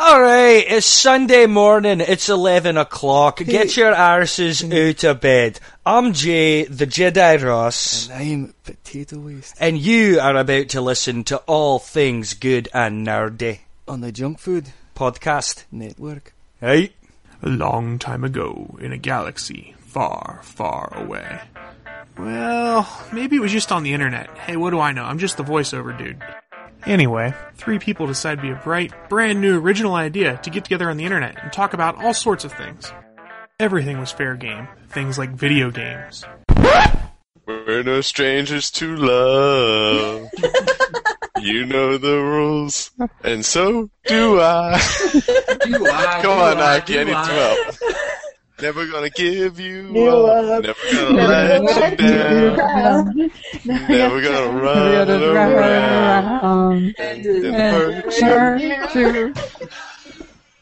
All right, it's Sunday morning. It's 11 o'clock. Get your arses mm-hmm. out of bed. I'm Jay, the Jedi Ross, And I'm potato waste and you are about to listen to All Things Good and Nerdy on the junk food podcast. network. Hey, A long time ago, in a galaxy far, far away. Well, maybe it was just on the internet. Hey, what do I know? I'm just the voiceover dude. Anyway, three people decided to be a bright, brand new, original idea to get together on the internet and talk about all sorts of things. Everything was fair game. Things like video games. We're no strangers to love. you know the rules, and so do I. Come on, Naki, I need some help. Never gonna give you up. Never gonna let you down. Never gonna run around and hurt you.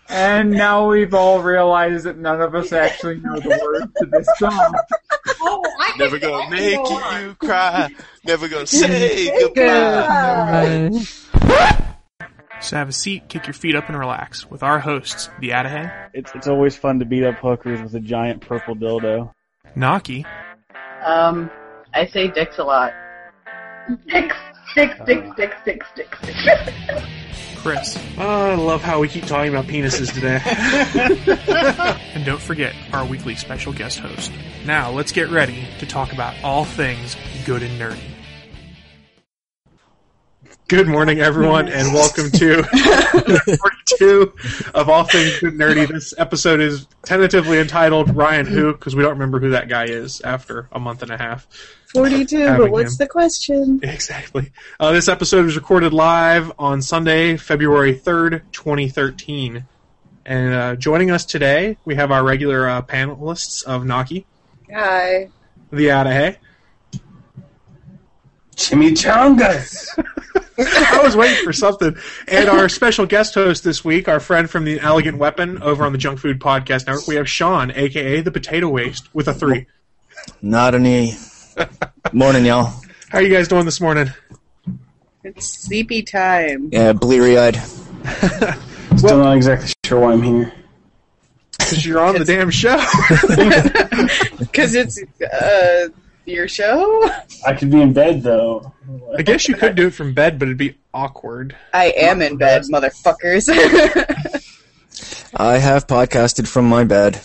And now we've all realized that none of us actually know the words to this song. Never gonna make you cry. Never gonna say goodbye. So have a seat, kick your feet up, and relax with our hosts, the Adahy, It's it's always fun to beat up hookers with a giant purple dildo. Naki, Um, I say dicks a lot. Dicks, dicks, dicks, dicks, dicks, dicks, dicks. Chris, Oh, I love how we keep talking about penises today. and don't forget our weekly special guest host. Now let's get ready to talk about all things good and nerdy. Good morning, everyone, and welcome to 42 of All Things Good Nerdy. This episode is tentatively entitled Ryan Who, because we don't remember who that guy is after a month and a half. 42, but what's him. the question? Exactly. Uh, this episode was recorded live on Sunday, February 3rd, 2013. And uh, joining us today, we have our regular uh, panelists of Naki, Hi. the Adahy. Chimichangas! I was waiting for something. And our special guest host this week, our friend from the Elegant Weapon over on the Junk Food Podcast Network, we have Sean, aka the Potato Waste, with a three. Not any. Morning, y'all. How are you guys doing this morning? It's sleepy time. Yeah, bleary eyed. Still not exactly sure why I'm here. Because you're on the damn show. Because it's uh, your show? I could be in bed though. I guess you could do it from bed, but it'd be awkward. I am in bed, motherfuckers. I have podcasted from my bed.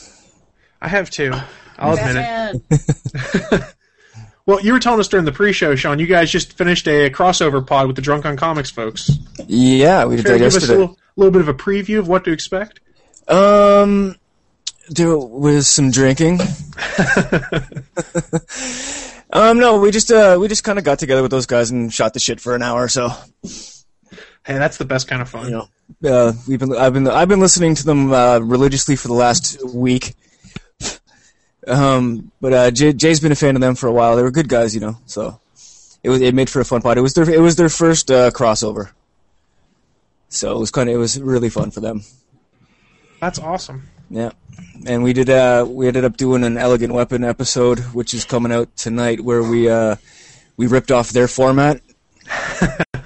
I have two. I'll admit it. Well, you were telling us during the pre-show, Sean. You guys just finished a crossover pod with the Drunk on Comics folks. Yeah, we did Care that to give us a little, little bit of a preview of what to expect? Um, there with some drinking. um, no, we just uh, we just kind of got together with those guys and shot the shit for an hour or so. Hey, that's the best kind of fun. You know, uh, we've been I've been I've been listening to them uh, religiously for the last week. Um, but uh, Jay, Jay's been a fan of them for a while. They were good guys, you know. So it was it made for a fun pod. It was their it was their first uh, crossover. So it was kind of it was really fun for them. That's awesome. Yeah, and we did. Uh, we ended up doing an elegant weapon episode, which is coming out tonight, where we uh, we ripped off their format.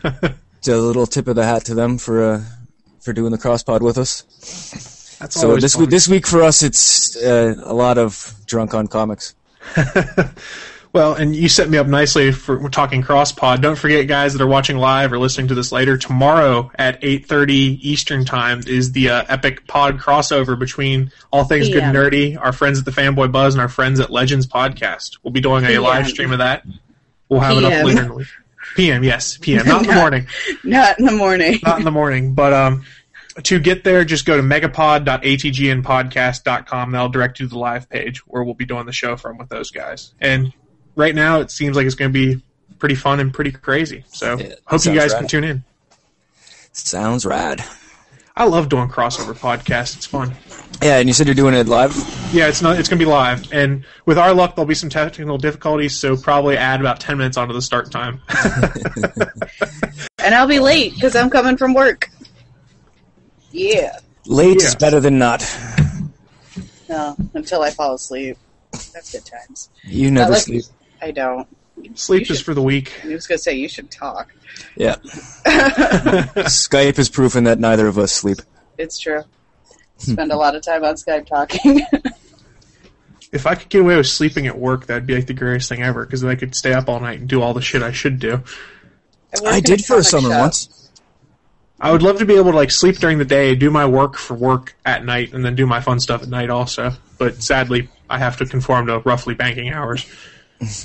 it's a little tip of the hat to them for uh, for doing the crosspod with us. That's So this fun. week, this week for us, it's uh, a lot of drunk on comics. Well, and you set me up nicely for we're talking crosspod. Don't forget, guys that are watching live or listening to this later, tomorrow at 8.30 Eastern Time is the uh, epic pod crossover between All Things Good and Nerdy, our friends at the Fanboy Buzz, and our friends at Legends Podcast. We'll be doing a PM. live stream of that. We'll have it up later in. PM, yes, PM. Not in the morning. Not in the morning. Not in the morning. But um, to get there, just go to megapod.atgnpodcast.com. That'll direct you to the live page where we'll be doing the show from with those guys. And right now, it seems like it's going to be pretty fun and pretty crazy. So Yeah, hope you guys rad. can tune in. Sounds rad. I love doing crossover podcasts. It's fun. Yeah, and you said you're doing it live. Yeah, it's not. It's going to be live, and with our luck, there'll be some technical difficulties. So probably add about ten minutes onto the start time. And I'll be late because I'm coming from work. Yeah. Late Yeah. is better than not. No, until I fall asleep. That's good times. You never like- sleep. I don't. Sleep You is should- for the weak. I was going to say, you should talk. Yeah. Skype is proving that neither of us sleep. It's true. Spend a lot of time on Skype talking. If I could get away with sleeping at work, that'd be like the greatest thing ever because then I could stay up all night and do all the shit I should do. work I did for a summer shop. once. I would love to be able to like sleep during the day, do my work for work at night, and then do my fun stuff at night also. But sadly, I have to conform to roughly banking hours,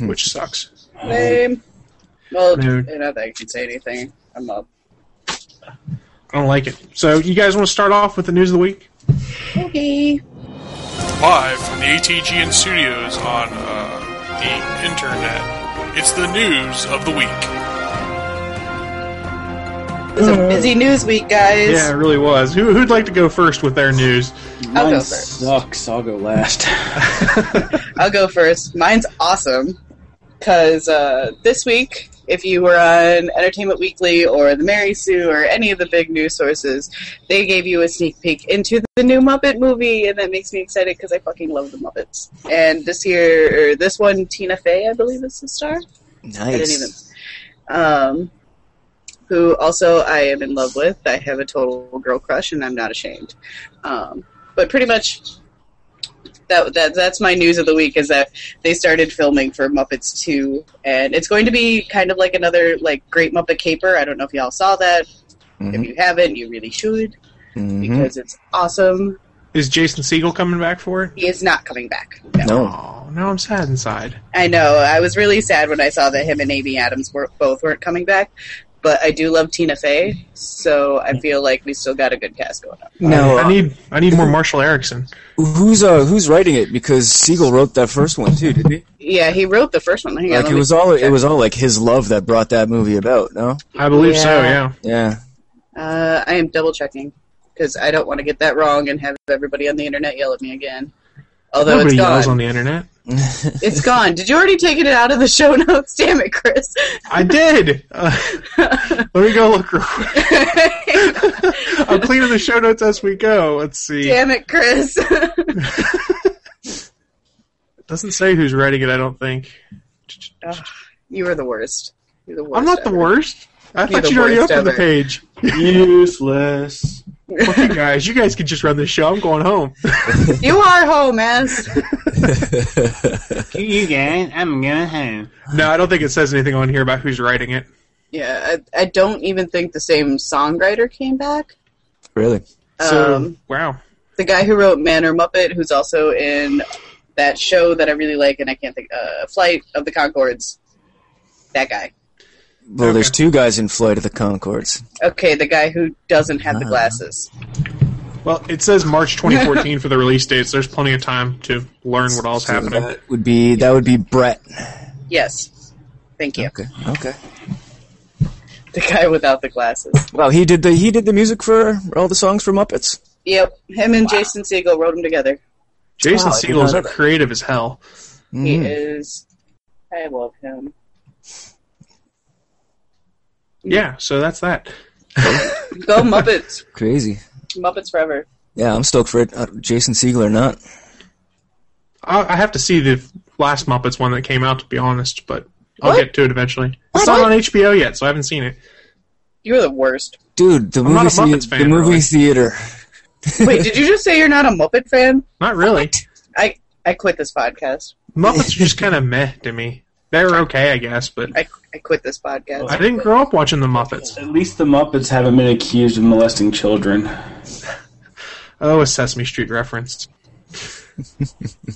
which sucks. Lame. Well, Dude. you know, I can say anything. I'm up. I don't like it. So, you guys want to start off with the news of the week? Okay. Live from the ATGN studios on uh, the internet, it's the news of the week. It was a busy news week, guys. Yeah, it really was. Who, who'd like to go first with their news? I'll Mine go first. sucks. I'll go last. I'll go first. Mine's awesome because uh, this week, if you were on Entertainment Weekly or the Mary Sue or any of the big news sources, they gave you a sneak peek into the new Muppet movie, and that makes me excited because I fucking love the Muppets. And this year, or this one, Tina Fey, I believe, is the star. Nice. I didn't even. Um, who also I am in love with. I have a total girl crush, and I'm not ashamed. Um, but pretty much that, that that's my news of the week is that they started filming for Muppets 2, and it's going to be kind of like another like Great Muppet Caper. I don't know if y'all saw that. If Mhm. you haven't, you really should Mhm. because it's awesome. Is Jason Segel coming back for it? He is not coming back. No. No. Oh, now I'm sad inside. I know. I was really sad when I saw that him and Amy Adams were both weren't coming back. But I do love Tina Fey, so I feel like we still got a good cast going on. Now, I need I need more Marshall Erickson. who's uh who's writing it? Because Segel wrote that first one too, didn't he? Yeah, he wrote the first one. Hang Like let it was all it was all like his love that brought that movie about. No. I believe so. Yeah. Yeah. Yeah. Uh, I am double checking because I don't want to get that wrong and have everybody on the internet yell at me again. Although Nobody it's yells gone. on the internet. It's gone. Did you already take it out of the show notes? Damn it, Chris. I did. Uh, let me go look real quick. I'm cleaning the show notes as we go. Let's see. Damn it, Chris. It doesn't say who's writing it. I don't think. Ugh, you are the worst. You're the worst. I'm not the worst. I You're thought you'd already worst opened the page. Useless. Fuck you guys. You guys can just run this show. I'm going home. You are home, ass. you guys, I'm going home. no, I don't think it says anything on here about who's writing it. Yeah, I, I don't even think the same songwriter came back. really? So Um, wow. the guy who wrote Man or Muppet, who's also in that show that I really like, and I can't think, uh, Flight of the Conchords. That guy. Well, there's two guys in Flight of the Conchords. Okay, the guy who doesn't have the Ah. glasses. Well, it says March 2014 for the release date, so there's plenty of time to learn what all's So happening. That would be that would be Brett. Yes. Thank you. Okay. Okay. The guy without the glasses. Well, he did the he did the music for all the songs for Muppets. Yep. Him and Jason Segel wrote them together. Jason Wow, I did Segel is not know that. creative as hell. He Mhm. is. I love him. Yeah, so that's that. Go Muppets. Crazy. Muppets forever. Yeah, I'm stoked for it. Uh, Jason Segel or not. I, I have to see the last Muppets one that came out, to be honest, but I'll What? get to it eventually. It's not on HBO yet, so I haven't seen it. You're the worst. Dude, the I'm not movie, a thea- Muppets fan, the movie really. theater. Wait, did you just say you're not a Muppet fan? Not really. I I quit this podcast. Muppets are just kind of meh to me. They're okay, I guess, but I, I quit this podcast. I didn't grow up watching the Muppets. At least the Muppets haven't been accused of molesting children. Oh, a Sesame Street reference.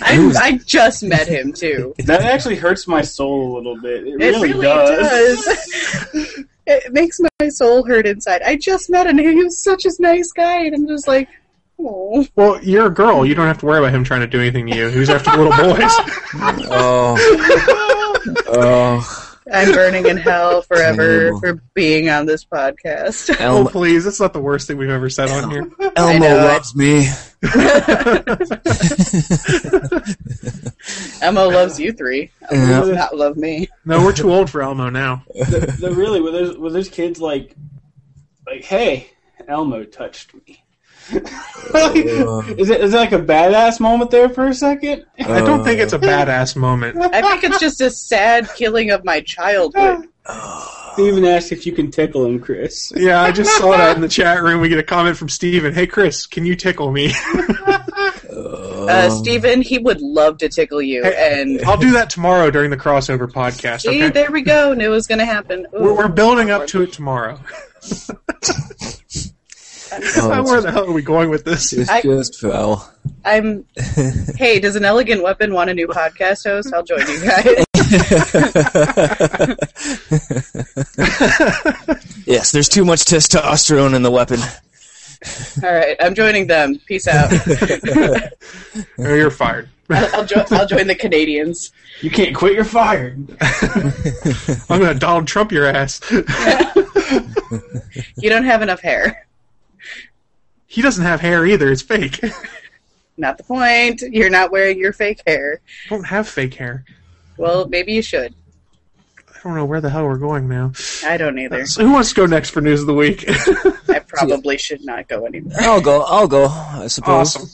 I, I just met him too. That actually hurts my soul a little bit. It It really, really does. does. it makes my soul hurt inside. I just met him. and He was such a nice guy, and I'm just like, oh. Well, you're a girl. You don't have to worry about him trying to do anything to you. He was after the little boys. Oh. oh. I'm burning in hell forever Terrible. for being on this podcast. oh, Elmo, please. That's not the worst thing we've ever said on here. Elmo loves me. Elmo loves you three. Emma Yeah. does not love me. No, we're too old for Elmo now. the, the really, were those, were those kids like, like, hey, Elmo touched me? Uh, is it is it like a badass moment there for a second? I don't think it's a uh, badass moment. I think it's just a sad killing of my childhood. Steven asked if you can tickle him, Chris. Yeah, I just saw that in the chat room. We get a comment from Steven. Hey, Chris, can you tickle me? Uh, um, Steven, he would love to tickle you, and I'll do that tomorrow during the crossover podcast. see, Okay, there we go. Knew it was going to happen. Ooh. we're, we're building up to it tomorrow. Oh, Where the hell are we going with this? It I- just fell. I'm. hey, does an elegant weapon want a new podcast host? I'll join you guys. yes, there's too much testosterone in the weapon. All right, I'm joining them. Peace out. Oh, you're fired. I'll, I'll, jo- I'll join the Canadians. You can't quit, you're fired. I'm gonna Donald Trump your ass. You don't have enough hair. He doesn't have hair either. It's fake. Not the point. You're not wearing your fake hair. I don't have fake hair. Well, maybe you should. I don't know where the hell we're going now. I don't either. So who wants to go next for news of the week? I probably should not go anymore. I'll go. I'll go. I suppose. awesome.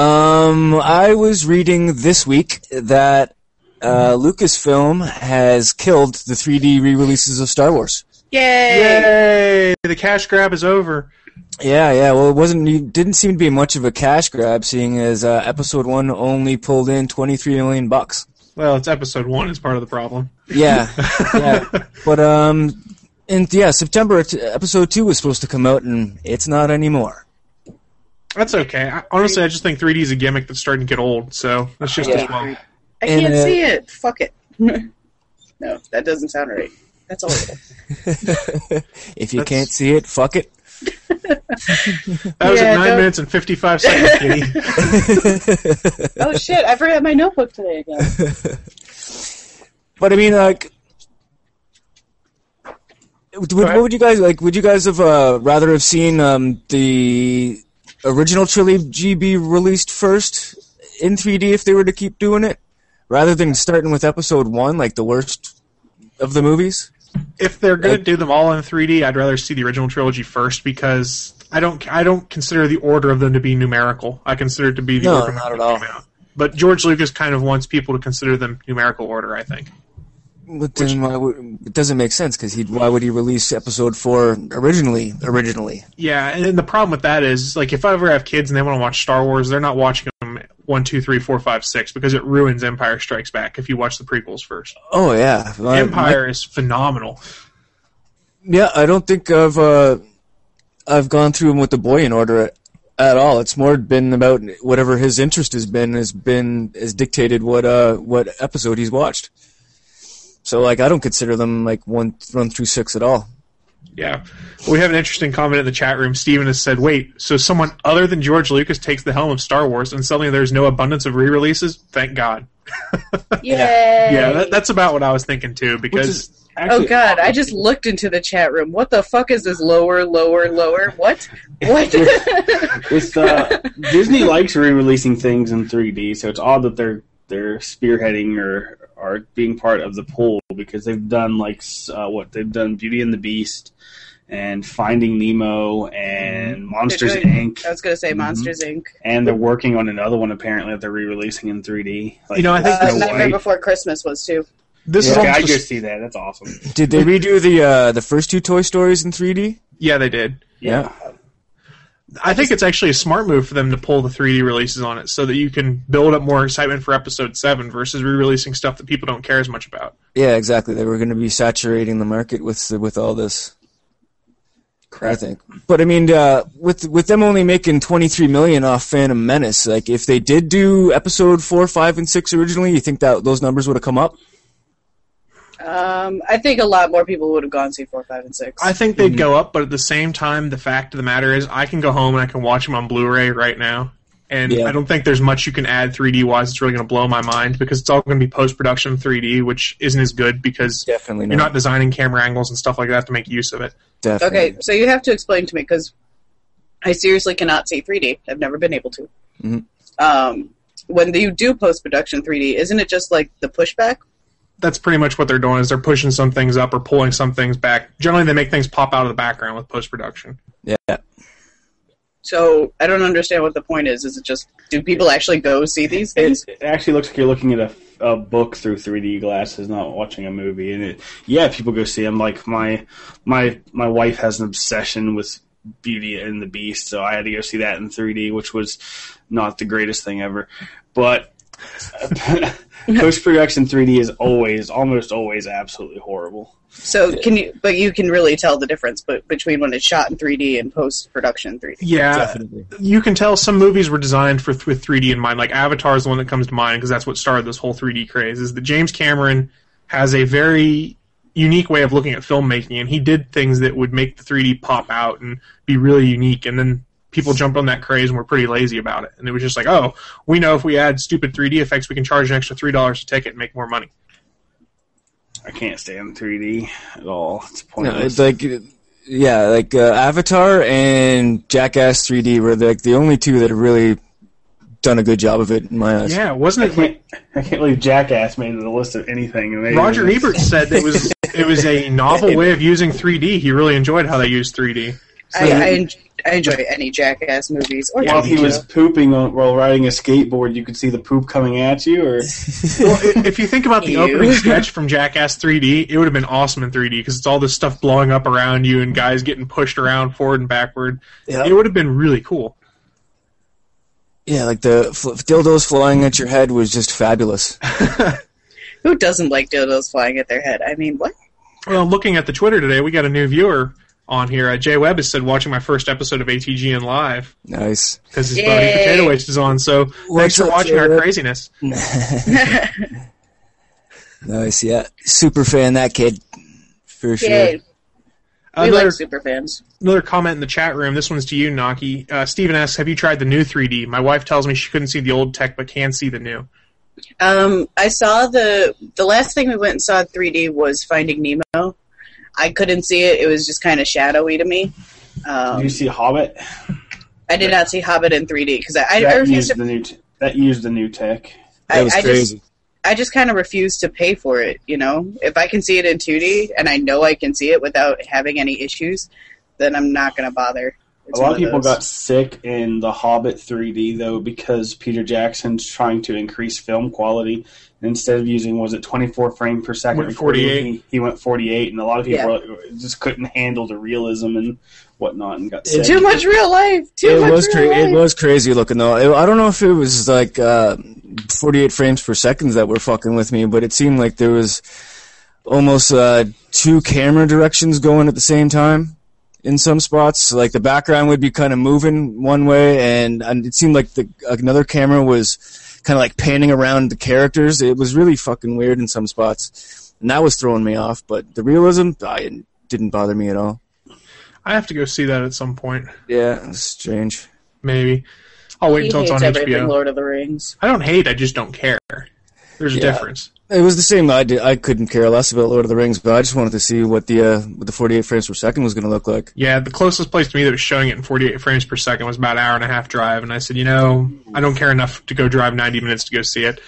Um, I was reading this week that uh, Lucasfilm has killed the 3D re-releases of Star Wars. Yay! Yay! The cash grab is over. Yeah, yeah. Well, it wasn't. It didn't seem to be much of a cash grab, seeing as uh, Episode One only pulled in 23 million bucks. Well, it's episode one is part of the problem. Yeah, yeah. But um, and yeah, September t- Episode Two was supposed to come out, and it's not anymore. That's okay. I, honestly, I just think 3D is a gimmick that's starting to get old, so that's just as well. I can't uh, see it. Fuck it. no, that doesn't sound right. That's all. if you That's- can't see it, fuck it. That was Yeah, at 9 don't- minutes and 55 seconds, Kitty. oh shit! I forgot my notebook today again. But I mean, like, would, what would you guys like? Would you guys have uh, rather have seen um, the original trilogy be released first in 3D if they were to keep doing it, rather than starting with Episode One, like the worst of the movies? If they're going to do them all in 3D, I'd rather see the original trilogy first because I don't I don't consider the order of them to be numerical. I consider it to be the No, order not at all. they came out. But George Lucas kind of wants people to consider them numerical order. I think. But then why would, it doesn't make sense because he why would he release Episode Four originally? Originally, Yeah, and the problem with that is like if I ever have kids and they want to watch Star Wars, they're not watching them one, two, three, four, five, six because it ruins Empire Strikes Back if you watch the prequels first. oh yeah, My- Empire is phenomenal. Yeah, I don't think I've uh, I've gone through them with the boy in order at, at all. It's more been about whatever his interest has been has been has dictated what uh what episode he's watched. So like I don't consider them like one run through six at all. Yeah. We have an interesting comment in the chat room. Steven has said, wait, so someone other than George Lucas takes the helm of Star Wars and suddenly there's no abundance of re releases? Thank God. Yay! Yeah, that, that's about what I was thinking too, because Oh god, I just looked into the chat room. What the fuck is this lower, lower, lower? What? What? It's uh, Disney likes re-releasing things in 3D, so it's odd that they're they're spearheading or are being part of the pool because they've done like uh, what they've done Beauty and the Beast and Finding Nemo and Monsters doing- Inc. I was gonna say Monsters Inc. and they're working on another one apparently that they're re-releasing in 3D. Like, You know, I think Uh, Nightmare White. Before Christmas was too. this Yeah, is I almost. just see that. That's awesome. Did they redo the uh, the first two Toy Stories in 3D? yeah, they did. Yeah. I think it's actually a smart move for them to pull the 3D releases on it so that you can build up more excitement for episode 7 versus re releasing stuff that people don't care as much about. Yeah, exactly. They were going to be saturating the market with with all this. Crap. I think, but I mean, uh, with with them only making twenty three million off Phantom Menace, like if they did do episode four, five, and six originally, you think that those numbers would have come up? Um, I think a lot more people would have gone see four, five, and six. I think they'd go up, but at the same time, the fact of the matter is, I can go home and I can watch them on Blu-ray right now, and Yeah. I don't think there's much you can add 3D wise. It's really going to blow my mind because it's all going to be post-production 3D, which isn't as good because Definitely you're not designing camera angles and stuff like that to make use of it. Definitely. Okay, so you have to explain to me because I seriously cannot see 3D. I've never been able to. Mhm. Um, when you do post production 3D, isn't it just like the pushback? That's pretty much what they're doing. Is they're pushing some things up or pulling some things back. Generally, they make things pop out of the background with post-production. Yeah. So I don't understand what the point is. Is it just do people actually go see these things? It, it actually looks like you're looking at a a book through 3D glasses, not watching a movie. And it, yeah, people go see them. Like my my my wife has an obsession with Beauty and the Beast, so I had to go see that in 3D, which was not the greatest thing ever. But post production 3D is always, almost always, absolutely horrible. So can you? But you can really tell the difference but between when it's shot in 3D and post production 3D. Yeah, Definitely. you can tell some movies were designed for with 3D in mind. Like Avatar is the one that comes to mind because that's what started this whole 3D craze. Is that James Cameron has a very unique way of looking at filmmaking, and he did things that would make the 3D pop out and be really unique. And then people jumped on that craze and were pretty lazy about it. And it was just like, oh, we know if we add stupid 3D effects, we can charge an extra three dollars a ticket and make more money. I can't stand 3D at all. It's No, pointless. it's like, yeah, like uh, Avatar and Jackass 3D were like the only two that have really done a good job of it in my eyes. Yeah, I wasn't it? can't, I can't believe Jackass made the list of anything. and they- Roger Ebert said it was it was a novel way of using 3D. He really enjoyed how they used 3D. I, I, en- I enjoy any Jackass movies. Or While he TV was pooping on, while riding a skateboard, you could see the poop coming at you. Or Well, if you think about the Ew. opening sketch from Jackass 3D, it would have been awesome in 3D because it's all this stuff blowing up around you and guys getting pushed around forward and backward. Yeah. It would have been really cool. Yeah, like the fl- dildos flying at your head was just fabulous. Who doesn't like dildos flying at their head? I mean, what? Well, looking at the Twitter today, we got a new viewer on here. Uh, Jay Webb has said watching my first episode of ATG ATGN live Nice. because his Yay. buddy Potato Waste is on. So thanks for up, watching Jay our Webb? craziness. Nice, yeah. Super fan that kid. For sure. Yay. We Another, like super fans. another comment in the chat room. This one's to you, Naki. Uh, Steven asks, "Have you tried the new 3D?" My wife tells me she couldn't see the old tech, but can see the new. Um, I saw the the last thing we went and saw 3D was Finding Nemo. I couldn't see it; it was just kind of shadowy to me. did Um, you see Hobbit? I did not see Hobbit in 3D because I, I, I refused used to. the new t- that used the new tech. That I, was I crazy. just I just kind of refuse to pay for it. You know, if I can see it in 2D and I know I can see it without having any issues, then I'm not going to bother. It's a lot of people those. got sick in the Hobbit 3D though because Peter Jackson's trying to increase film quality. And instead of using was it 24 frame per second, Went 48. He, he went 48, and a lot of people Yeah. just couldn't handle the realism and whatnot and got sick. Too much real life. Too It much was real cra- life. it was crazy looking though. It- I don't know if it was like uh, 48 frames per second that were fucking with me, but it seemed like there was almost uh, two camera directions going at the same time in some spots. Like the background would be kind of moving one way, and, and it seemed like the another camera was kind of like panning around the characters. It was really fucking weird in some spots, and that was throwing me off. But the realism, I didn't bother me at all. I have to go see that at some point. Yeah, it strange. Maybe. I'll wait He until it's on everything HBO. Lord of the Rings. I don't hate. I just don't care. There's a Yeah. difference. It was the same. I did, I couldn't care less about Lord of the Rings, but I just wanted to see what the uh, what the 48 frames per second was going to look like. Yeah, the closest place to me that was showing it in 48 frames per second was about an hour and a half drive, and I said, you know, I don't care enough to go drive 90 minutes to go see it.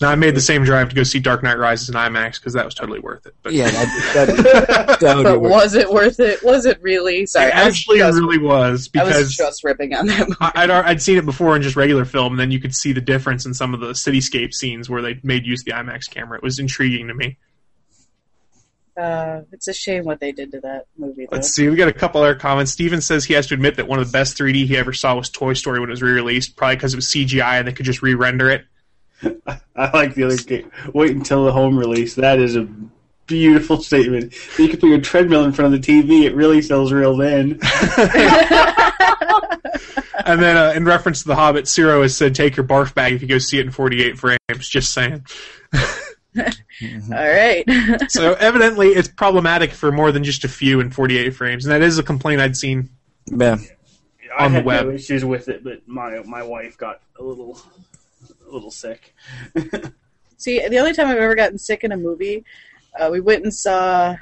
Now I made the same drive to go see Dark Knight Rises in IMAX because that was totally worth it. But Yeah, that, that, that But was it worth it? Was it really? Sorry, it I actually just, really was I was because just ripping on that movie. I- I'd, I'd seen it before in just regular film, and then you could see the difference in some of the cityscape scenes where they made use of the IMAX camera. It was intriguing to me. Uh, it's a shame what they did to that movie. Though. Let's see, we got a couple other comments. Steven says he has to admit that one of the best 3D he ever saw was Toy Story when it was re-released, probably because it was CGI and they could just re-render it. I like the other game. Wait until the home release. That is a beautiful statement. You can put your treadmill in front of the TV. It really feels real then. And then, uh, in reference to The Hobbit, Ciro has said, "Take your barf bag if you go see it in 48 frames." Just saying. All right. So evidently, it's problematic for more than just a few in 48 frames, and that is a complaint I'd seen. Yeah. I On the had web. no issues with it, but my my wife got a little a little sick. See, the only time I've ever gotten sick in a movie, uh, we went and saw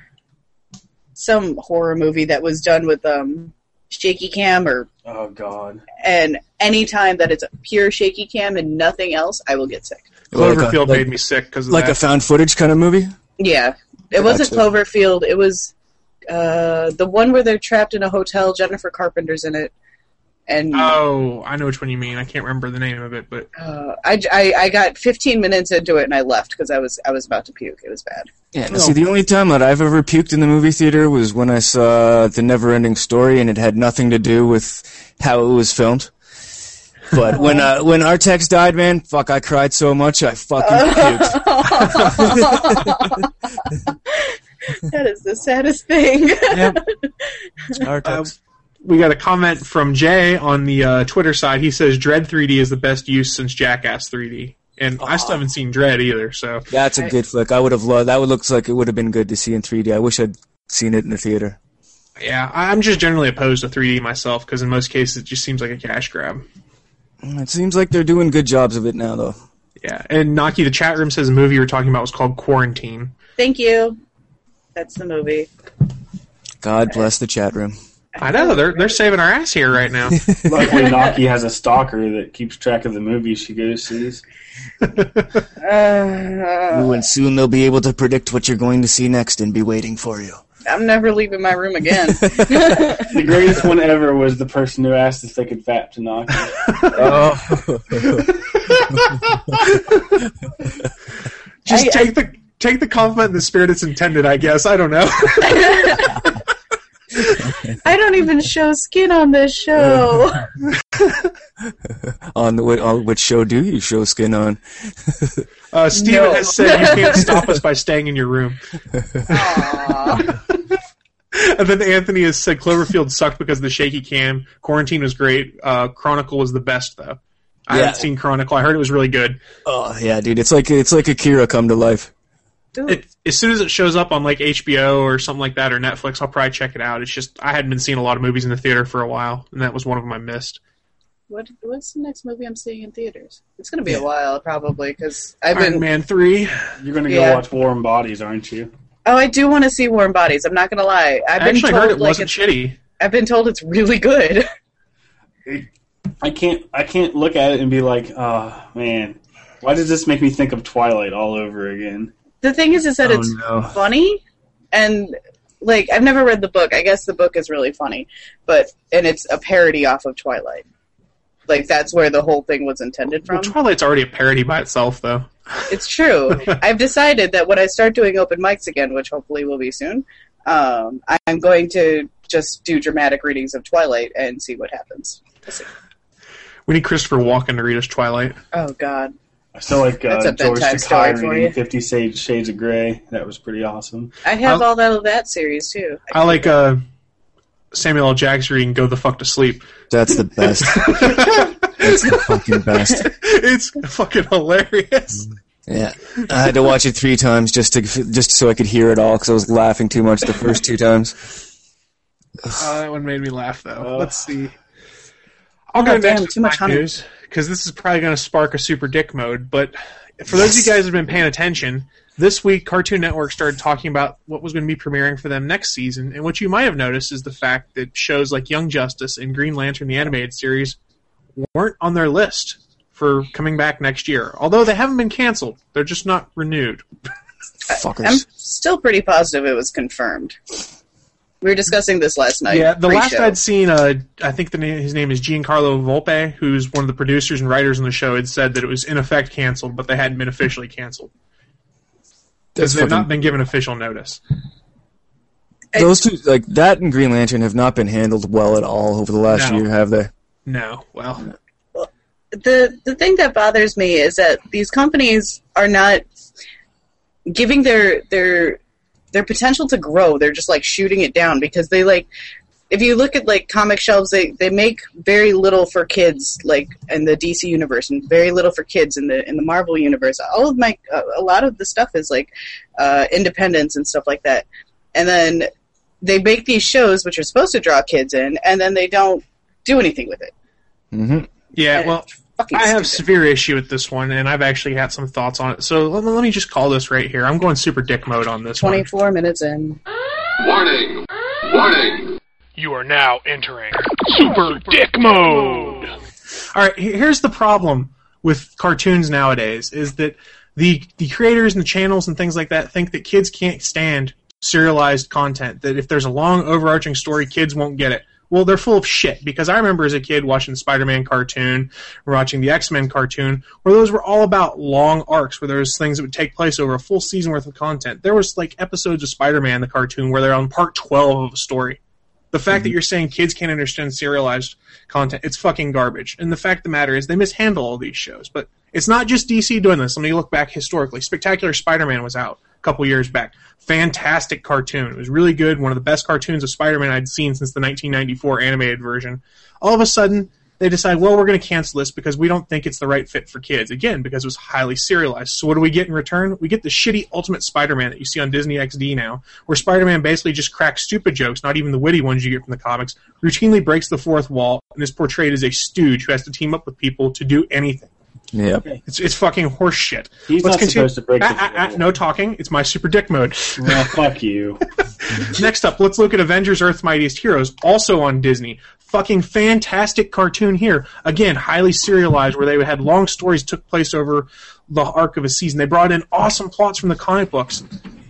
some horror movie that was done with um, shaky cam, or oh God. and any time that it's a pure shaky cam and nothing else, I will get sick. Like a- Cloverfield like- made me sick because of Like a found footage kind of movie. Yeah, it wasn't Gotcha. Cloverfield. It was uh, the one where they're trapped in a hotel. Jennifer Carpenter's in it. And Oh, I know which one you mean. I can't remember the name of it, but uh, I, I I got 15 minutes into it and I left because I was I was about to puke. It was bad. Yeah, no, see, the only time that I've ever puked in the movie theater was when I saw The Neverending Story, and it had nothing to do with how it was filmed. But when uh, when Artax died, man, fuck, I cried so much I fucking puked. that is the saddest thing. Uh, we got a comment from Jay on the uh, Twitter side. He says Dredd 3D is the best use since Jackass 3D, and I still haven't seen Dredd either. So That's a good flick. I would have loved. That would looks like it would have been good to see in 3D. I wish I'd seen it in the theater. yeah, I- I'm just generally opposed to 3D myself because in most cases it just seems like a cash grab. It seems like they're doing good jobs of it now, though. Yeah, and Naki, the chat room says the movie you were talking about was called Quarantine. Thank you. That's the movie. God bless the chat room. I know they're they're saving our ass here right now. Luckily, Naki has a stalker that keeps track of the movies she goes sees. Ooh, and soon they'll be able to predict what you're going to see next and be waiting for you. I'm never leaving my room again. The greatest one ever was the person who asked if they could fap to Naki. Oh. Just I- take the take the compliment in the spirit it's intended. I guess I don't know. I don't even show skin on this show. on, the, on which show do you show skin on? Uh, Steven No. has said you can't stop us by staying in your room. And then Anthony has said Cloverfield sucked because of the shaky cam. Quarantine was great. Uh, Chronicle was the best though. I Yeah. haven't seen Chronicle. I heard it was really good. Oh yeah, dude, it's like it's like Akira come to life. It, as soon as it shows up on like HBO or something like that or Netflix, I'll probably check it out. It's just I hadn't been seeing a lot of movies in the theater for a while, and that was one of them I missed. what what's the next movie I'm seeing in theaters? It's gonna be a while probably because I've Iron been. Man three. You're gonna go Yeah. watch Warm Bodies, aren't you? Oh, I do want to see Warm Bodies. I'm not gonna lie. I've I been actually told heard it like wasn't it's, shitty. I've been told it's really good. I can't. I can't look at it and be like, oh man, why does this make me think of Twilight all over again? The thing is, is that Oh, it's no. funny, and like I've never read the book. I guess the book is really funny, but and it's a parody off of Twilight. Like that's where the whole thing was intended from. Well, Twilight's already a parody by itself, though. It's true. I've decided that when I start doing open mics again, which hopefully will be soon, um, I'm going to just do dramatic readings of Twilight and see what happens. We'll see. We need Christopher Walken to read us Twilight. Oh God, I still like That's uh, George bedtime Takei reading. Fifty Shades, Shades of Grey. That was pretty awesome. I have I'll- all that of that series too. I like uh, Samuel L. Jackson reading "Go the Fuck to Sleep." That's the best. That's the fucking best. it's fucking hilarious. Yeah, I had to watch it three times just to just so I could hear it all because I was laughing too much the first two times. oh, that one made me laugh though. Oh. Let's see. I'll Oh, go damn, next too much with honey. news because this is probably going to spark a super dick mode. But for those of you guys who've been paying attention, this week Cartoon Network started talking about what was going to be premiering for them next season. And what you might have noticed is the fact that shows like Young Justice and Green Lantern, the animated series, weren't on their list for coming back next year. Although they haven't been canceled, they're just not renewed. Fuckers. I'm still pretty positive it was confirmed. We were discussing this last night. Yeah, the last pre-show. I'd seen, uh, I think the name, his name is Giancarlo Volpe, who's one of the producers and writers on the show, had said that it was in effect canceled, but they hadn't been officially canceled. That's They've not been given official notice. those two, like that and Green Lantern, have not been handled well at all over the last No. year, have they? No, well, the the thing that bothers me is that these companies are not giving their their their potential to grow. They're just like shooting it down because they like if you look at like comic shelves, they they make very little for kids, like in the DC universe, and very little for kids in the in the Marvel universe. All of my uh, a lot of the stuff is like uh, independence and stuff like that, and then they make these shows which are supposed to draw kids in, and then they don't do anything with it. hmm yeah, well, Fucking I have stupid. severe issue with this one, and I've actually had some thoughts on it. So let, let me just call this right here. I'm going super dick mode on this one. 24 minutes in. Warning! Warning! You are now entering Super Dick Mode. All right, here's the problem with cartoons nowadays is that the the creators and the channels and things like that think that kids can't stand serialized content. That if there's a long overarching story, kids won't get it. Well, they're full of shit because I remember as a kid watching the Spider-Man cartoon, watching the X-Men cartoon, where those were all about long arcs, where there was things that would take place over a full season worth of content. There was like episodes of Spider-Man the cartoon where they're on part twelve of a story. The fact that mhm. you're saying kids can't understand serialized content, it's fucking garbage. And the fact of the matter is, they mishandle all these shows. But it's not just DC doing this. Let me look back historically. Spectacular Spider-Man was out couple years back. Fantastic cartoon. It was really good. One of the best cartoons of Spider-Man I'd seen since the 1994 animated version. All of a sudden, they decide, well, we're going to cancel this because we don't think it's the right fit for kids. Again, because it was highly serialized. So what do we get in return? We get the shitty Ultimate Spider-Man that you see on Disney XD now, where Spider-Man basically just cracks stupid jokes, not even the witty ones you get from the comics, routinely breaks the fourth wall, and is portrayed as a stooge who has to team up with people to do anything. Yeah. It's, it's fucking horse shit. He's Let's not continue- supposed to break the Ah, ah, ah, no talking. It's my super dick mode. Well, fuck you. Next up, let's look at Avengers Earth's Mightiest Heroes, also on Disney. Fucking fantastic cartoon here. Again, highly serialized, where they had long stories took place over the arc of a season. They brought in awesome plots from the comic books.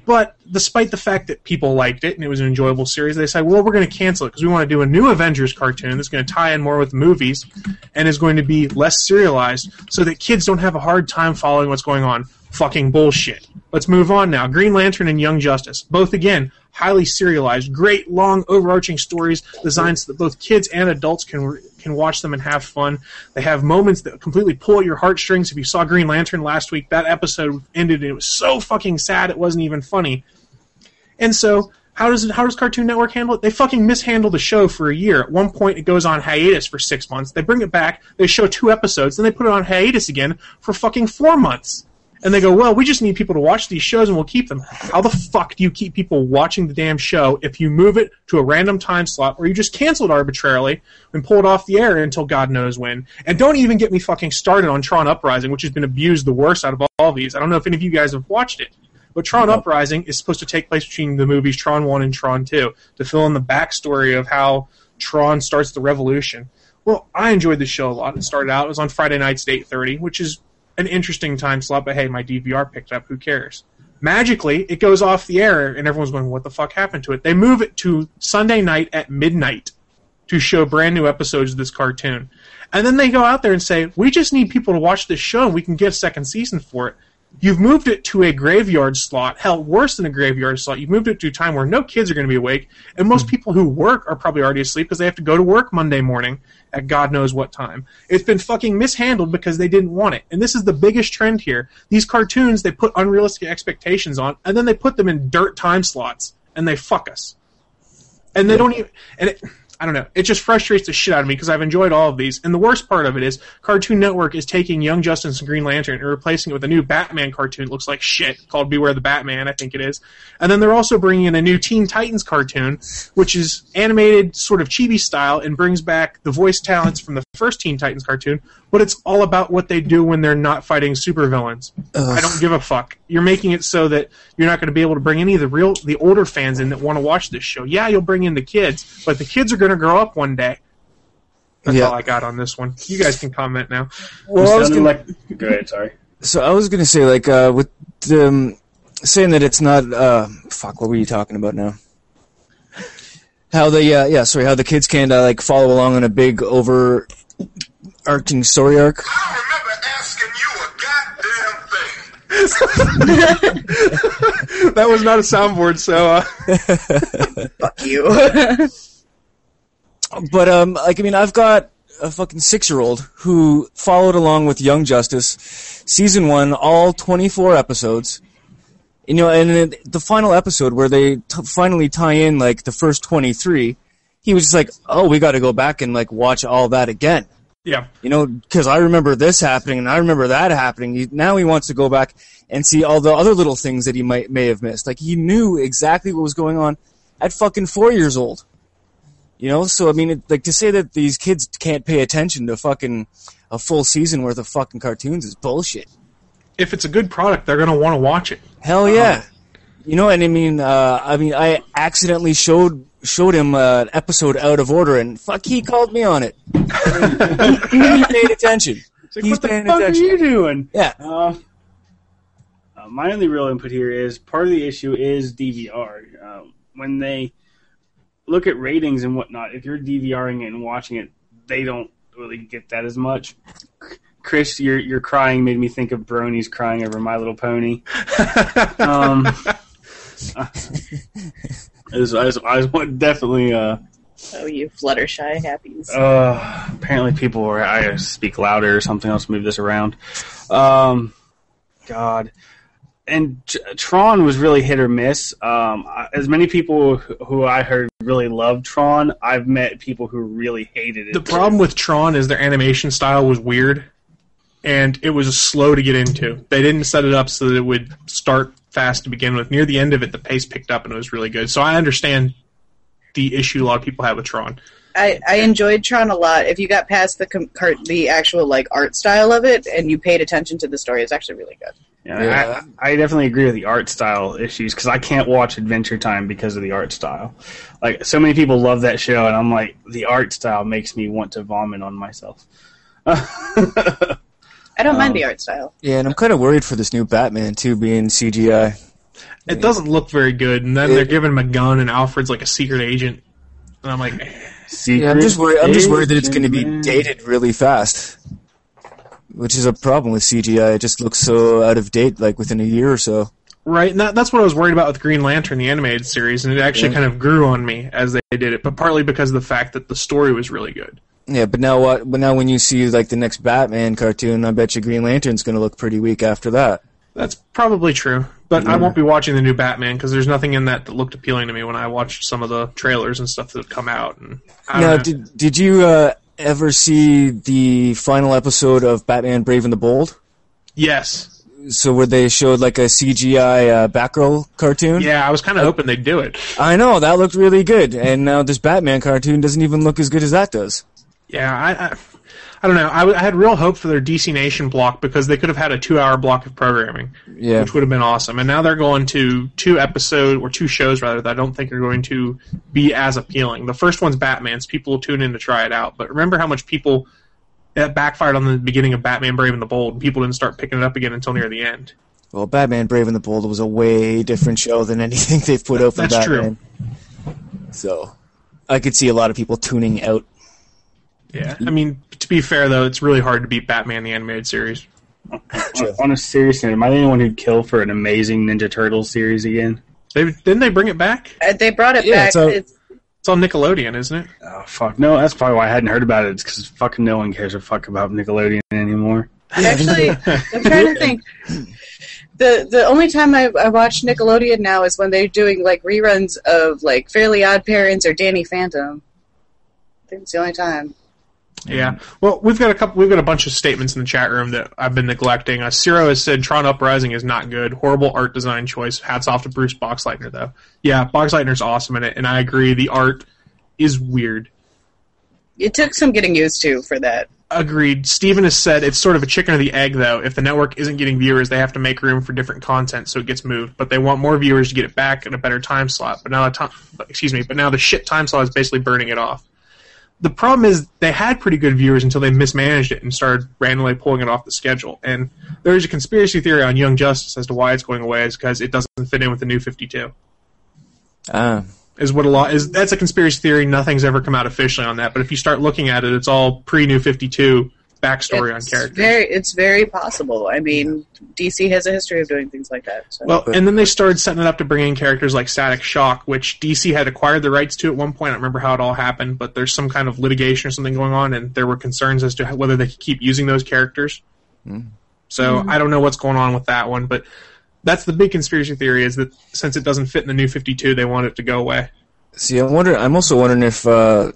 But despite the fact that people liked it and it was an enjoyable series, they said, well, we're going to cancel it because we want to do a new Avengers cartoon that's going to tie in more with movies and is going to be less serialized so that kids don't have a hard time following what's going on. Fucking bullshit. Let's move on now. Green Lantern and Young Justice. Both, again, highly serialized, great, long, overarching stories designed so that both kids and adults can can watch them and have fun. They have moments that completely pull at your heartstrings. If you saw Green Lantern last week, that episode ended and it was so fucking sad it wasn't even funny. And so, how does it, how does Cartoon Network handle it? They fucking mishandle the show for a year. At one point, it goes on hiatus for six months. They bring it back. They show two episodes, then they put it on hiatus again for fucking four months. And they go, well, we just need people to watch these shows and we'll keep them. How the fuck do you keep people watching the damn show if you move it to a random time slot or you just cancel it arbitrarily and pull it off the air until God knows when? And don't even get me fucking started on Tron Uprising, which has been abused the worst out of all these. I don't know if any of you guys have watched it. But Tron Uprising is supposed to take place between the movies Tron 1 and Tron 2 to fill in the backstory of how Tron starts the revolution. Well, I enjoyed the show a lot. It started out, it was on Friday nights at 8.30, which is an interesting time slot, but hey, my DVR picked up, who cares? Magically, it goes off the air, and everyone's going, what the fuck happened to it? They move it to Sunday night at midnight to show brand new episodes of this cartoon. And then they go out there and say, we just need people to watch this show, and we can get a second season for it. You've moved it to a graveyard slot. Hell, worse than a graveyard slot. You've moved it to a time where no kids are going to be awake, and most hmm. people who work are probably already asleep because they have to go to work Monday morning at God knows what time. It's been fucking mishandled because they didn't want it. And this is the biggest trend here. These cartoons, they put unrealistic expectations on, and then they put them in dirt time slots, and they fuck us. And they don't even. And it, I don't know. It just frustrates the shit out of me because I've enjoyed all of these. And the worst part of it is Cartoon Network is taking Young Justice and Green Lantern and replacing it with a new Batman cartoon that looks like shit called Beware the Batman, I think it is. And then they're also bringing in a new Teen Titans cartoon, which is animated sort of chibi style and brings back the voice talents from the first Teen Titans cartoon, but it's all about what they do when they're not fighting supervillains. I don't give a fuck. You're making it so that you're not going to be able to bring any of the real the older fans in that want to watch this show. Yeah, you'll bring in the kids, but the kids are going to grow up one day. That's Yeah. all I got on this one. You guys can comment now. Well, I was gonna, like- go ahead, sorry. So I was gonna say, like, uh, with um, saying that it's not. Uh, fuck, what were you talking about now? How the uh, yeah, sorry, how the kids can uh, like follow along on a big overarching story arc. I remember asking you a goddamn thing. that was not a soundboard, so uh, fuck you. But um, like I mean, I've got a fucking six-year-old who followed along with Young Justice, season one, all twenty-four episodes. You know, and the final episode where they t- finally tie in like the first twenty-three, he was just like, "Oh, we got to go back and like watch all that again." yeah. You know, because I remember this happening and I remember that happening. He, now he wants to go back and see all the other little things that he might may have missed. Like he knew exactly what was going on at fucking four years old. You know, so I mean, it, like to say that these kids can't pay attention to fucking a full season worth of fucking cartoons is bullshit. If it's a good product, they're gonna want to watch it. Hell yeah. You know, and I mean, uh, I mean, I accidentally showed showed him uh, an episode out of order, and fuck, he called me on it. he, he paid attention. like, He's what the fuck attention. are you doing? Yeah. Uh, uh, my only real input here is part of the issue is DVR. Um, when they look at ratings and whatnot. If you're DVRing it and watching it, they don't really get that as much. Chris, your your crying made me think of bronies crying over My Little Pony. um, I was, I was, I was definitely. Uh, Oh, you Fluttershy happies. uh, apparently, people were. I speak louder or something. Let's move this around. Um, God, and Tron was really hit or miss. Um, as many people who who I heard really loved Tron, I've met people who really hated it. The problem with Tron is their animation style was weird, and it was slow to get into. They didn't set it up so that it would start fast to begin with. Near the end of it, the pace picked up and it was really good. So I understand the issue a lot of people have with Tron. I, I enjoyed Tron a lot. If you got past the com- cart, the actual like art style of it and you paid attention to the story, it's actually really good. Yeah, I, I definitely agree with the art style issues because I can't watch Adventure Time because of the art style. Like so many people love that show, and I'm like, the art style makes me want to vomit on myself. I don't Um, mind the art style. Yeah, and I'm kind of worried for this new Batman too, being CGI. It doesn't look very good, and then they're giving him a gun, and Alfred's like a secret agent, and I'm like, Yeah, I'm just worried. I'm just worried that it's going to be dated really fast, which is a problem with CGI. It just looks so out of date, like within a year or so. Right, and that, that's what I was worried about with Green Lantern, the animated series, and it actually Yeah. kind of grew on me as they did it, but partly because of the fact that the story was really good. Yeah, but now what? But now when you see like the next Batman cartoon, I bet you Green Lantern's going to look pretty weak after that. That's probably true, but I won't be watching the new Batman because there's nothing in that that looked appealing to me when I watched some of the trailers and stuff that have come out. And Now, know. did did you uh, ever see the final episode of Batman: Brave and the Bold? yes, So where they showed like a CGI uh, Batgirl cartoon? yeah, I was kind of hoping they'd do it. I know that looked really good, and now this Batman cartoon doesn't even look as good as that does. Yeah, I, I, I don't know. I, w- I had real hope for their DC Nation block because they could have had a two-hour block of programming, Yeah. which would have been awesome. And now they're going to two episode or two shows rather that I don't think are going to be as appealing. The first one's Batman's. People will tune in to try it out, but remember how much people that backfired on the beginning of Batman: Brave and the Bold. and People didn't start picking it up again until near the end. Well, Batman: Brave and the Bold was a way different show than anything they've put out for That's true. So, I could see a lot of people tuning out. Yeah, I mean, to be fair though, it's really hard to beat Batman the animated series. On, on a serious note, am I the only one who'd kill for an amazing Ninja Turtles series again? They didn't they bring it back? Uh, they brought it Yeah, back. so- it's, It's on Nickelodeon, isn't it? Oh fuck, no, that's probably why I hadn't heard about it. It's because fucking no one cares a fuck about Nickelodeon anymore. actually, I'm trying to think. The the only time I, I watch Nickelodeon now is when they're doing like reruns of like Fairly Odd Parents or Danny Phantom. I think it's the only time. Yeah. Well, we've got a couple. We've got a bunch of statements in the chat room that I've been neglecting. Uh, Ciro has said Tron Uprising is not good. Horrible art design choice. Hats off to Bruce Boxleitner though. Yeah, Boxleitner's awesome in it, and I agree. The art is weird. It took some getting used to for that. Agreed. Steven has said it's sort of a chicken or the egg, though. If the network isn't getting viewers, they have to make room for different content so it gets moved. But they want more viewers to get it back in a better time slot. But now the time, excuse me, but now the shit time slot is basically burning it off. The problem is they had pretty good viewers until they mismanaged it and started randomly pulling it off the schedule. And there's a conspiracy theory on Young Justice as to why it's going away is because it doesn't fit in with the new 52 Ah, is what a lot is that's a conspiracy theory. Nothing's ever come out officially on that. But if you start looking at it it's all pre new 52 backstory on characters very, it's very possible. I mean, DC has a history of doing things like that. So. well and then they started setting it up to bring in characters like static shock which dc had acquired the rights to at one point i don't remember how it all happened but there's some kind of litigation or something going on and there were concerns as to whether they could keep using those characters so Mhm. i don't know what's going on with that one but that's the big conspiracy theory is that since it doesn't fit in the new 52 they want it to go away see, I'm wondering. I'm also wondering if uh,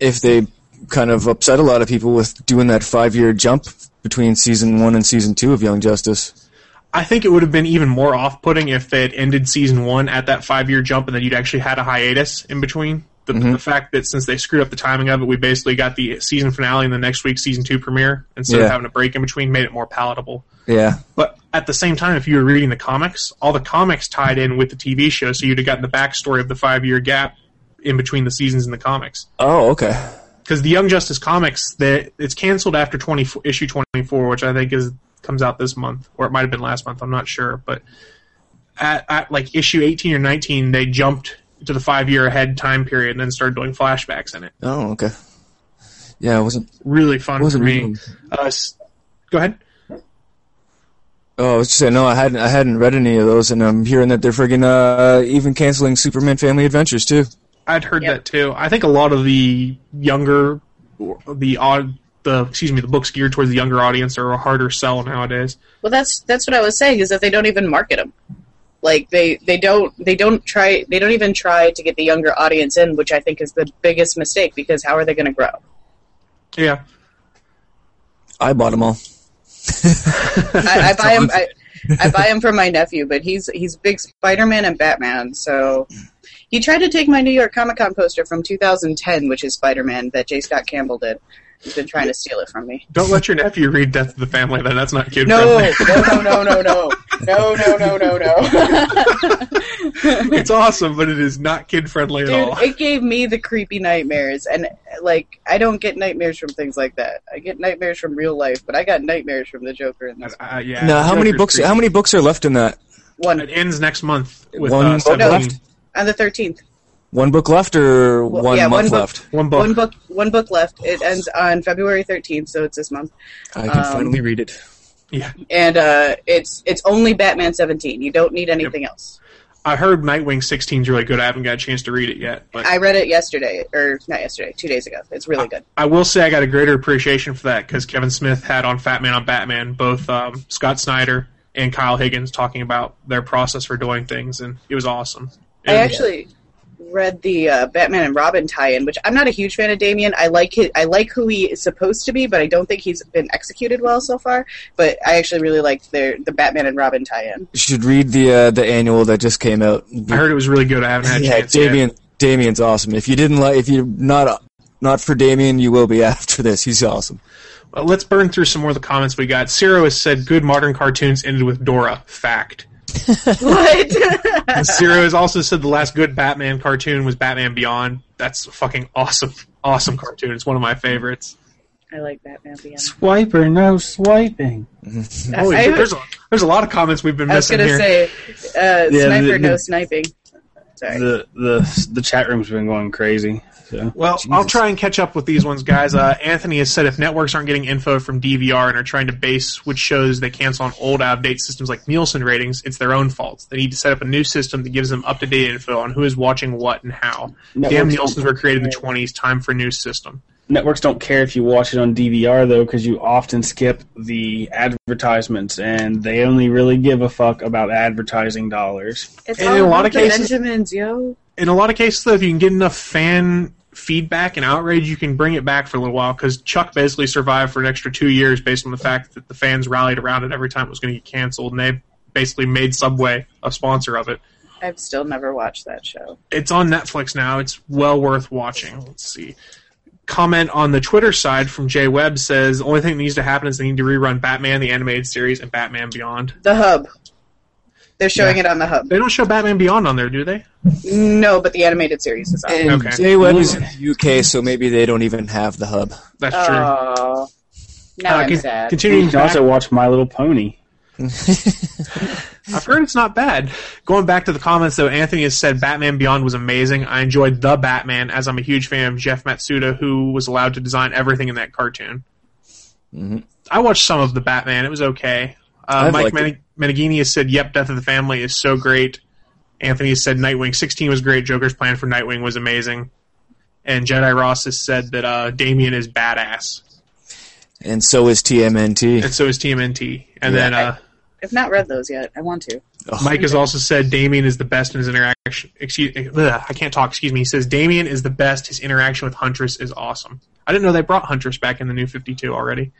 if they kind of upset a lot of people with doing that five year jump between season one and season two of Young Justice. I think it would have been even more off-putting if they had ended season one at that five-year jump, and then you'd actually had a hiatus in between. The, mm-hmm. the fact that since they screwed up the timing of it, we basically got the season finale and the next week's season two premiere instead Yeah. of having a break in between, made it more palatable. Yeah. But at the same time, if you were reading the comics, all the comics tied in with the TV show, so you'd have gotten the backstory of the five-year gap in between the seasons in the comics. Oh, okay. Because the Young Justice comics, they, it's canceled after 20, issue 24, which I think is comes out this month, or it might have been last month. I'm not sure, but at, at like issue 18 or 19, they jumped to the five year ahead time period, and then started doing flashbacks in it. Oh, okay. Yeah, it wasn't. Really fun Wasn't for me. reading. Uh, go ahead. Oh, I was just saying, no, I hadn't, I hadn't read any of those, and I'm hearing that they're friggin' uh, even canceling Superman Family Adventures too. I'd heard that too. I think a lot of the younger, the odd, the excuse me, the books geared towards the younger audience are a harder sell nowadays. Well, that's that's what I was saying is that they don't even market them. Like they they don't they don't try they don't even try to get the younger audience in, which I think is the biggest mistake because how are they going to grow? Yeah, I bought them all. I, I buy them. I, I buy them for my nephew, but he's he's big Spider Man and Batman. So he tried to take my New York Comic Con poster from 2010, which is Spider Man that J. Scott Campbell did. He's been trying to steal it from me. don't let your nephew read Death of the Family. Then that's not kid No, friendly. no, no, no, no, no, no, no, no, no, no. it's awesome, but it is not kid friendly at all. it gave me the creepy nightmares, and like I don't get nightmares from things like that. I get nightmares from real life, but I got nightmares from the Joker in this. Uh, yeah. now, how many books? creepy. How many books are left in that? One It ends next month with One uh, book left? On the thirteenth. One book left, or Well, one yeah, one month book. left? One book. One book. One book left. It ends on February thirteenth, so it's this month. I can Um, finally read it. Yeah, And uh, it's it's only Batman seventeen. You don't need anything else. I heard Nightwing 16 is really good. I haven't got a chance to read it yet, but I read it yesterday, or not yesterday, two days ago. It's really good. I will say I got a greater appreciation for that because Kevin Smith had on Fat Man on Batman both um, Scott Snyder and Kyle Higgins talking about their process for doing things, and it was awesome. I And- actually read the uh, Batman and Robin tie-in, which I'm not a huge fan of Damian. I like his, I like who he is supposed to be, but I don't think he's been executed well so far. But I actually really liked their the Batman and Robin tie-in. You should read the uh, the annual that just came out. I heard it was really good. I haven't had a yeah, chance yet. Damian. Damian's awesome. If you didn't like, if you're not not for Damian, you will be after this. He's awesome. Well, let's burn through some more of the comments we got. Ciro has said good modern cartoons ended with Dora. Fact. What? Ciro has also said the last good Batman cartoon was Batman Beyond. That's a fucking awesome, awesome cartoon. It's one of my favorites. I like Batman Beyond. Swiper, no swiping. Holy I- there's a, there's a lot of comments we've been I was missing gonna here. say, uh, Yeah, sniper the- no the- sniping. Sorry. The the the chat room's been going crazy. So. Well, I'll try and catch up with these ones, guys. Uh, Anthony has said if networks aren't getting info from DVR and are trying to base which shows they cancel on old, out of date systems like Nielsen ratings, it's their own fault. They need to set up a new system that gives them up to date info on who is watching what and how. Damn, Networks Nielsen's were created in the 20s. Time for a new system. Networks don't care if you watch it on DVR though, because you often skip the advertisements, and they only really give a fuck about advertising dollars. It's And all in a lot about of the cases- Benjamins, yo. In a lot of cases, though, if you can get enough fan feedback and outrage, you can bring it back for a little while. Because Chuck basically survived for an extra two years based on the fact that the fans rallied around it every time it was going to get canceled, and they basically made Subway a sponsor of it. I've still never watched that show. It's on Netflix now. It's well worth watching. Let's see. Comment on the Twitter side from Jay Webb says the only thing that needs to happen is they need to rerun Batman the animated series and Batman Beyond. The Hub. They're showing Yeah. it on the Hub. They don't show Batman Beyond on there, do they? No, but the animated series is on. And Okay. Jay Webb is in the UK, so maybe they don't even have the hub. That's true. Oh, now Uh, I'm con- sad. You Continuing can back, also watch My Little Pony. I've heard it's not bad. Going back to the comments, though, Anthony has said Batman Beyond was amazing. I enjoyed the Batman, as I'm a huge fan of Jeff Matsuda, who was allowed to design everything in that cartoon. Mhm. I watched some of the Batman. It was okay. Uh, Mike Meneghini has said, "Yep, Death of the Family is so great." Anthony has said Nightwing 16 was great. Joker's plan for Nightwing was amazing. And Jedi Ross has said that uh, Damian is badass, And so is TMNT. and so is TMNT. And Yeah. then uh, I've not read those yet. I want to. Oh, Mike has also said Damian is the best in his interaction. Excuse, ugh, I can't talk. Excuse me. He says Damian is the best. His interaction with Huntress is awesome. I didn't know they brought Huntress back in the new Fifty Two already.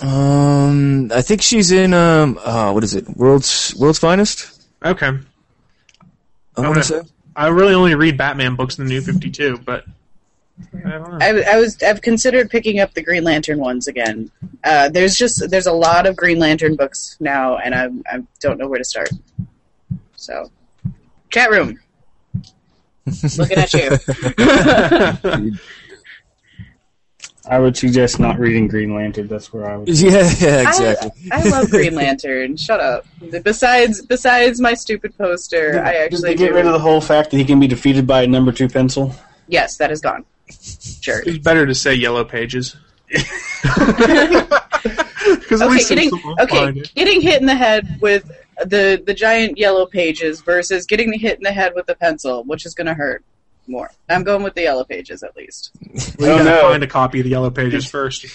Um, I think she's in um, uh, what is it? World's World's Finest. Okay, I I'm want gonna- to say. I really only read Batman books in the new Fifty Two, but I don't know. I, I was. I've considered picking up the Green Lantern ones again. Uh, there's just there's a lot of Green Lantern books now, and I I don't know where to start. So, chat room. Looking at you. I would suggest not reading Green Lantern. That's where I would. Yeah, yeah, exactly. I, I love Green Lantern. Shut up. Besides, besides my stupid poster, I Did actually they get do. rid of the whole fact that he can be defeated by a number two pencil? Yes, that is gone. Sure. It's better to say Yellow Pages. Because at okay, least getting okay, getting hit in the head with the the giant yellow pages versus getting hit in the head with the pencil, which is going to hurt more. I'm going with the yellow pages at least. We Oh, gotta no. find a copy of the Yellow Pages first.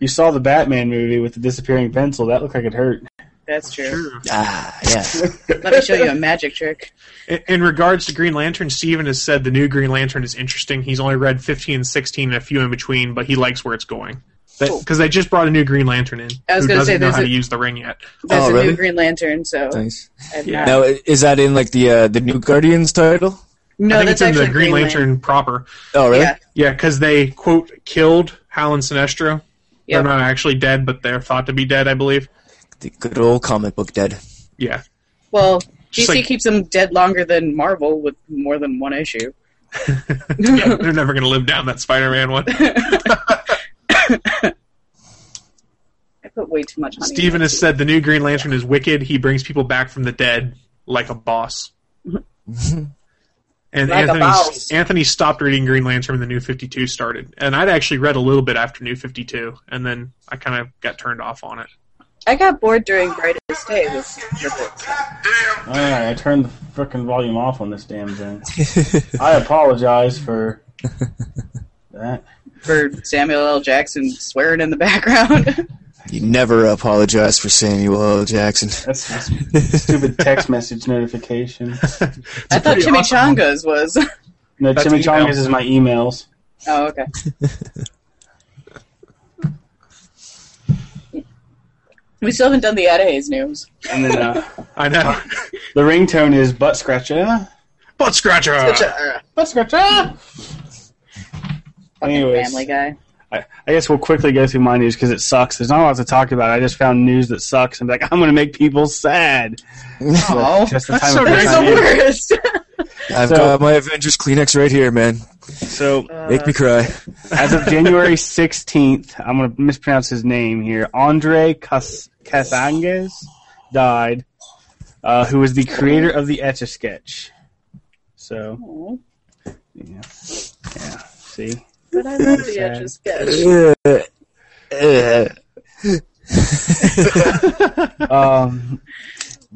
You saw the Batman movie with the disappearing pencil. That looked like it hurt. That's true. Ah, yes. Let me show you a magic trick. In, in regards to Green Lantern, Steven has said the new Green Lantern is interesting. He's only read 15 and 16 and a few in between, but he likes where it's going. Because they just brought a new Green Lantern in I was gonna say, know there's how a- to use the ring yet. There's Oh, a really? new Green Lantern, so Nice. Yeah. Now, is that in like the uh, the new Guardians title? no, I think that's it's in the Green Green Lantern proper. Oh, really? Yeah. Yeah, because they, quote, killed Hal and Sinestro. Yep. They're not actually dead, but they're thought to be dead, I believe. The good old comic book dead. Yeah. Well, DC like- keeps them dead longer than Marvel with more than one issue. Yeah, they're never going to live down that Spider Man one. I put way too much honey. Steven has said the new Green Lantern is wicked. He brings people back from the dead like a boss. And Like a Anthony boss. Anthony stopped reading Green Lantern when the New Fifty Two started, and I'd actually read a little bit after New Fifty Two, and then I kind of got turned off on it. I got bored during Brightest Day with, with it. Alright, I turned the frickin' volume off on this damn thing. I apologize for that. For Samuel L. Jackson swearing in the background. You never apologize for Samuel L. Jackson. That's a stupid text message notification. I thought pretty awesome was. No, That's Chimichangas emails. is my emails. Oh, okay. We still haven't done the Adahy's news. And then uh, I know. the ringtone is butt scratcher. Butt scratcher. Butt scratcher. Fucking Anyways. Family Guy. I, I guess we'll quickly go through my news because it sucks. There's not a lot to talk about. I just found news that sucks and be like, I'm going to make people sad. Oh, Just the time so of the worst. I've So- got my Avengers Kleenex right here, man. So Make me cry. as of January 16th, I'm going to mispronounce his name here. Andre Cas- Cassagnes died, uh, who was the creator of the Etch a Sketch. So, yeah. yeah. See? but I love the Etch a Sketch. Uh, uh. um,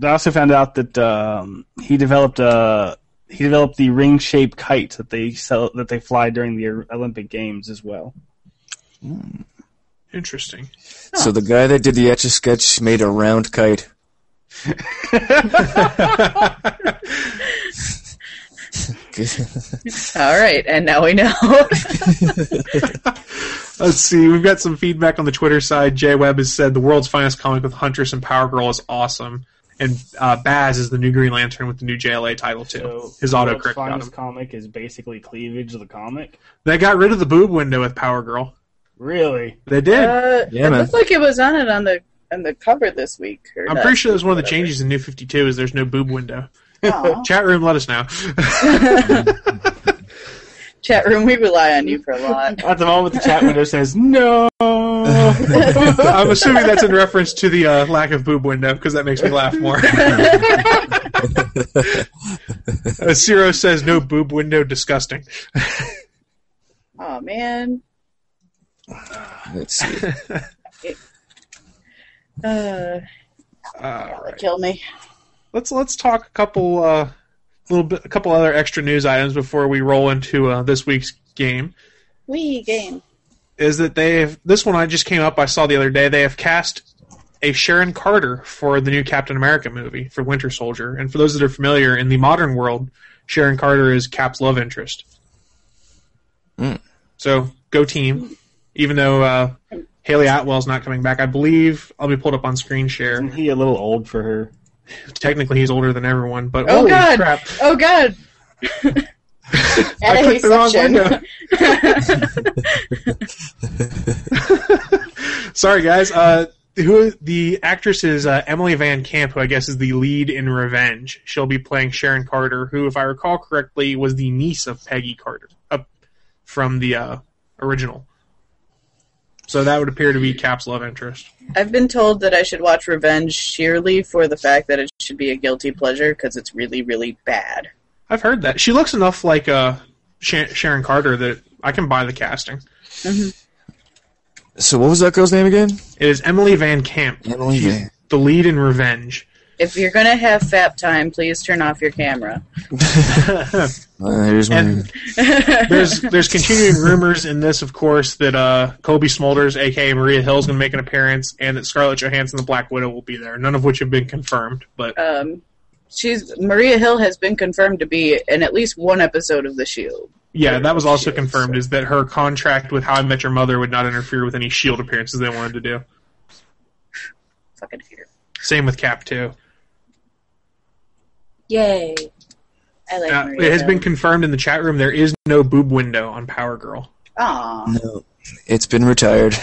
I also found out that um, he developed uh, he developed the ring shaped kite that they sell that they fly during the Olympic Games as well. Hmm. Interesting. So the guy that did the etch a sketch made a round kite. All right, and now we know. Let's see. We've got some feedback on the Twitter side. Jay Webb has said the world's finest comic with Huntress and Power Girl is awesome, and uh, Baz is the new Green Lantern with the new JLA title too. So His the autocorrect world's got finest him. comic is basically cleavage of the comic. They got rid of the boob window with Power Girl. Really? They did. Uh, Yeah, it man. looked like it was on it on the on the cover this week. Or I'm that pretty sure that's one of the changes in New 52 is there's no boob window. Chat room, let us know. Chat room, we rely on you for a lot. At the moment, the chat window says no. I'm assuming that's in reference to the uh, lack of boob window because that makes me laugh more. uh, Zero says no boob window, disgusting. Oh man. Let's see. Uh, All right. kill me. let's let's talk a couple uh little bit a couple other extra news items before we roll into uh, this week's game Wii game. is that they have this one I just came up I saw the other day they have cast a Sharon Carter for the new Captain America movie for Winter Soldier and for those that are familiar in the modern world Sharon Carter is Cap's love interest Mm. so go team even though uh, Hayley Atwell's not coming back I believe I'll be pulled up on screen share Isn't he a little old for her? Technically he's older than everyone but Oh holy god. crap Oh god. I clicked the wrong Adaheception. Sorry, guys. Uh, who the actress is uh, Emily Van Camp, who I guess is the lead in Revenge. She'll be playing Sharon Carter, who, if I recall correctly, was the niece of Peggy Carter uh, from the uh, original. So that would appear to be Cap's love interest. I've been told that I should watch Revenge sheerly for the fact that it should be a guilty pleasure because it's really, really bad. I've heard that she looks enough like uh, Sha- Sharon Carter that I can buy the casting. So what was that girl's name again? It is Emily Van Camp. Emily She's Van- the lead in Revenge. If you're gonna have fap time, please turn off your camera. Uh, here's my. There's there's continuing rumors in this, of course, that uh, Cobie Smulders, aka Maria Hill, is going to make an appearance, and that Scarlett Johansson, the Black Widow, will be there. None of which have been confirmed, but Um, she's Maria Hill has been confirmed to be in at least one episode of The Shield. yeah, that was also confirmed. Is that her contract with How I Met Your Mother would not interfere with any Shield appearances they wanted to do. Fucking here. Same with Cap too. Yay! I like Uh, it has been confirmed in the chat room. There is no boob window on Power Girl. Aw. No, it's been retired.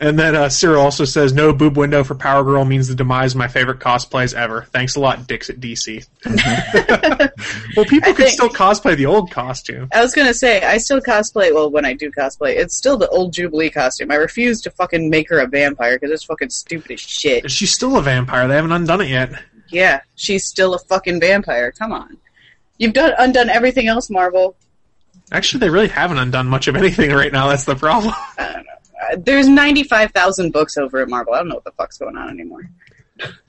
And then uh, Cyril also says no boob window for Power Girl means the demise of my favorite cosplays ever. Thanks a lot, Dix at DC. well, people I can think- still cosplay the old costume. I was gonna say I still cosplay. Well, when I do cosplay, it's still the old Jubilee costume. I refuse to fucking make her a vampire because it's fucking stupid as shit. She's still a vampire. They haven't undone it yet. Yeah, she's still a fucking vampire. Come on, you've done undone everything else, Marvel. Actually, they really haven't undone much of anything right now. That's the problem. Uh, there's ninety five thousand books over at Marvel. I don't know what the fuck's going on anymore.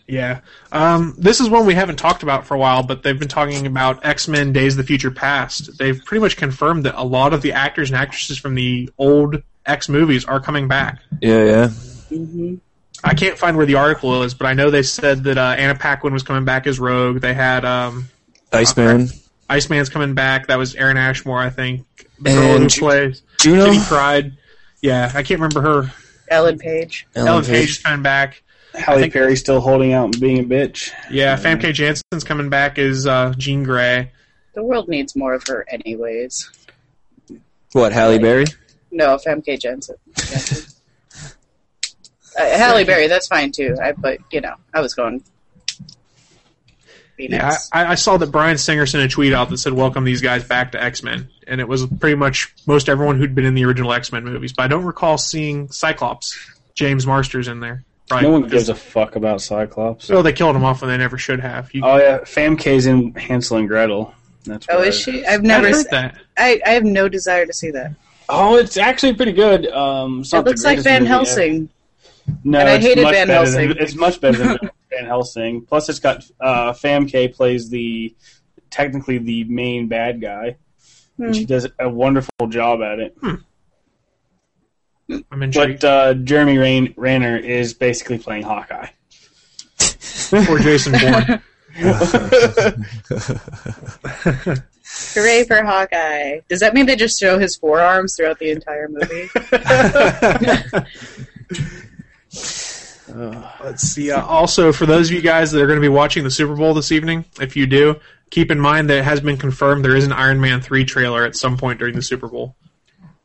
yeah. Um, this is one we haven't talked about for a while, but they've been talking about X Men Days of the Future Past. They've pretty much confirmed that a lot of the actors and actresses from the old X movies are coming back. Yeah, yeah. hmm I can't find where the article is, but I know they said that uh, Anna Paquin was coming back as Rogue. They had um, Iceman. Iceman's coming back. That was Aaron Ashmore, I think. The girl who Ju- plays Juno? Kitty Pryde. Yeah, I can't remember her. Ellen Page. Ellen, Page is coming back. Halle think- Perry still holding out and being a bitch. Yeah, Famke Janssen's coming back as uh, Jean Grey. The world needs more of her, anyways. What, Halle Berry? No, Famke Janssen. Janssen. Uh, Halle Berry, that's fine too. I, but you know, I was going. Be Yeah. I, I saw that Bryan Singer sent a tweet out that said, "Welcome these guys back to X Men," and it was pretty much most everyone who'd been in the original X Men movies. But I don't recall seeing Cyclops, James Marsters in there. Right? No one gives a fuck about Cyclops. Oh, they killed him off when they never should have. You, Oh yeah, Famke's in Hansel and Gretel. That's oh, is she? I've I've never. heard se- that. I, I have no desire to see that. Oh, it's actually pretty good. Um, It looks like Van Helsing. ever. Helsing. No, And I it's hated much Van better Helsing. Than, it's much better than Van Helsing. Plus, it's got uh, Famke plays the technically the main bad guy, Hmm. and she does a wonderful job at it. I'm intrigued. But uh, Jeremy Rain- Rayner is basically playing Hawkeye. or Jason Bourne. Hooray for Hawkeye! Does that mean they just show his forearms throughout the entire movie? Let's see. Uh, also, for those of you guys that are going to be watching the Super Bowl this evening, if you do, keep in mind that it has been confirmed there is an Iron Man 3 trailer at some point during the Super Bowl.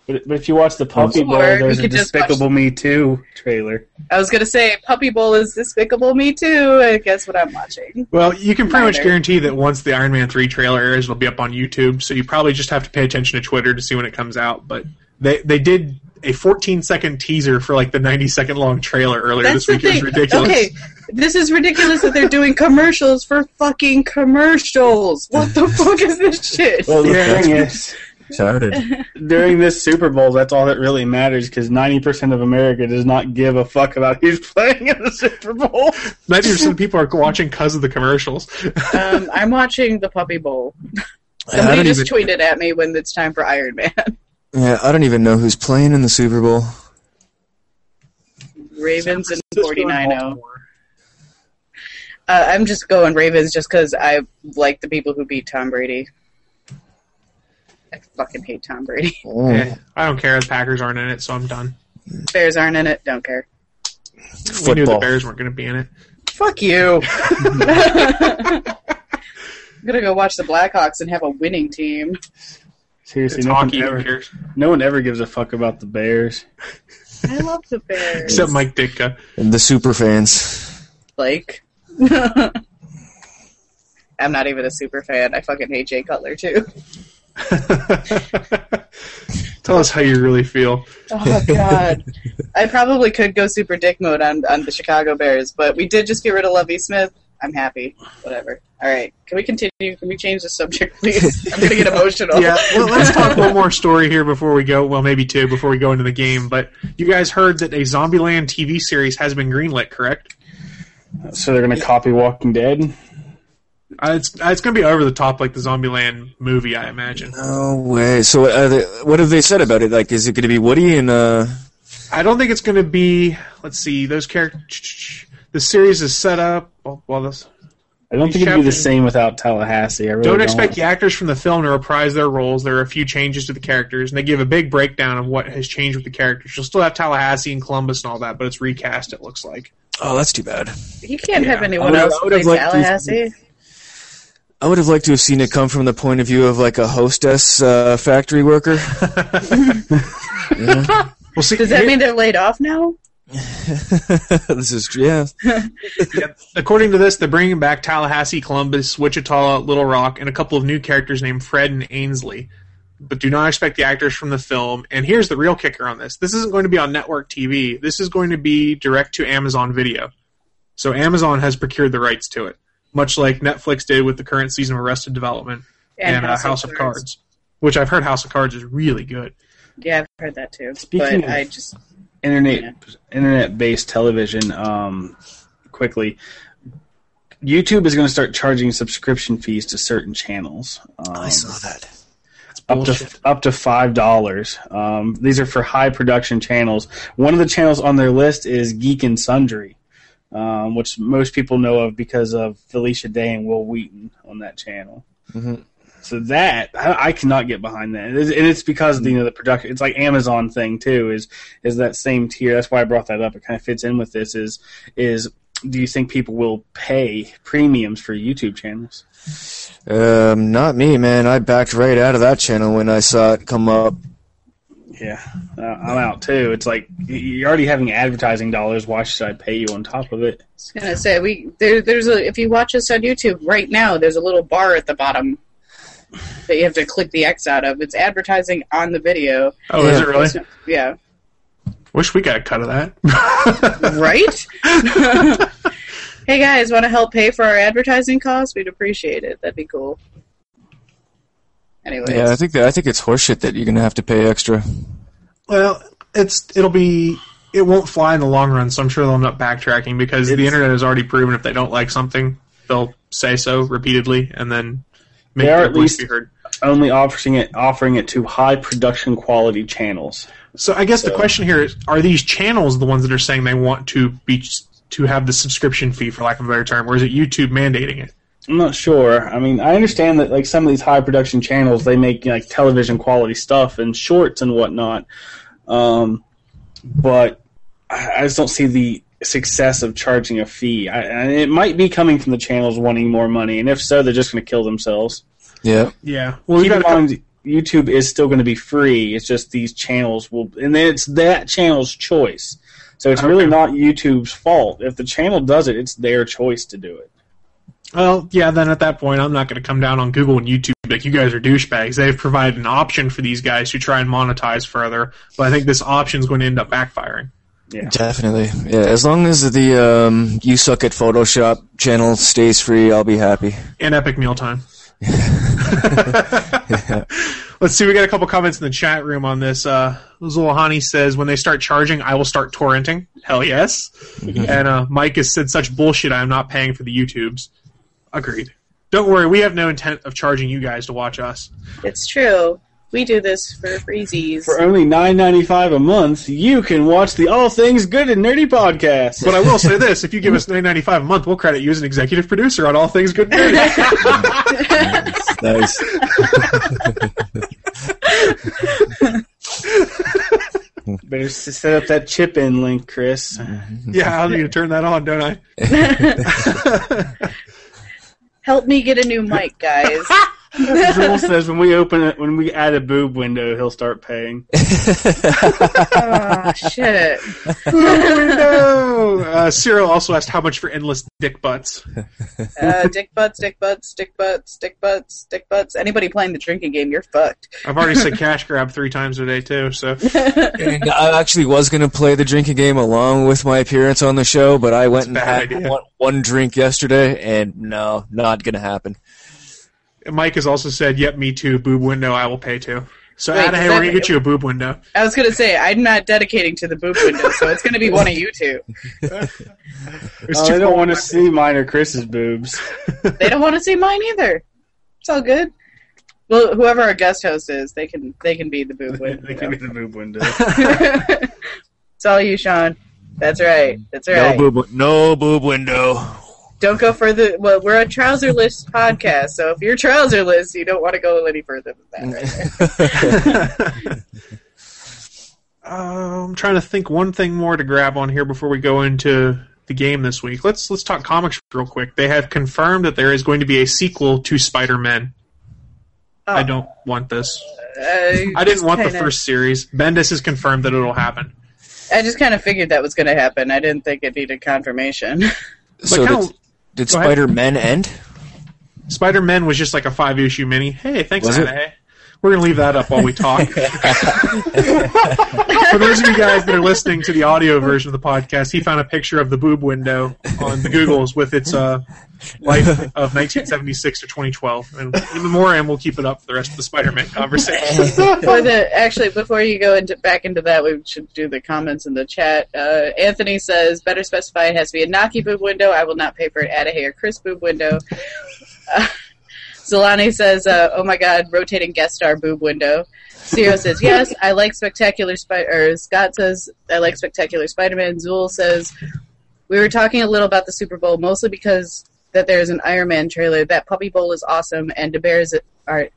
But, but if you watch the Puppy Or Bowl, there's a could watch- Despicable Me 2 trailer. I was gonna say Puppy Bowl is Despicable Me too. I guess what I'm watching. Well, you can pretty much guarantee that once the Iron Man 3 trailer airs, it'll be up on YouTube, so you probably just have to pay attention to Twitter to see when it comes out. But they, they did a 14 second teaser for like the 90 second long trailer earlier That's this the week. It was ridiculous. Okay, this is ridiculous that they're doing commercials for fucking commercials. What the fuck is this shit? Well, the Yeah. thing is, Shouted. during this Super Bowl, that's all that really matters because 90% of America does not give a fuck about who's playing in the Super Bowl. 90% of people are watching because of the commercials. Um, I'm watching the Puppy Bowl. Somebody just even, tweeted at me when it's time for Iron Man. Yeah, I don't even know who's playing in the Super Bowl. Ravens and 49 Uh, I'm just going Ravens just because I like the people who beat Tom Brady. I fucking hate Tom Brady. Oh, Eh, I don't care. The Packers aren't in it, so I'm done. Bears aren't in it. Don't care. We knew the. Bears weren't going to be in it. Fuck you. I'm gonna go watch the Blackhawks and have a winning team. Seriously, It's no one, hockey. Who ever, cares? no one ever gives a fuck about the Bears. I love the Bears. Except Mike Ditka. And the super fans. like. I'm not even a super fan. I fucking hate Jay Cutler too. Tell us how you really feel. Oh god, I probably could go super dick mode on on the Chicago Bears, but we did just get rid of Lovie Smith. I'm happy. Whatever. All right, can we continue? Can we change the subject, please? I'm gonna get emotional. Yeah, well, let's talk one more story here before we go. Well, maybe two before we go into the game. But you guys heard that a Zombieland TV series has been greenlit, correct? So they're going to copy Walking Dead. Uh, it's uh, it's going to be over the top like the Zombieland movie, I imagine. No way. So uh, they, what have they said about it? Like, is it going to be Woody and uh? I don't think it's going to be. Let's see. Those characters. The series is set up. Well, well this, I don't These think it'd be the same without Tallahassee. I really don't don't expect the actors from the film to reprise their roles. There are a few changes to the characters, and they give a big breakdown of what has changed with the characters. You'll still have Tallahassee and Columbus and all that, but it's recast. It looks like. Oh, that's too bad. You can't have anyone else I would play have liked to- Tallahassee. I would have liked to have seen it come from the point of view of like a hostess uh, factory worker. yeah. Well, see, Does that mean they're laid off now? this is yeah. According to this, they're bringing back Tallahassee, Columbus, Wichita, Little Rock, and a couple of new characters named Fred and Ainsley. But do not expect the actors from the film. And here's the real kicker on this: this isn't going to be on network TV. This is going to be direct to Amazon Video. So Amazon has procured the rights to it, much like Netflix did with the current season of Arrested Development And and, uh, House of of Cards. Cards, which I've heard House of Cards is really good. Yeah, I've heard that too. Speaking but of- I just internet internet based television. Um, quickly, YouTube is going to start charging subscription fees to certain channels. Um, I saw that. up to up to five dollars. Um, these are for high production channels. One of the channels on their list is Geek and Sundry, um, which most people know of because of Felicia Day and Wil Wheaton on that channel. Mhm. So that I, I cannot get behind that, and it's, and it's because of the, you know the production. It's like Amazon thing too. Is is that same tier? That's why I brought that up. It kind of fits in with this. Is is do you think people will pay premiums for YouTube channels? Um, not me, man. I backed right out of that channel when I saw it come up. Yeah, uh, I'm out too. It's like you're already having advertising dollars. Why should I pay you on top of it? was gonna say we there, there's a if you watch us on YouTube right now, there's a little bar at the bottom that you have to click the X out of. It's advertising on the video. Oh, is it really? Yeah. Wish we got a cut of that. right? hey guys, want to help pay for our advertising costs? We'd appreciate it. That'd be cool. Anyways, Yeah, I think that, I think it's horseshit that you're gonna have to pay extra. Well, it's it'll be it won't fly in the long run, so I'm sure they'll end up backtracking because the internet has already proven if they don't like something, they'll say so repeatedly and then make They are at least be heard. only offering it offering it to high production quality channels. So I guess the question here is: Are these channels the ones that are saying they want to be to have the subscription fee, for lack of a better term, or is it YouTube mandating it? I'm not sure. I mean, I understand that like some of these high production channels they make like television quality stuff and shorts and whatnot, um, but I I just don't see the success of charging a fee. I, and it might be coming from the channels wanting more money, and if so, they're just going to kill themselves. Yeah. Yeah. Well, Keep in a couple- mind, YouTube is still going to be free. It's just these channels will, and then it's that channel's choice. So it's really not YouTube's fault. If the channel does it, it's their choice to do it. Well, yeah, then at that point, I'm not going to come down on Google and YouTube like you guys are douchebags. They've provided an option for these guys to try and monetize further, but I think this option is going to end up backfiring. Yeah. Definitely. Yeah, as long as the um, you suck at Photoshop channel stays free, I'll be happy. And Epic Mealtime. Let's see, we got a couple comments in the chat room on this. Uh, Zulhani says, when they start charging, I will start torrenting. Hell yes. and uh, Mike has said such bullshit, I am not paying for the YouTubes. Agreed. Don't worry, we have no intent of charging you guys to watch us. it's true. We do this for freezies. For only nine ninety five a month, you can watch the All Things Good and Nerdy podcast. But I will say this: if you give us nine ninety five a month, we'll credit you as an executive producer on all things good. and Nerdy. nice. Better s- set up that chip in link, Chris. yeah, I'll need to turn that on, don't I? Help me get a new mic, guys. Joel says when we open it, when we add a boob window, he'll start paying. oh, shit. no. Uh, Cyril also asked how much for endless dick butts. Uh, dick butts, dick butts, dick butts, dick butts, dick butts. Anybody playing the drinking game, you're fucked. I've already said cash grab three times a day too. So And I actually was going to play the drinking game along with my appearance on the show, but I went and had one, one drink yesterday, and no, not going to happen. Mike has also said, "Yep, me too. Boob window, I will pay too." So Wait, Adahy, we're gonna get you a boob window. I was gonna say I'm not dedicating to the boob window, so it's gonna be one of you two. It's Oh, they don't want to see mine or Chris's boobs. They don't want to see mine either. It's all good. Well, whoever our guest host is, they can they can be the boob window. they can be the boob window. it's all you, Sean. That's right. That's right. No boob, no boob window. Don't go further. Well, we're a trouserless podcast, so if you're trouserless, you don't want to go any further than that. Right. Uh, I'm trying to think one thing more to grab on here before we go into the game this week. Let's let's talk comics real quick. They have confirmed that there is going to be a sequel to Spider-Men. I don't want this. Uh, I didn't want the kinda- first series. Bendis has confirmed that it'll happen. I just kind of figured that was going to happen. I didn't think it needed confirmation. So kinda- did, ahead. Spider-Men end? Spider-Men was just like a five issue mini. Hey, thanks, Was it? Hey. We're gonna leave that up while we talk. For those of you guys that are listening to the audio version of the podcast, he found a picture of the boob window on the Googles with its uh, life of 1976 to 2012, and in memoriam, we'll keep it up for the rest of the Spider-Men conversation. For the actually, before you go into back into that, we should do the comments in the chat. Uh, Anthony says, "Better specify it has to be a Naki boob window. I will not pay for an Adahy or Chris boob window." Uh, Zolani says, uh, "Oh my God, rotating guest star boob window." Ciro says, "Yes, I like spectacular Spider." Scott says, "I like spectacular Spider-Man." Zool says, "We were talking a little about the Super Bowl, mostly because that there's an Iron Man trailer. That Puppy Bowl is awesome, and the Bears are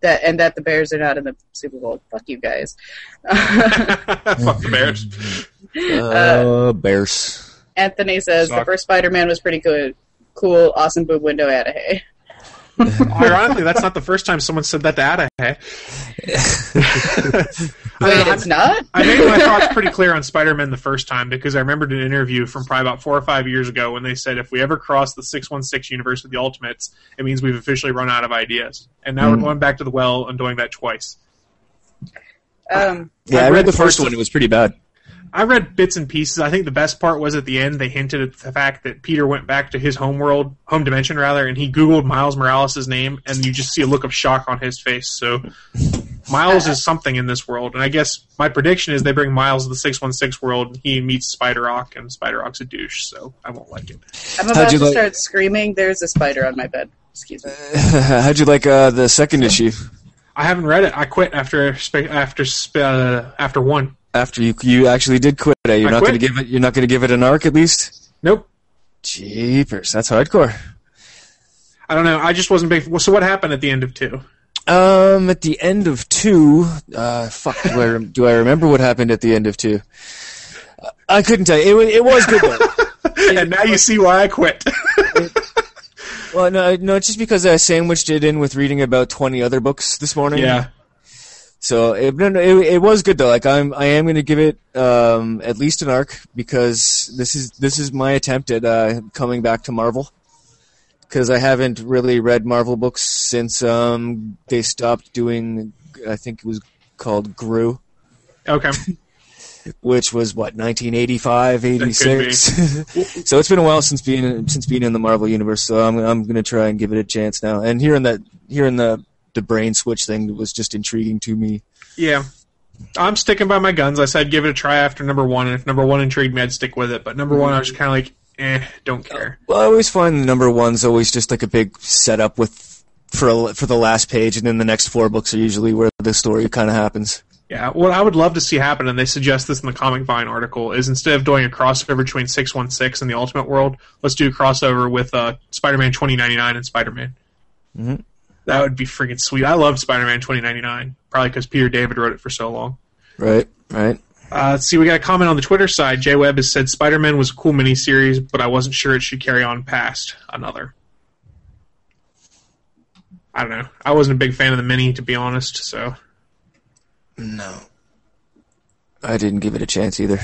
that and that the Bears are not in the Super Bowl. Fuck you guys." Fuck the Bears. Uh, Bears. Anthony says the first Spider-Men was pretty good, cool, awesome boob window Adahy. Ironically, that's not the first time someone said that to Ada. Hey. Wait, it's not. I made my thoughts pretty clear on Spider-Men the first time because I remembered an interview from probably about four or five years ago when they said if we ever cross the 616 universe with the Ultimates, it means we've officially run out of ideas. And now we're Mm. going back to the well and doing that twice. Um, Yeah, I read the first one. It was pretty bad. I read bits and pieces. I think the best part was at the end they hinted at the fact that Peter went back to his home world, home dimension rather, and he Googled Miles Morales' name, and you just see a look of shock on his face. So Miles is something in this world, and I guess my prediction is they bring Miles to the six one six world, and he meets Spider Ock, and Spider Ock's a douche, so I won't like it. I'm about to like- start screaming. There's a spider on my bed. Excuse me. How'd you like uh, the second issue? I haven't read it. I quit after spe- after spe- uh, after one. After you you actually did quit, uh, you're I not going to give it. You're not going to give it an arc at least. Nope. Jeepers, that's hardcore. I don't know. I just wasn't big. So what happened at the end of two? Um, at the end of two, uh, fuck, do I, rem- do I remember what happened at the end of two? I couldn't tell you. It, it was good though. and now you see why I quit. well, no, no, it's just because I sandwiched it in with reading about twenty other books this morning. Yeah. So it, no, no, it, it was good though. Like I'm, I am going to give it um, at least an arc because this is this is my attempt at uh, coming back to Marvel. Because I haven't really read Marvel books since um, they stopped doing. I think it was called Groo. Okay. which was what 1985 86 so it's been a while since being since being in the marvel universe so i'm i'm going to try and give it a chance now and hearing that hearing the the brain switch thing was just intriguing to me Yeah. I'm sticking by my guns. I said give it a try after number one, and if number one intrigued me, I'd stick with it. But number one, I was kind of like, eh, don't care. well i always find the number one's always just like a big setup with for a, for the last page and then the next four books are usually where the story kind of happens Yeah, what I would love to see happen, and they suggest this in the Comic Vine article, is instead of doing a crossover between 616 and the Ultimate World, let's do a crossover with uh, Spider Man 2099 and Spider Man. Mhm. That would be freaking sweet. I loved Spider Men 2099, probably because Peter David wrote it for so long. right right Uh, let's see, we got a comment on the Twitter side. Jay Webb has said Spider Man was a cool miniseries, but I wasn't sure it should carry on past another. I don't know. I wasn't a big fan of the mini, to be honest. So No. I didn't give it a chance either.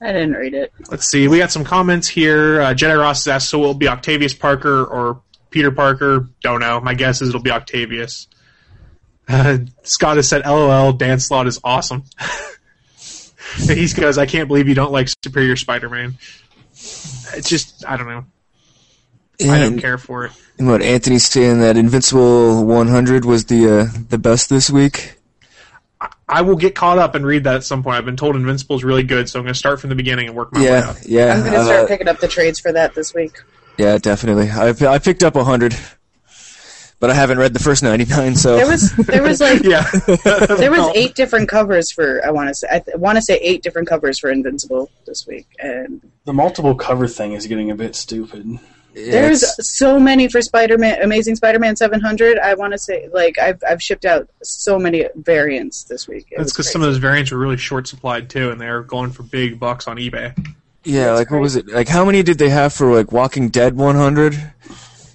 I didn't read it. let's see. We got some comments here. Uh, Jedi Ross has asked, so will it be Octavius Parker or Peter Parker? Don't know. My guess is it'll be Octavius. Uh, Scott has said, "LOL, Dan Slott is awesome." he goes, "I can't believe you don't like Superior Spider-Man." It's just, I don't know. I don't care for it. And what Anthony's saying that Invincible 100 was the uh, the best this week. I will get caught up and read that at some point. I've been told Invincible is really good, so I'm going to start from the beginning and work my way Yeah, up. yeah, I'm gonna uh, start picking up the trades for that this week. Yeah, definitely. I I picked up 100, but I haven't read the first 99. So There was there was like yeah, there was eight different covers for I want to say I th- want to say eight different covers for Invincible this week, and The multiple cover thing is getting a bit stupid. there's so many for Spider-Man, Amazing Spider-Man 700. I want to say like I've I've shipped out so many variants this week. It That's because some of those variants are really short supplied too, and they're going for big bucks on eBay. Yeah, like what was it? Like how many did they have for like Walking Dead 100?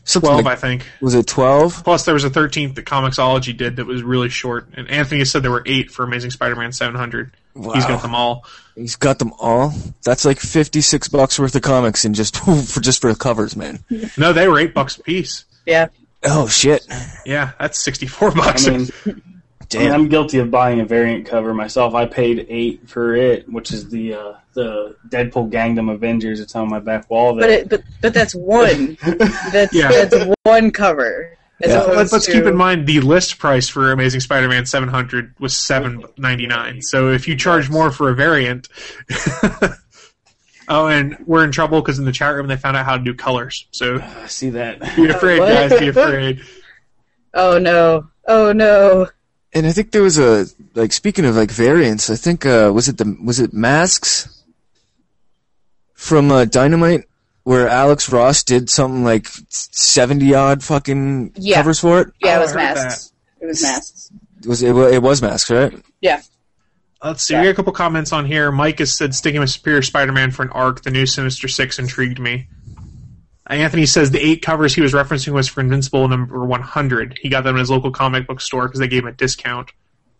Something Twelve, like- I think. was it 12? Plus, there was a thirteenth that Comixology did that was really short, and Anthony said there were eight for Amazing Spider-Man seven hundred. He's got them all. He's got them all. That's like 56 bucks worth of comics and just for just for the covers, man. No, they were eight bucks a piece. yeah. Oh shit. Yeah, that's sixty-four bucks. I mean, I mean, Damn. I'm guilty of buying a variant cover myself. I paid eight for it, which is the uh, the Deadpool Gangnam Avengers. It's on my back wall. But it, but but that's one. That's Yeah. that's one cover. Yeah. Let's, let's to- keep in mind the list price for Amazing Spider-Man 700 was seven ninety nine. So if you charge more for a variant, oh, and we're in trouble because in the chat room they found out how to do colors. So I see that. be afraid, guys. Be afraid. Oh no! Oh no! And I think there was a like speaking of like variants, I think uh was it the was it masks from uh, Dynamite where Alex Ross did something like 70 odd fucking Yeah. covers for it? Yeah, Oh, it was I heard masks. It was masks. It was it, wa- it was masks, right? Yeah. Let's see. We got a couple comments on here. Mike has said sticking with Superior Spider-Man for an arc. The new Sinister Six intrigued me. Anthony says the eight covers he was referencing was for Invincible number 100. He got them in his local comic book store because they gave him a discount.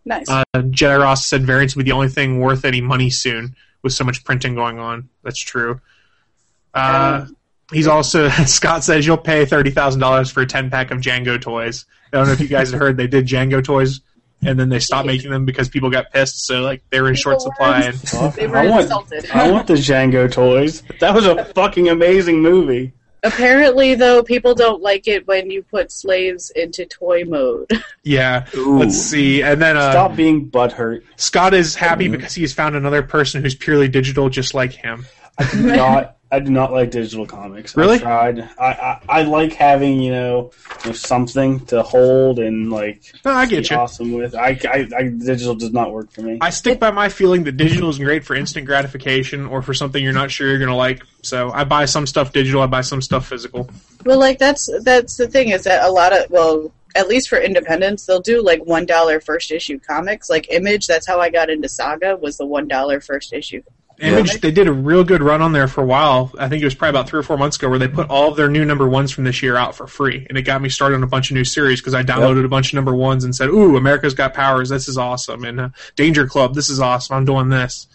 Nice. Uh, Jedi Ross said variants will be the only thing worth any money soon with so much printing going on. That's true. Uh, he's also Scott says you'll pay thirty thousand dollars for a ten pack of Django toys. I don't know if you guys have heard they did Django toys and then they stopped making them because people got pissed. So like they were in short People supply. were- And they were I want. I want the Django toys. That was a fucking amazing movie. Apparently, though, people don't like it when you put slaves into toy mode. yeah, Ooh. let's see. And then uh, Stop being butthurt. Scott is happy because he has found another person who's purely digital, just like him. I do not. I do not like digital comics. Really? I tried. I, I, I like having you know, you know, something to hold and like No, I get be you. awesome with. I, I, I digital does not work for me. I stick by my feeling that digital is great for instant gratification or for something you're not sure you're gonna like. So I buy some stuff digital, I buy some stuff physical. well, like that's that's the thing is that a lot of well, at least for independents, they'll do like one dollar first issue comics. Like Image, that's how I got into Saga was the one dollar first issue. Image, they did a real good run on there for a while. I think it was probably about three or four months ago, where they put all of their new number ones from this year out for free, and it got me started on a bunch of new series because I downloaded a bunch of number ones and said, "Ooh, America's Got Powers, this is awesome," and uh, Danger Club, this is awesome. I'm doing this.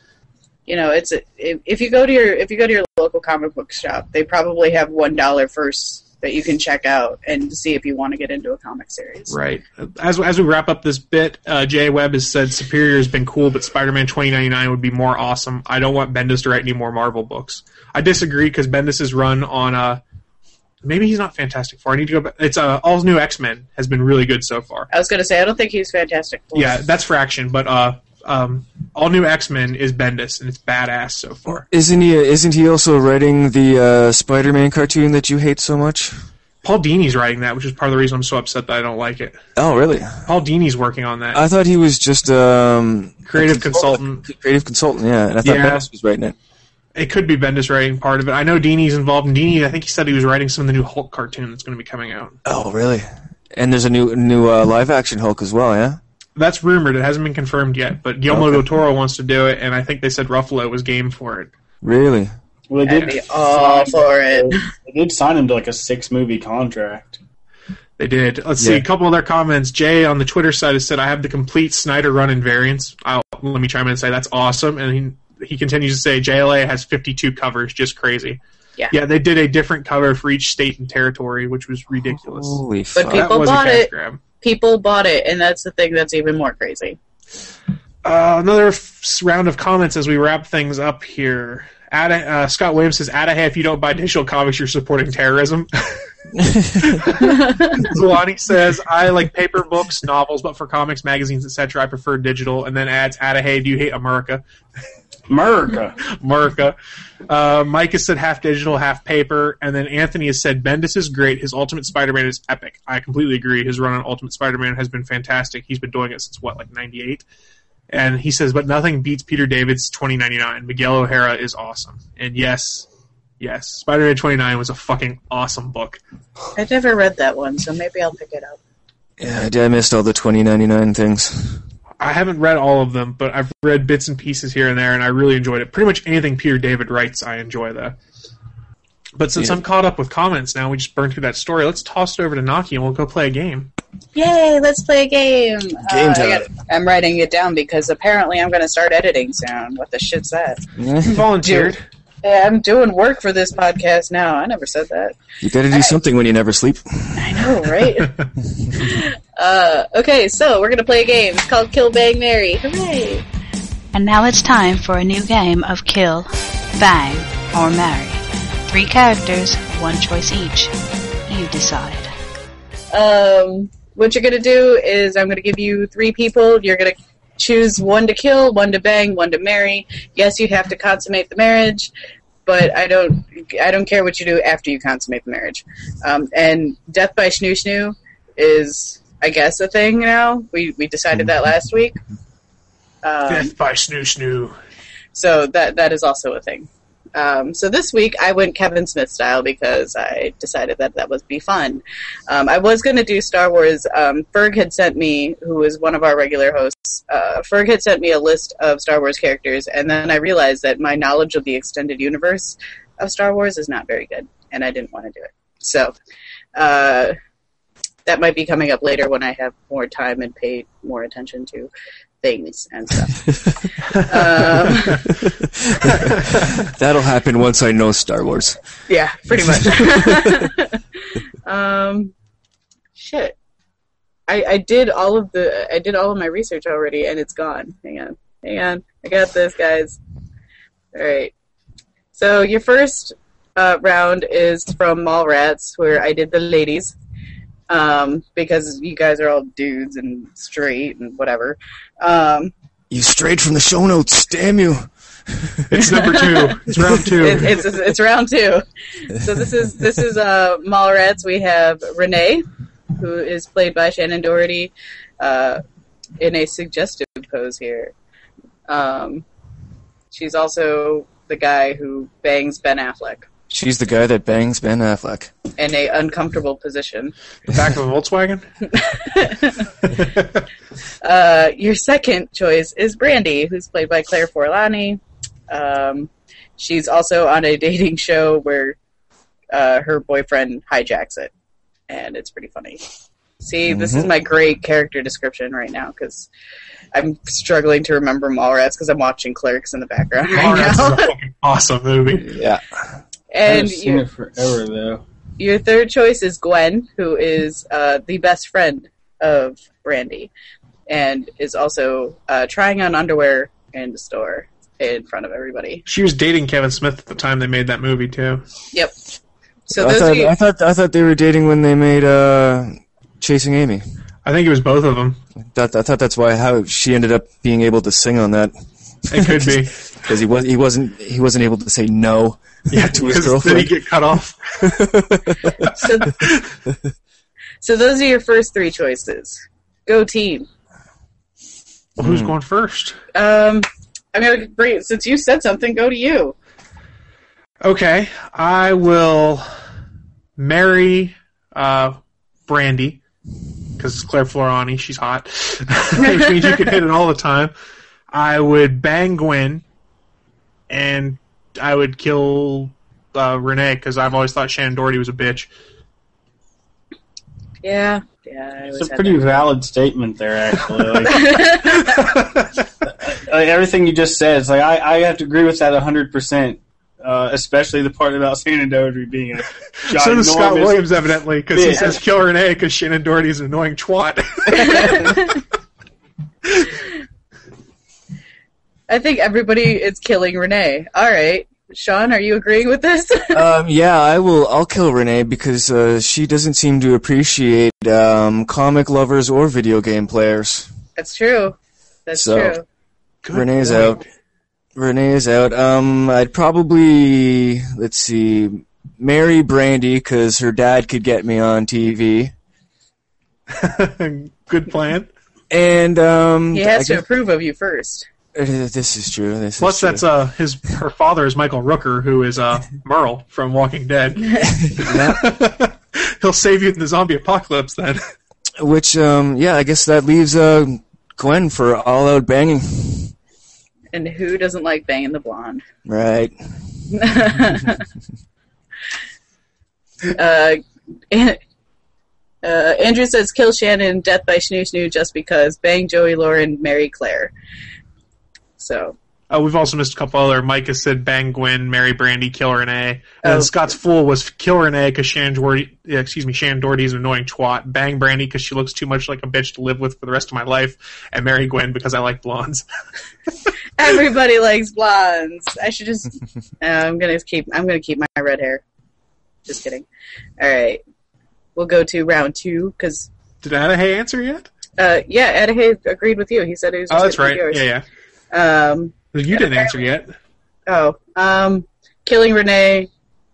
You know, it's a, if, if you go to your if you go to your local comic book shop, they probably have one dollar first that you can check out and see if you want to get into a comic series. Right. As as we wrap up this bit, uh, Jay Webb has said Superior has been cool, but Spider-Man 2099 would be more awesome. I don't want Bendis to write any more Marvel books. I disagree because Bendis has run on uh maybe he's not Fantastic Four. I need to go back. It's uh, all new X-Men has been really good so far. I was going to say I don't think he's fantastic. Four. Yeah, that's Fraction, but uh um all new X-Men is Bendis and it's badass so far. Isn't he isn't he also writing the uh, Spider-Man cartoon that you hate so much? Paul Dini's writing that, which is part of the reason I'm so upset that I don't like it. Oh, really? Paul Dini's working on that. I thought he was just um Creative consultant. creative consultant, yeah. And I thought Yeah. Bendis was writing it. It could be Bendis writing part of it. I know Dini's involved, and Dini, I think he said he was writing some of the new Hulk cartoon that's going to be coming out. Oh, really? And there's a new new uh, live action Hulk as well, yeah. That's rumored. It hasn't been confirmed yet, but Guillermo Okay. del Toro wants to do it, and I think they said Ruffalo was game for it. Really? Well, they did be all for it. They did sign him to like a six movie contract. They did. Let's see a couple other comments. Jay on the Twitter side has said, "I have the complete Snyder run in variants." I'll, let me chime in and say that's awesome. And he he continues to say, "JLA has 52 covers, just crazy." Yeah. Yeah, they did a different cover for each state and territory, which was ridiculous. Holy But people that was bought a cash it. grab. People bought it, and that's the thing that's even more crazy. Uh, another f- round of comments as we wrap things up here. Ada, uh, Scott Williams says, "Add "Adahy, if you don't buy digital comics, you're supporting terrorism." Zulani says, "I like paper books, novels, but for comics, magazines, etc., I prefer digital." And then adds, "Adahy, do you hate America?" America. America. Uh, Mike has said half digital, half paper, and then Anthony has said Bendis is great. His Ultimate Spider-Man is epic. I completely agree. His run on Ultimate Spider-Man has been fantastic. He's been doing it since what, like '98. And he says, but nothing beats Peter David's 2099. Miguel O'Hara is awesome. And yes, yes, Spider-Man 29 was a fucking awesome book. I've never read that one, so maybe I'll pick it up. Yeah, I did- I missed all the 2099 things. I haven't read all of them, but I've read bits and pieces here and there, and I really enjoyed it. Pretty much anything Peter David writes, I enjoy though. But since Yeah. I'm caught up with comments now, we just burned through that story. Let's toss it over to Naki and we'll go play a game. Yay, let's play a game. Game Uh, I time. got, I'm writing it down because apparently I'm going to start editing soon. What the shit's that? Yeah, You volunteered. Yeah, I'm doing work for this podcast now. I never said that. you gotta do something when you never sleep. I know, right? uh, okay, so we're going to play a game. It's called Kill Bang Mary. Hooray! And now it's time for a new game of Kill, Bang, or Marry. Three characters, one choice each. You decide. Um, what you're gonna do is I'm gonna give you three people. You're gonna choose one to kill, one to bang, one to marry. Yes, you have to consummate the marriage, but I don't. I don't care what you do after you consummate the marriage. Um, and death by snoo snoo is, I guess, a thing now. We we decided that last week. Um, Death by snoo snoo. so that that is also a thing. Um, so this week I went Kevin Smith style because I decided that that would be fun. Um, I was going to do Star Wars. Um, Ferg had sent me, who is one of our regular hosts, uh, Ferg had sent me a list of Star Wars characters, and then I realized that my knowledge of the extended universe of Star Wars is not very good, and I didn't want to do it. So uh, that might be coming up later when I have more time and pay more attention to things and stuff. um, That'll happen once I know Star Wars. Yeah, pretty much. um, shit. I I did all of the I did all of my research already, and it's gone. Hang on, hang on. I got this, guys. All right. So your first uh, round is from Mallrats, where I did the ladies, um, because you guys are all dudes and straight and whatever. Um, You strayed from the show notes, damn you. It's number two. It's round two. it, it's it's round two. So this is this is uh Mallrats. We have Renee, who is played by Shannen Doherty, uh, in a suggestive pose here. Um, she's also the guy who bangs Ben Affleck She's the guy that bangs Ben Affleck. in a uncomfortable position. The back of a Volkswagen? Uh, your second choice is Brandy, who's played by Claire Forlani. Um, she's also on a dating show where uh, her boyfriend hijacks it, and it's pretty funny. See, this is Mhm. my great character description right now because I'm struggling to remember Mallrats because I'm watching Clerks in the background right Mallrats is a fucking awesome movie. Yeah. And I've seen your, it forever though. your third choice is Gwen, who is uh, the best friend of Brandy, and is also uh, trying on underwear in the store in front of everybody. She was dating Kevin Smith at the time they made that movie too. Yep. So I thought, are your, I thought I thought they were dating when they made uh, Chasing Amy. I think it was both of them. That, I thought that's why how she ended up being able to sing on that. It could be. because he was he wasn't he wasn't able to say no Yeah, to his because then he get cut off. so, so those are your first three choices. Go team. Well, who's going first? Um, I'm gonna bring since you said something. Go to you. Okay, I will marry uh, Brandy because Claire Forlani, she's hot, which means you can hit it all the time. I would bang Gwen, and I would kill uh, Renee because I've always thought Shannen Doherty was a bitch. Yeah, yeah. It's a pretty that. valid statement there, actually. Like, like, everything you just said, it's like I, I have to agree with that hundred percent. Uh, especially the part about Shannen Doherty being a ginormous. So does Scott Williams, evidently, because he says kill Renee because Shannen Doherty's an annoying twat. I think everybody is killing Renee. All right, Sean, are you agreeing with this? um, yeah, I will. I'll kill Renee because uh, she doesn't seem to appreciate um, comic lovers or video game players. That's true. That's So- true. Renee's out. Renee's out. Um, I'd probably let's see, marry Brandy because her dad could get me on TV. Good plan. And um, He I has to guess- approve of you first. Uh, this is true. This Plus, is true. that's uh his her father is Michael Rooker, who is uh Merle from Walking Dead. He'll save you in the zombie apocalypse then. Which, um, yeah, I guess that leaves uh, Gwen for all out banging. And who doesn't like banging the blonde? Right. uh, uh, Andrew says kill Shannen, death by Snoo Snoo just because. Bang Joey Lauren, marry Claire. So Uh, we've also missed a couple other. Mike has said bang Gwen, marry Brandy, kill Renee. And Oh. Scott's fool was kill Renee because Doherty, yeah, excuse me, Shannen Doherty's an annoying twat. Bang Brandy because she looks too much like a bitch to live with for the rest of my life. And Mary Gwen because I like blondes. everybody likes blondes. I should just. Uh, I'm gonna keep. I'm gonna keep my red hair. Just kidding. All right, we'll go to round two because. Did Adahy answer yet? Uh, yeah, Adahy agreed with you. He said he was. Oh, that's right. Yeah, yeah. Um, You didn't answer yet. Oh, um, killing Renee,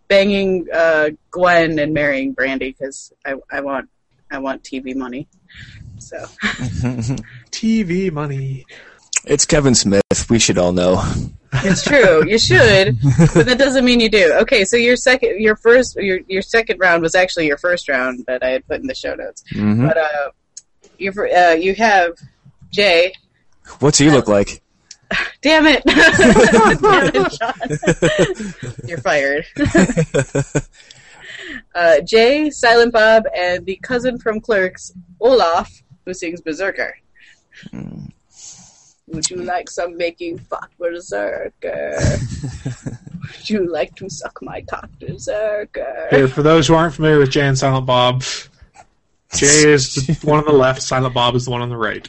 banging uh, Gwen, and marrying Brandy because I, I want I want TV money. So TV money. It's Kevin Smith. We should all know. it's true. You should, but that doesn't mean you do. Okay, so your second, your first, your your second round was actually your first round that I had put in the show notes. Mhm. But uh, you uh, you have Jay. What's he look like? Damn it! Damn it, You're fired. uh, Jay, Silent Bob, and the cousin from Clerks, Olaf, who sings Berserker. Would you like some making fuck Berserker? Would you like to suck my cock Berserker? Here, for those who aren't familiar with Jay and Silent Bob, Jay is the one on the left, Silent Bob is the one on the right.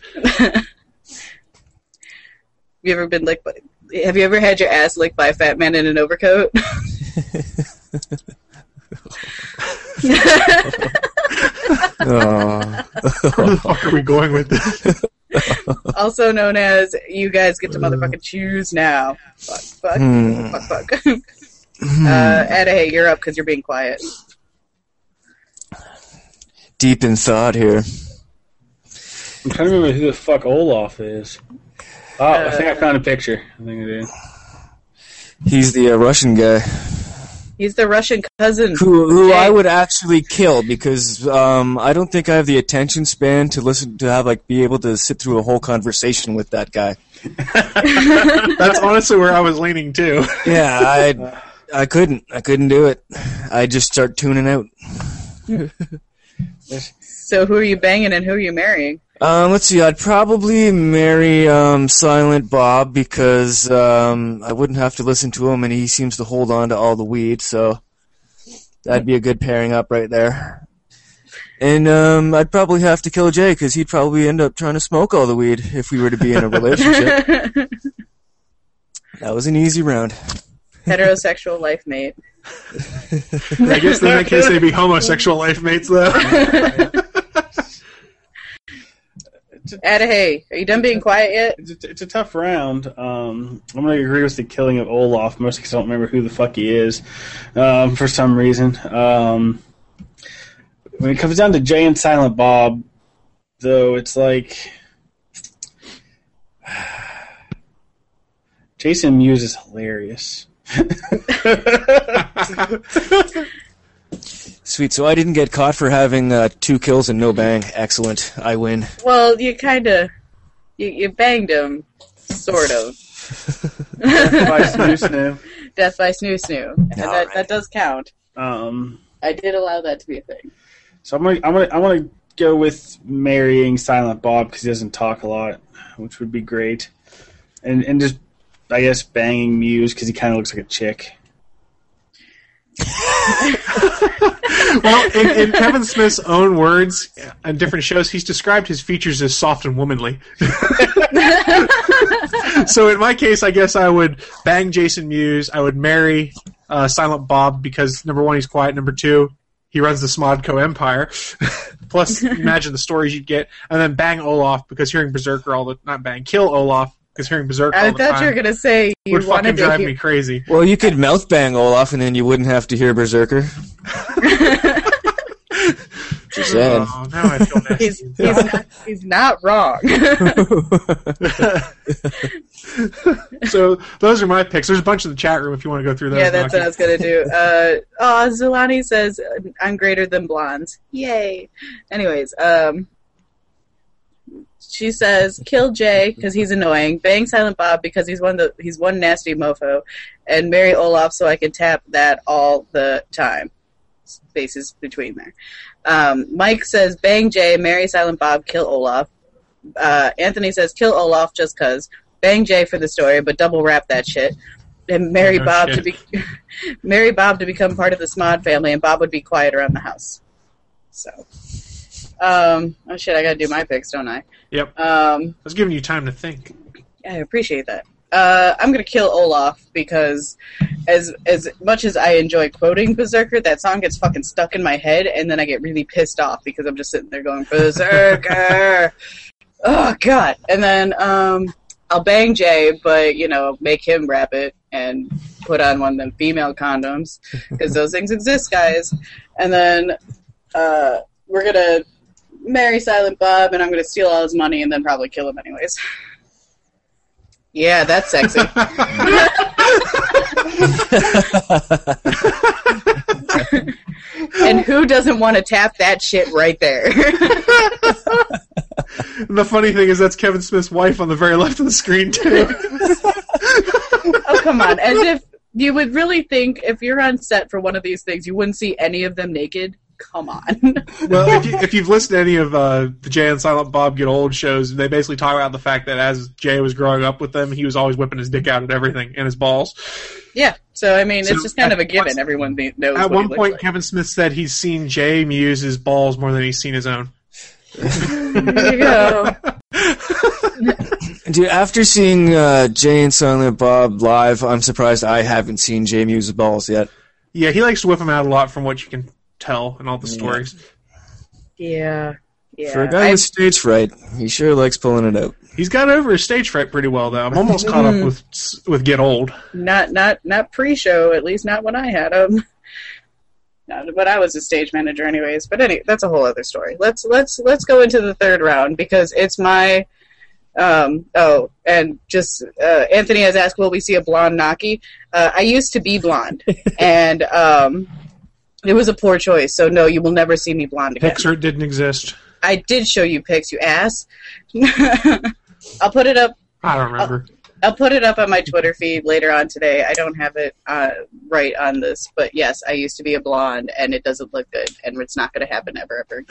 Have you ever been licked by? Have you ever had your ass licked by a fat man in an overcoat? Oh. Where the fuck are we going with this? also known as you guys get to motherfucking choose now. Fuck, fuck, Hmm. fuck, fuck. uh, Adahy, you're up because you're being quiet. Deep in thought here. I'm trying to remember who the fuck Olaf is. Oh, I think I found a picture. I think I did. He's the uh, Russian guy He's the Russian cousin. who who Jay. I would actually kill because um, I don't think I have the attention span to listen to have like be able to sit through a whole conversation with that guy. That's honestly where I was leaning too. Yeah, I I couldn't I couldn't do it. I just start tuning out. So who are you banging and who are you marrying? Um, let's see. I'd probably marry um, Silent Bob because um, I wouldn't have to listen to him, and he seems to hold on to all the weed. So that'd be a good pairing up right there. And um, I'd probably have to kill Jay because he'd probably end up trying to smoke all the weed if we were to be in a relationship. that was an easy round. Heterosexual life mate. I guess in that case they'd be homosexual life mates though. Adahy, are you done being quiet yet? It's a, it's a tough round. Um, I'm going to agree with the killing of Olaf, mostly because I don't remember who the fuck he is um, for some reason. Um, when it comes down to Jay and Silent Bob, though, it's like. Jason Mewes is hilarious. Sweet. So I didn't get caught for having uh, two kills and no bang. Excellent. I win. Well, you kind of you, you banged him, sort of. Death by Snoo Snoo. Death by Snoo Snoo, and that, that does count. Um, I did allow that to be a thing. So I'm gonna I'm gonna I'm gonna go with marrying Silent Bob because he doesn't talk a lot, which would be great, and and just I guess banging Mewes because he kind of looks like a chick. well, in, in Kevin Smith's own words, in different shows, he's described his features as soft and womanly. so in my case, I guess I would bang Jason Mewes. I would marry uh, Silent Bob because number one, he's quiet. Number two, he runs the Smodco empire. Plus, imagine the stories you'd get, and then bang Olaf because hearing Berserker all the not bang kill Olaf because hearing Berserker. I all the thought time you were gonna say you would fucking wanted to drive hear- me crazy. Well, you could mouth bang Olaf, and then you wouldn't have to hear Berserker. Just saying. Oh, now I feel nasty. He's, he's, not, he's not wrong. so those are my picks. There's a bunch in the chat room if you want to go through those. yeah, that's what I Naki. was gonna do. Uh, oh, Zulani says I'm greater than blondes. Yay! Anyways, um, she says kill Jay because he's annoying. Bang Silent Bob because he's one the he's one nasty mofo, and marry Olaf so I can tap that all the time. Spaces between there. Um, Mike says bang Jay, marry Silent Bob, kill Olaf. Uh, Anthony says kill Olaf just cause. Bang Jay for the story, but double wrap that shit. And marry Oh, Bob shit. to be marry Bob to become part of the Smod family, and Bob would be quiet around the house. So, um, oh shit, I gotta do my picks, don't I? Yep. Um, I was giving you time to think. I appreciate that. Uh, I'm gonna kill Olaf because, as as much as I enjoy quoting Berserker, that song gets fucking stuck in my head, and then I get really pissed off because I'm just sitting there going Berserker. oh god! And then um, I'll bang Jay, but you know, make him rap it and put on one of them female condoms because those things exist, guys. And then uh, we're gonna marry Silent Bob, and I'm gonna steal all his money and then probably kill him anyways. Yeah, that's sexy. and who doesn't want to tap that shit right there? The funny thing is that's Kevin Smith's wife on the very left of the screen too. oh, come on. As if you would really think if you're on set for one of these things, you wouldn't see any of them naked. Come on. well, if, you, if you've listened to any of uh, the Jay and Silent Bob Get Old shows, they basically talk about the fact that as Jay was growing up with them, he was always whipping his dick out at everything and his balls. yeah, so I mean, So it's just kind of a at given. Everyone knows. At what he one looks point, like. Kevin Smith said he's seen Jay Mewes his balls more than he's seen his own. there you go. Dude, after seeing uh, Jay and Silent Bob live, I'm surprised I haven't seen Jay Mewes's balls yet. Yeah, he likes to whip him out a lot from what you can tell in all the stories. Yeah, yeah. For a guy I- with stage fright, he sure likes pulling it out. He's got over his stage fright pretty well, though. I'm almost caught up with with Get Old. not not not pre-show, at least not when I had him. Not when I was a stage manager, anyways. But anyway, that's a whole other story. Let's let's let's go into the third round because it's my. Um, oh, and just uh, Anthony has asked, "Will we see a blonde Naki?" Uh, I used to be blonde, and um, it was a poor choice. So no, you will never see me blonde again. Pixar didn't exist. I did show you pics, you ass. I'll put it up I don't remember. I'll put it up on my Twitter feed later on today. I don't have it uh, right on this, but yes, I used to be a blonde, and it doesn't look good, and it's not going to happen ever, ever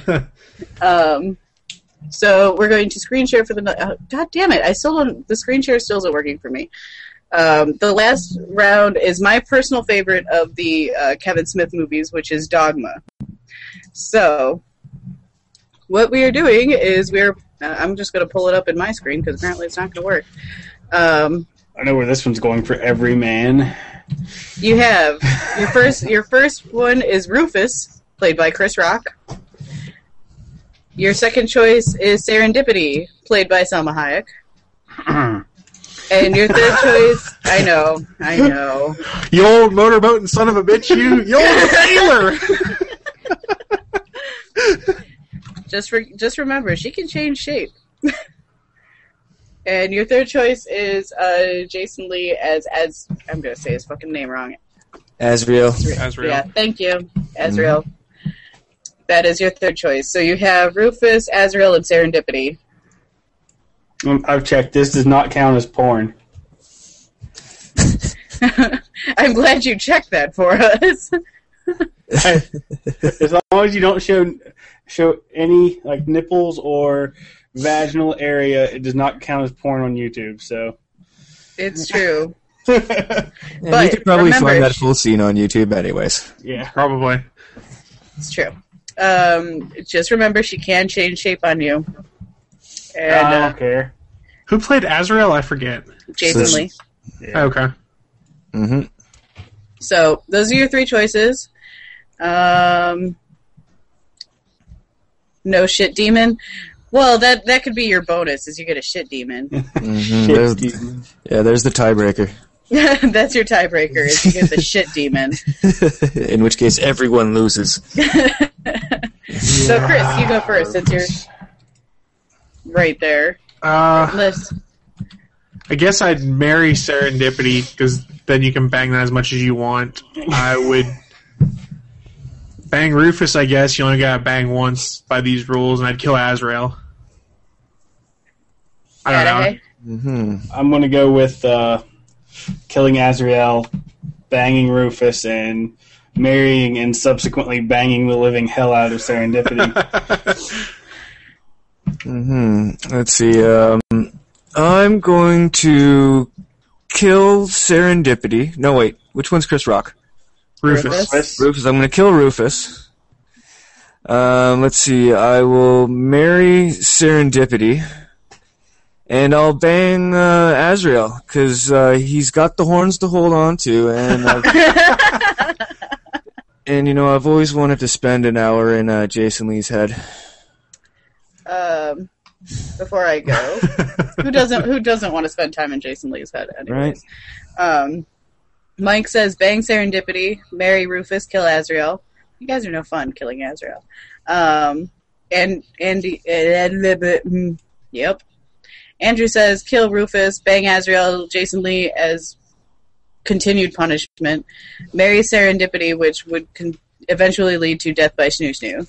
again. um, so we're going to screen share for the. Uh, God damn it! I still don't. The screen share still isn't working for me. Um, the last round is my personal favorite of the uh, Kevin Smith movies, which is Dogma. So, what we are doing is we're. Uh, I'm just going to pull it up in my screen because apparently it's not going to work. Um, I know where this one's going for every man. you have your first. Your first one is Rufus, played by Chris Rock. Your second choice is Serendipity, played by Salma Hayek. And your third choice, I know, I know. You old motorboat and son of a bitch, you, you old sailor! Just re- just remember, she can change shape. and your third choice is uh, Jason Lee as as I'm gonna say his fucking name wrong. Asriel. Azrael. Yeah, thank you, Azrael. That is your third choice. So you have Rufus, Azrael, and Serendipity. Um, I've checked. This does not count as porn. I'm glad you checked that for us. as long as you don't show show any like nipples or vaginal area, it does not count as porn on YouTube. So It's true. And But you could probably remember- find that full scene on YouTube, anyways. yeah, Probably. It's true. Um, just remember, she can change shape on you. And I uh, don't care. Who played Azrael? I forget. Jason So- Lee. Okay. hmm So those are your three choices. Um, no shit demon. Well, that that could be your bonus, is you get a shit demon. hmm There's, yeah, there's the tiebreaker. That's your tiebreaker. Is you get the shit demon. In which case, everyone loses. So Chris, you go first since you're right there. Uh, List. I guess I'd marry Serendipity because then you can bang that as much as you want. I would bang Rufus. I guess you only gotta bang once by these rules, and I'd kill Azrael. I don't know. Hey. hmm I'm going to go with uh, killing Azrael, banging Rufus, and marrying and subsequently banging the living hell out of Serendipity. hmm Let's see. Um, I'm going to kill Serendipity. No, wait. Which one's Chris Rock? Rufus. Rufus. Rufus. I'm going to kill Rufus. Um, let's see. I will marry Serendipity, and I'll bang uh, Azrael because uh, he's got the horns to hold on to, and and you know I've always wanted to spend an hour in uh, Jason Lee's head. Um, before I go, who doesn't who doesn't want to spend time in Jason Lee's head? Anyways. Um, Mike says, "Bang Serendipity, marry Rufus, kill Azrael." You guys are no fun killing Azrael. Um, and Andy, uh, yep. Andrew says, "Kill Rufus, bang Azrael, Jason Lee as continued punishment, marry Serendipity, which would con- eventually lead to death by Snoo Snoo."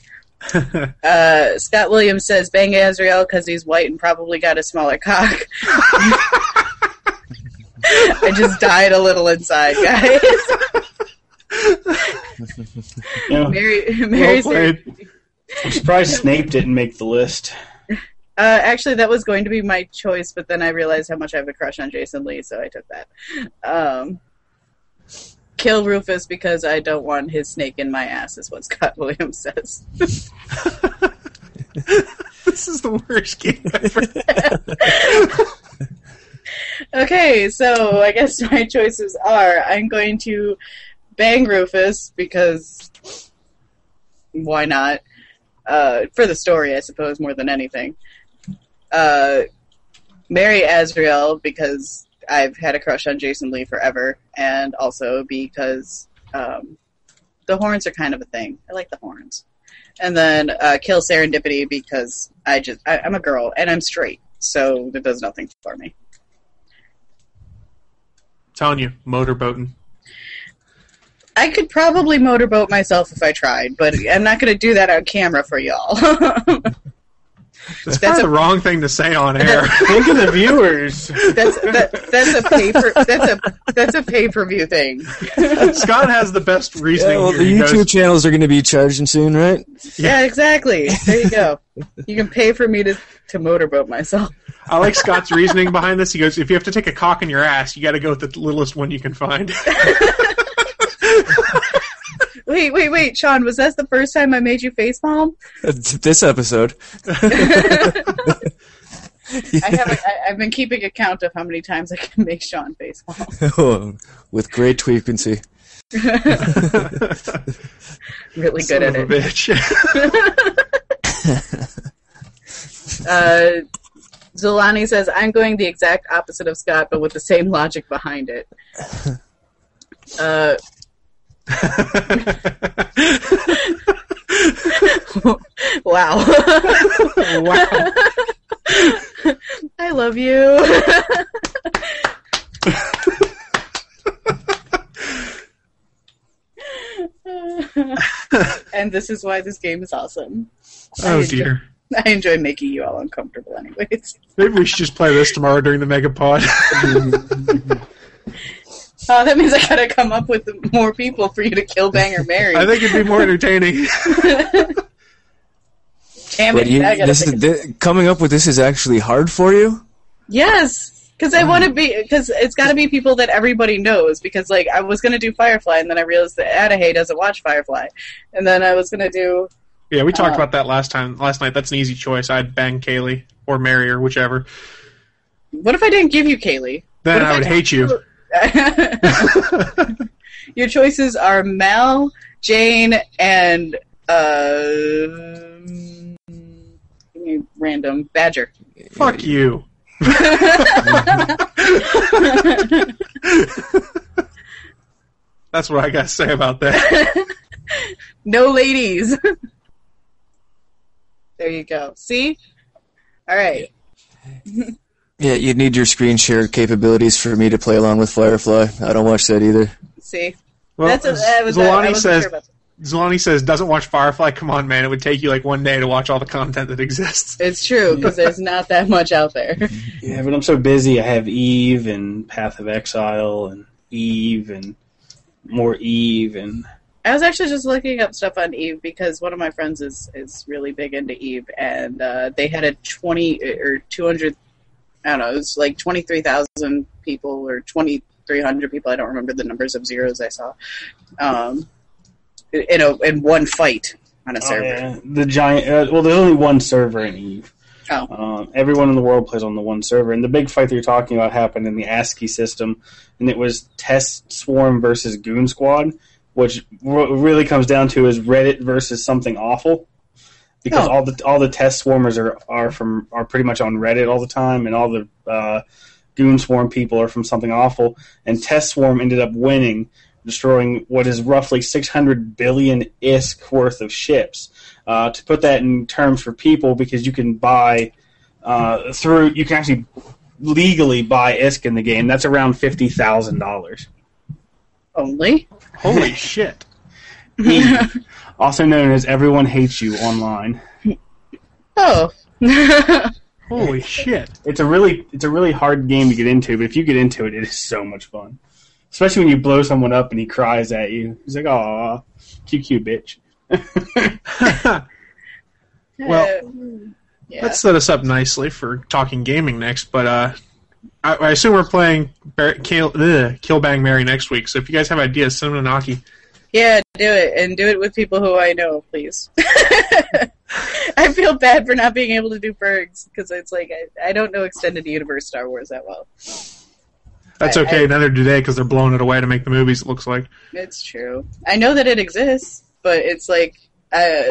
Uh, Scott Williams says, "Bang Azrael because he's white and probably got a smaller cock." I just died a little inside, guys. You know, Mary, Mary Well played. I'm surprised Snape didn't make the list. Uh, actually, that was going to be my choice, but then I realized how much I have a crush on Jason Lee, so I took that. Um, kill Rufus because I don't want his snake in my ass, is what Scott Williams says. This is the worst game ever. okay, so I guess my choices are I'm going to bang Rufus because why not? Uh, for the story, I suppose, more than anything. Uh, marry Azrael because I've had a crush on Jason Lee forever, and also because um, the horns are kind of a thing. I like the horns. And then uh, kill Serendipity because I just I, I'm a girl and I'm straight, so it does nothing for me. telling you, motorboating. I could probably motorboat myself if I tried, but I'm not going to do that on camera for y'all. That's, That's a- the wrong thing to say on air. Think of the viewers. that's that, that's a pay per that's a that's a pay per view thing. Scott has the best reasoning. Yeah, well, the YouTube goes, channels are going to be charging soon, right? Yeah, exactly. There you go. You can pay for me to to motorboat myself. I like Scott's reasoning behind this. He goes, if you have to take a cock in your ass, you got to go with the littlest one you can find. Wait, wait, wait, Sean, was that the first time I made you face palm? this episode. I haven't. I, I've been keeping a count of how many times I can make Sean face palm. with great frequency. Really Son good at of a it. bitch. Uh, Zolani says, I'm going the exact opposite of Scott, but with the same logic behind it. Uh, wow. wow. I love you. and this is why this game is awesome. Oh, I Oh enjoy- dear. I enjoy making you all uncomfortable, anyways. Maybe we should just play this tomorrow during the Megapod. Oh, that means I gotta come up with more people for you to kill, bang, or marry. I think it'd be more entertaining. Damn it! you, this is, thi- coming up with this is actually hard for you. Yes, because I want to be because it's got to be people that everybody knows. Because like I was gonna do Firefly, and then I realized that Adahy doesn't watch Firefly, and then I was gonna do Yeah, we talked Uh, about that last time, last night. That's an easy choice. I'd bang Kaylee or marry her, whichever. what if I didn't give you Kaylee? Then What if I would hate you. Your choices are Mal, Jayne, and uh, random Badger. Fuck you. That's what I got to say about that. no ladies. there you go. See? All right. Yeah, you'd need your screen share capabilities for me to play along with Firefly. I don't watch that either. See? Well, That's a, that was, I Zolani says sure about that. Zolani says doesn't watch Firefly. Come on, man! It would take you like one day to watch all the content that exists. It's true because there's not that much out there. Yeah, but I'm so busy. I have Eve and Path of Exile and Eve and more Eve and I was actually just looking up stuff on Eve because one of my friends is is really big into Eve, and uh, they had a twenty or two hundred. I don't know. It was like twenty three thousand people or twenty three hundred people. I don't remember the numbers of zeros I saw. Um, in a in one fight on a Oh, server. yeah. the giant. Uh, well, there's only one server in Eve. Oh. Um, everyone in the world plays on the one server, and the big fight that you're talking about happened in the Asakai system, and it was Test Swarm versus Goon Squad, which what it really comes down to is Reddit versus something awful, because Oh. all the all the Test Swarmers are are from are pretty much on Reddit all the time, and all the uh, Goon Swarm people are from something awful, and Test Swarm ended up winning, destroying what is roughly 600 billion ISK worth of ships. Uh, to put that in terms for people, because you can buy uh, through, you can actually legally buy ISK in the game. That's around fifty thousand dollars. Only. Holy shit! also known as Everyone Hates You online. Oh. Holy shit! It's a really it's a really hard game to get into, but if you get into it, it is so much fun. Especially when you blow someone up and he cries at you. He's like, "Aw, cute, cute bitch." Well, yeah. Let's set us up nicely for talking gaming next. But uh, I, I assume we're playing Bar- Kill, ugh, Kill Bang Mary next week. So if you guys have ideas, send them to Naki. Yeah, do it, and do it with people who I know, please. I feel bad for not being able to do Ferg's because it's like I, I don't know extended universe Star Wars that well. That's I- okay. I- neither do they because they're blowing it away to make the movies. It looks like. It's true. I know that it exists, but it's like uh,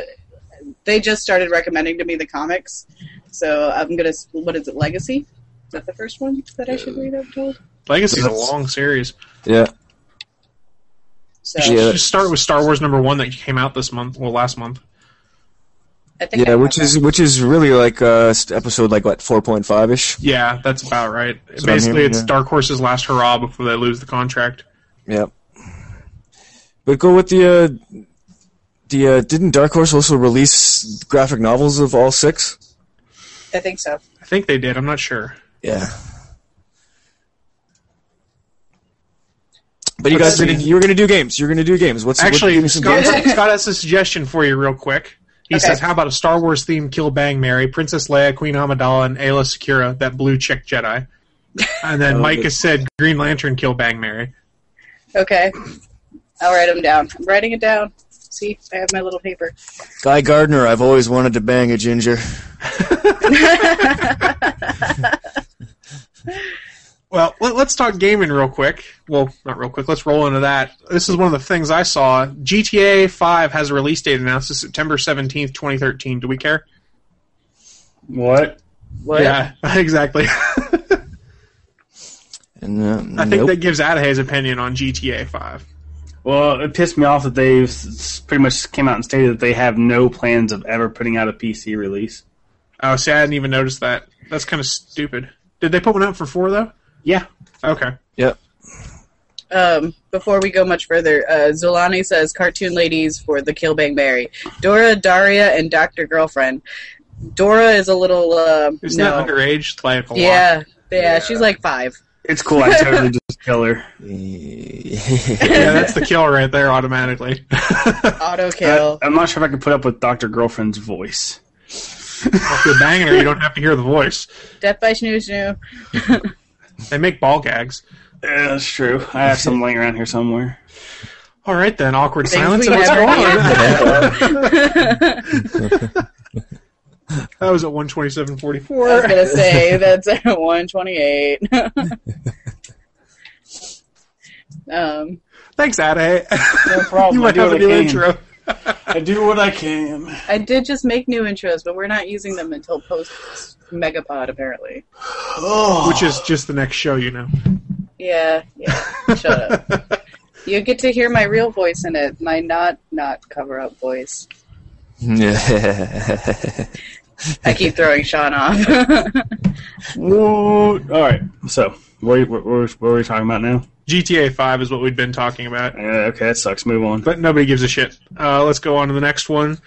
they just started recommending to me the comics, so I'm gonna. What is it? Legacy? Is that the first one that I should read? I'm told. Legacy's a long series. Yeah. So You should Yeah. just start with Star Wars number one that came out this month. Well, last month. I think Yeah, have which that. is which is really like uh, episode like what four point five ish. Yeah, that's about right. That's Basically, hearing, it's yeah. Dark Horse's last hurrah before they lose the contract. Yep. But go with the uh, the uh, didn't Dark Horse also release graphic novels of all six? I think so. I think they did. I'm not sure. Yeah. But you Let's guys, gonna, you were gonna do games. You're gonna do games. What's what, Actually, give me some Scott, games? Scott has a suggestion for you, real quick. He Okay. says, "How about a Star Wars themed Kill Bang Mary, Princess Leia, Queen Amidala, and Aayla Secura, that blue chick Jedi?" And then Oh, Mike has said, "Green Lantern Kill Bang Mary." Okay, I'll write them down. I'm writing it down. See, I have my little paper. Guy Gardner. I've always wanted to bang a ginger. Well, let, us talk gaming real quick. Well, not real quick. Let's roll into that. This is one of the things I saw. GTA 5 has a release date announced. It's September 17th, 2013. Do we care? What? What? Yeah, exactly. And uh, I think nope. that gives Adahy his opinion on GTA 5. Well, it pissed me off that they s- pretty much came out and stated that they have no plans of ever putting out a PC release. Oh, see, I didn't even notice that. That's kind of stupid. Did they put one out for four though? Yeah. Okay. Yep. Um, before we go much further, uh, Zolani says cartoon ladies for the Kill Bang Mary. Dora, Daria, and Doctor Girlfriend. Dora is a little uh, Isn't no. that underage? Like a lot. yeah, yeah, Yeah. she's like five. It's cool. I totally just kill her. yeah, that's the kill right there automatically. Auto kill. I, am not sure if I can put up with Doctor Girlfriend's voice. if you're banging her, you don't have to hear the voice. Death by Snoo Snoo. They make ball gags. Yeah, that's true. I have some laying around here somewhere. All right then, awkward Things silence. we and What's never going on? that was at one twenty seven forty I was gonna say that's at 128. um, Thanks, Ade. No problem. you might have a what I new can. intro. I do what I can. I did just make new intros, but we're not using them until post Megapod, apparently. Which is just the next show, you know. Yeah, yeah. Shut up. You get to hear my real voice in it, my not not cover up voice. I keep throwing Sean off. Whoa. All right. So, what, what, what, what are we talking about now? GTA Five is what we'd been talking about. Yeah, okay, that sucks. Move on. but nobody gives a shit. Uh, let's go on to the next one.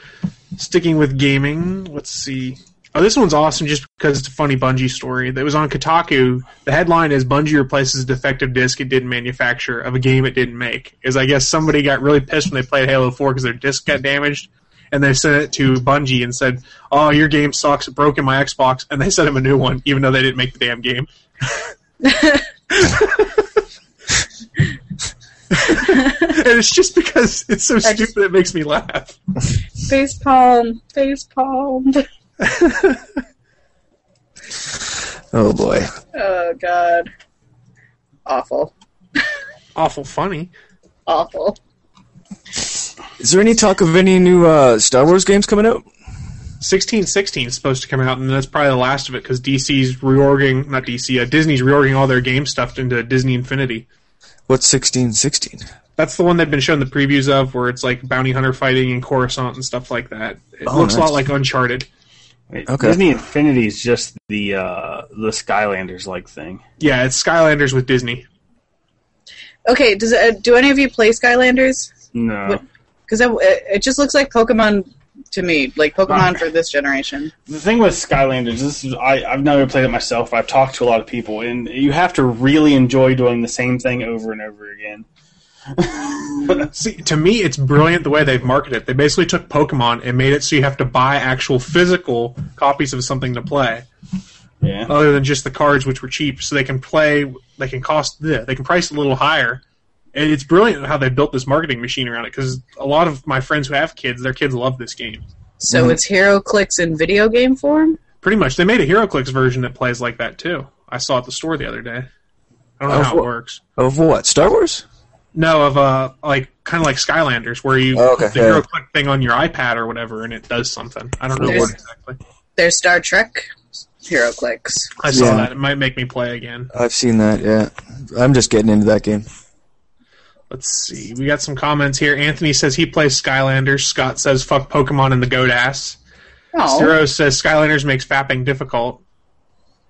Sticking with gaming, let's see. Oh, this one's awesome just because it's a funny Bungie story. That was on Kotaku. The headline is Bungie replaces a defective disc it didn't manufacture of a game it didn't make. Is I guess somebody got really pissed when they played Halo 4 because their disc got damaged, and they sent it to Bungie and said, "Oh, your game sucks. It broke in my Xbox," and they sent him a new one, even though they didn't make the damn game. and it's just because it's so stupid it makes me laugh. face palm, face palm. Oh boy. Oh god. Awful. Awful funny. Awful. Is there any talk of any new uh, Star Wars games coming out? 1616 is supposed to come out, and that's probably the last of it because DC's reorging, not DC, uh, Disney's reorging all their game stuff into Disney Infinity. What's sixteen sixteen? That's the one they've been showing the previews of, where it's like bounty hunter fighting and Coruscant and stuff like that. It Oh, looks a lot like Uncharted. Wait, Okay. Disney Infinity is just the uh, the Skylanders like thing. Yeah, it's Skylanders with Disney. Okay, does uh, do any of you play Skylanders? No. Because it, it just looks like Pokemon to me, like Pokemon for this generation. The thing with Skylanders, this is I, I've never played it myself, but I've talked to a lot of people, and you have to really enjoy doing the same thing over and over again. See, to me, it's brilliant the way they've marketed it. They basically took Pokemon and made it so you have to buy actual physical copies of something to play. Yeah. other than just the cards, which were cheap, so they can play. They can cost. yeah, They can price a little higher, and it's brilliant how they built this marketing machine around it. Because a lot of my friends who have kids, their kids love this game. So mm-hmm. it's HeroClix in video game form. Pretty much, they made a HeroClix version that plays like that too. I saw at the store the other day. I don't know Of how it works. Of what? Star Wars? No, of uh, like kind of like Skylanders, where you Oh, okay, put the yeah. HeroClick thing on your iPad or whatever, and it does something. I don't know There's- what exactly. There's Star Trek HeroClix. I saw Yeah. that. It might make me play again. I've seen that. Yeah, I'm just getting into that game. Let's see. We got some comments here. Anthony says he plays Skylanders. Scott says fuck Pokemon and the goat ass. Oh, Zero says Skylanders makes fapping difficult.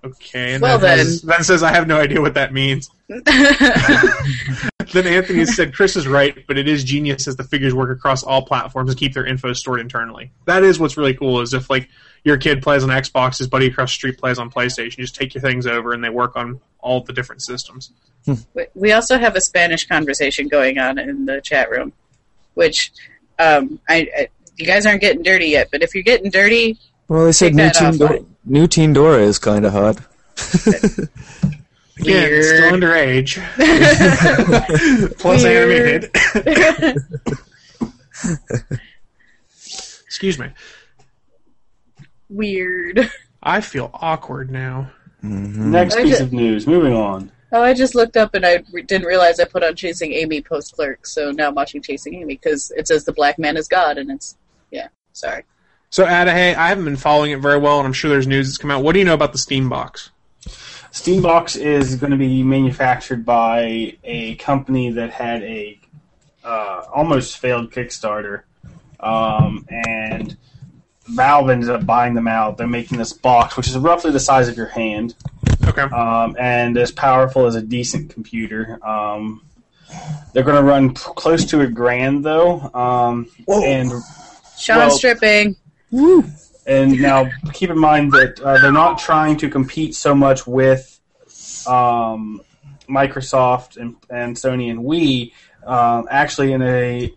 Okay, and Well then, then. has- then says I have no idea what that means. then Anthony said Chris is right, but it is genius as the figures work across all platforms and keep their info stored internally. That is what's really cool. Is if like your kid plays on Xbox, his buddy across the street plays on PlayStation, you just take your things over and they work on all the different systems. We- we also have a Spanish conversation going on in the chat room, which um, I, I you guys aren't getting dirty yet. But if you're getting dirty, Well, they said Take new that teen, off, Dora, new teen Dora is kind of hot. Again, it's Weird. still underage. Plus animated. Excuse me. weird. I feel awkward now. Mm-hmm. Next I piece ju- of news. Moving on. Oh, I just looked up and I re- didn't realize I put on Chasing Amy post clerk, so now I'm watching Chasing Amy because it says the black man is God, and it's yeah. Sorry. So, Adahy, I haven't been following it very well, and I'm sure there's news that's come out. What do you know about the Steam box? Steambox is going to be manufactured by a company that had a uh, almost failed Kickstarter, um, and Valve ended up buying them out. They're making this box, which is roughly the size of your hand, Okay. um, and as powerful as a decent computer. Um, they're going to run p- close to a grand, though, um, and Sean Well- stripping. And now keep in mind that uh, they're not trying to compete so much with um, Microsoft and, and Sony and Wii. Um, actually, in a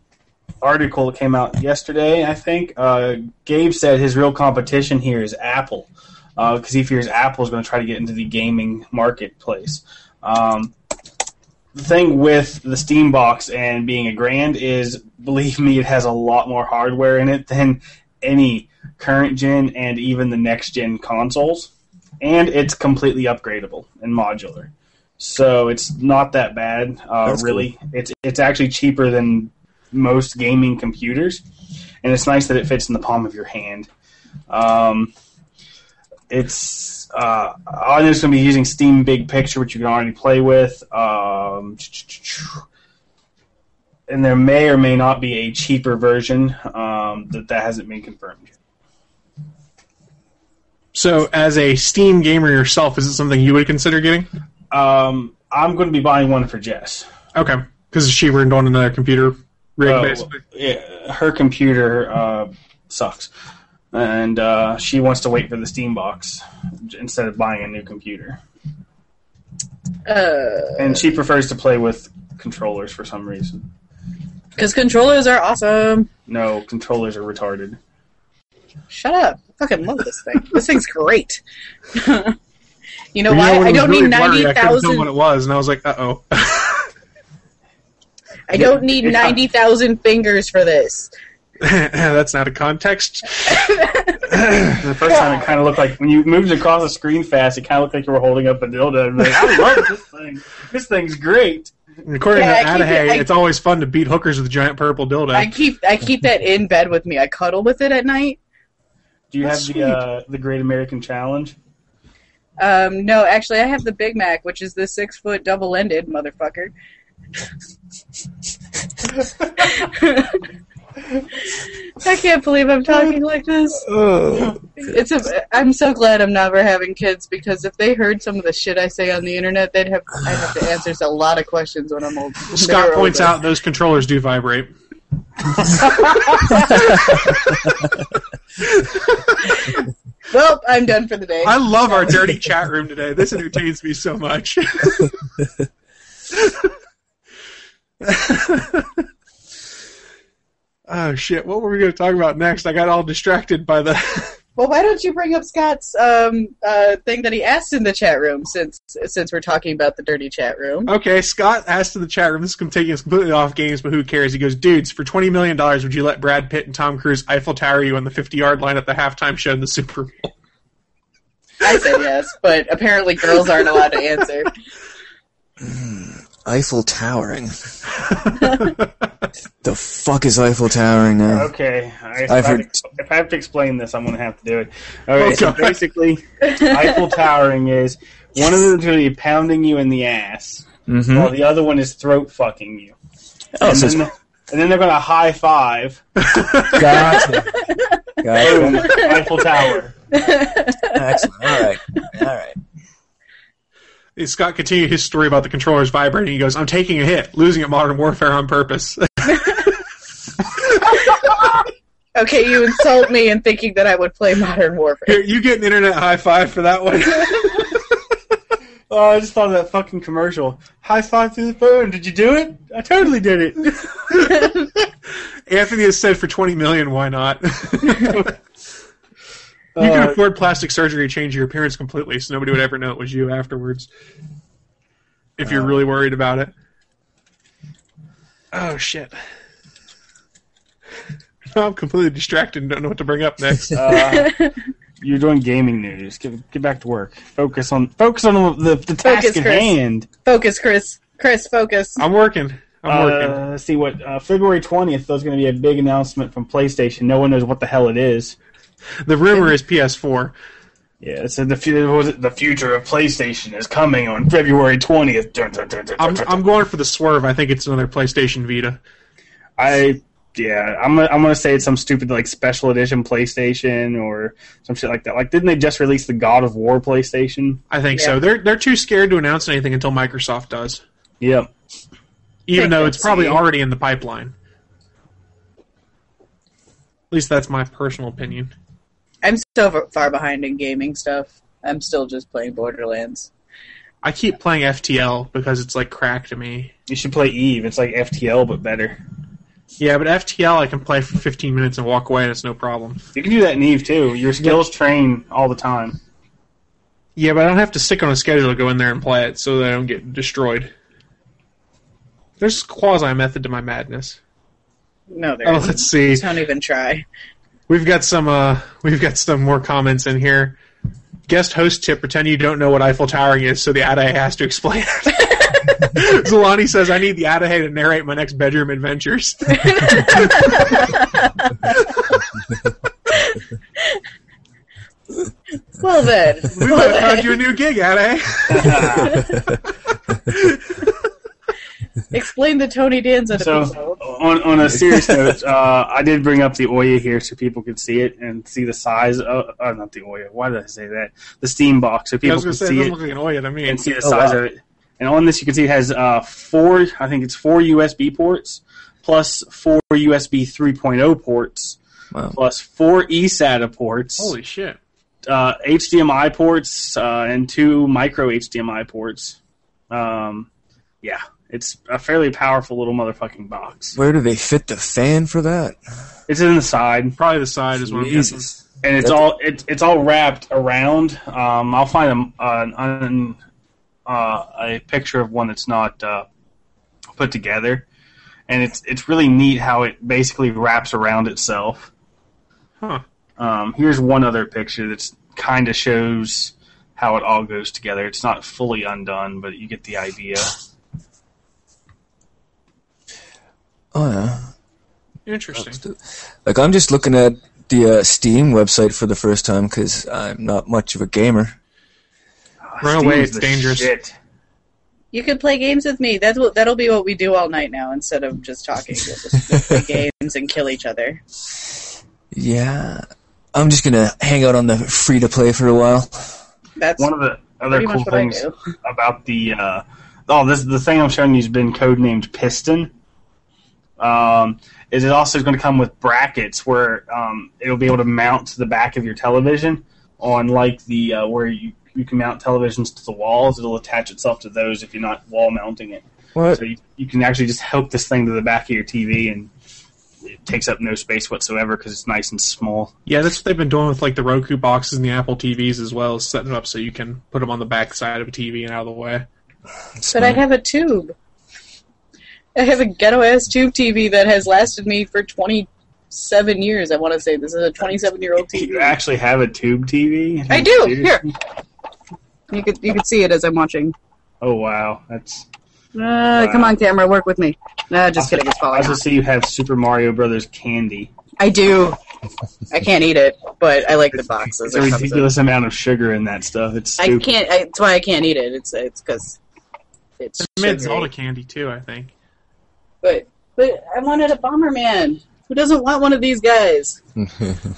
article that came out yesterday, I think uh, Gabe said his real competition here is Apple because he fears Apple is going to try to get into the gaming marketplace. Um, the thing with the Steam box and being a grand is, believe me, it has a lot more hardware in it than any current gen and even the next gen consoles. And it's completely upgradable and modular. So it's not that bad, uh, really. It's it's actually cheaper than most gaming computers, and it's nice that it fits in the palm of your hand. Um, it's uh, I'm just going to be using Steam Big Picture, which you can already play with. Um, and there may or may not be a cheaper version um, that that hasn't been confirmed. yet. So, as a Steam gamer yourself, is it something you would consider getting? Um, I'm going to be buying one for Jess. Okay, because she were on another computer rig, Uh, basically. yeah, her computer uh, sucks, and uh, she wants to wait for the Steam box instead of buying a new computer. Uh, And she prefers to play with controllers for some reason. Because controllers are awesome. No, controllers are retarded. Shut up. I fucking love this thing. this thing's great. you know You why? when I don't really need blurry, I couldn't tell what it was, and I was like, uh oh. I don't need 90,000 fingers for this. That's not a context. the first time it kind of looked like when you moved across the screen fast, it kind of looked like you were holding up a dildo. And like, I love this thing. This thing's great. According Yeah, to Adahy, it's always fun to beat hookers with a giant purple dildo. I keep I keep that in bed with me. I cuddle with it at night. Do you That's have the uh, the Great American Challenge? Um, no, actually, I have the Big Mac, which is the six foot double ended motherfucker. I can't believe I'm talking like this. It's a. I'm so glad I'm never having kids because if they heard some of the shit I say on the internet, they'd have. I'd have to answer a lot of questions when I'm old. Scott points older. out those controllers do vibrate. Well, I'm done for the day. I love our dirty chat room today. This entertains me so much. oh shit! What were we going to talk about next? I got all distracted by the. Well, why don't you bring up Scott's um, uh, thing that he asked in the chat room since since we're talking about the dirty chat room? Okay, Scott asked in the chat room. This is taking us completely off games, but who cares? He goes, "Dudes, for twenty million dollars, would you let Brad Pitt and Tom Cruise Eiffel Tower you on the fifty-yard line at the halftime show in the Super Bowl?" I said yes, but apparently girls aren't allowed to answer. Eiffel towering. the fuck is Eiffel towering now? Okay, I, if, I've I heard- to, if I have to explain this, I'm going to have to do it. Okay, Oh, so basically, Eiffel towering is one of them is going to be pounding you in the ass, Mhm. while the other one is throat fucking you. Oh, and, so then, and then they're going to high five. Gotcha. Boom, Gotcha. Eiffel Tower. Excellent. All right. All right. Scott continued his story about the controllers vibrating. He goes, "I'm taking a hit, losing at Modern Warfare on purpose." Okay, you insult me in thinking that I would play Modern Warfare. Here, you get an internet high five for that one. Oh, I just thought of that fucking commercial. High five through the phone. Did you do it? I totally did it. Anthony has said for twenty million, why not? You Uh, can afford plastic surgery to change your appearance completely, so nobody would ever know it was you afterwards. If you're Uh. really worried about it. Oh shit! I'm completely distracted and don't know what to bring up next. Uh, you're doing gaming news. Get, get back to work. Focus on focus on the, the task Focus, at Chris. hand. Focus, Chris. Chris, focus. I'm working. I'm working. Uh, let's see what uh, February twentieth. There's going to be a big announcement from PlayStation. No one knows what the hell it is. The rumor is PS4. Yeah, it said the fu- what was it? the future of PlayStation is coming on February twentieth. I'm I'm going for the swerve. I think it's another PlayStation Vita. I yeah, I'm gonna, I'm gonna say it's some stupid like special edition PlayStation or some shit like that. Like, didn't they just release the God of War PlayStation? I think Yeah. so. They're they're too scared to announce anything until Microsoft does. Yep. Even though it's probably it. already in the pipeline. At least that's my personal opinion. I'm so far behind in gaming stuff. I'm still just playing Borderlands. I keep playing FTL because it's like crack to me. You should play Eve. It's like FTL but better. Yeah, but FTL I can play for 15 minutes and walk away and it's no problem. You can do that in Eve too. Your skills train all the time. Yeah, but I don't have to stick on a schedule to go in there and play it so that I don't get destroyed. There's quasi method to my madness. No, there Oh, isn't. let's see. Don't even try. We've got some uh we've got some more comments in here. Guest host tip, pretend you don't know what Eiffel Towering is, so the Adahy has to explain it. Zolani says I need the Adahy to narrate my next bedroom adventures. Well then. we might have found you a new gig, Adahy. Explain the Tony Danza So, people. on, on a serious note, uh, I did bring up the Ouya here so people could see it and see the size of, uh, not the Ouya, why did I say that? The Steam box, so I people was can say see doesn't it look like an Ouya to me. and see the Oh, size wow. of it. And on this, you can see it has uh, four, I think it's four USB ports, plus four USB 3.0 ports, plus four eSATA ports. Holy shit. uh, HDMI ports uh, and two micro HDMI ports. Um, yeah, it's a fairly powerful little motherfucking box. Where do they fit the fan for that? It's in the side, probably the side is what I'm guessing. Jesus. and it's That's- all it's it's all wrapped around. Um, I'll find a an, an, uh, a picture of one that's not uh, put together, and it's it's really neat how it basically wraps around itself. Huh. Um, here's one other picture that's kind of shows how it all goes together. It's not fully undone, but you get the idea. Oh yeah. Interesting. Like I'm just looking at the uh, Steam website for the first time because I'm not much of a gamer. Run away, it's dangerous. shit. You could play games with me. That's what that'll be what we do all night now instead of just talking. We'll just play games and kill each other. Yeah, I'm just gonna hang out on the free to play for a while. That's One of the other cool much what I things about the uh, oh this the thing I'm showing you has been codenamed Piston. Um, is it also going to come with brackets where um, it'll be able to mount to the back of your television on like the uh, where you you can mount televisions to the walls. It'll attach itself to those if you're not wall mounting it. What? So you, you can actually just hook this thing to the back of your TV and it takes up no space whatsoever because it's nice and small. Yeah, that's what they've been doing with like the Roku boxes and the Apple TVs as well, setting it up so you can put them on the back side of a TV and out of the way. But I have a tube. I have a ghetto ass tube TV that has lasted me for 27 years. I want to say this is a 27 year old TV. You actually have a tube TV? I do. Here, you could you could see it as I'm watching. Oh wow, that's. Uh, Come on, camera, work with me. Nah, just kidding. It's I falling. also off. see you have Super Mario Brothers candy. I do. I can't eat it, but I like the boxes. There's a it comes ridiculous amount of sugar in that stuff. It's I can't. I, that's why I can't eat it. It's it's because it's They made sugary. Zelda candy too, I think. But but I wanted a Bomberman. Who doesn't want one of these guys?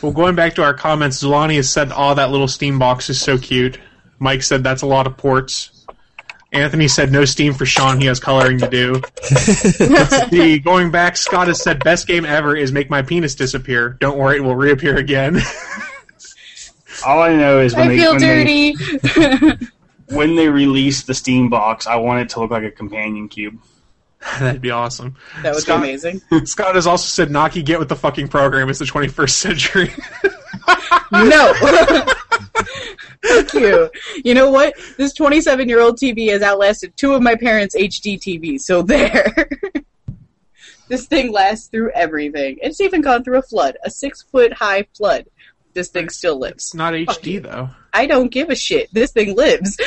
Well, going back to our comments, Zulani has said, "Oh, that little Steam box is so cute." Mike said, "That's a lot of ports." Anthony said, "No Steam for Sean. He has coloring to do." the going back, Scott has said, "Best game ever is make my penis disappear. Don't worry, it will reappear again." All I know is when I they feel when dirty. They, when they release the Steam box, I want it to look like a companion cube. That'd be awesome. that would Scott- be amazing. Scott has also said, "Naki, get with the fucking program. It's the 21st century." No. Thank you. You know what? This 27 year old TV has outlasted two of my parents' HD TVs, so there. this thing lasts through everything. It's even gone through a flood, a six foot high flood. This thing still lives. It's not HD though. I don't give a shit. This thing lives.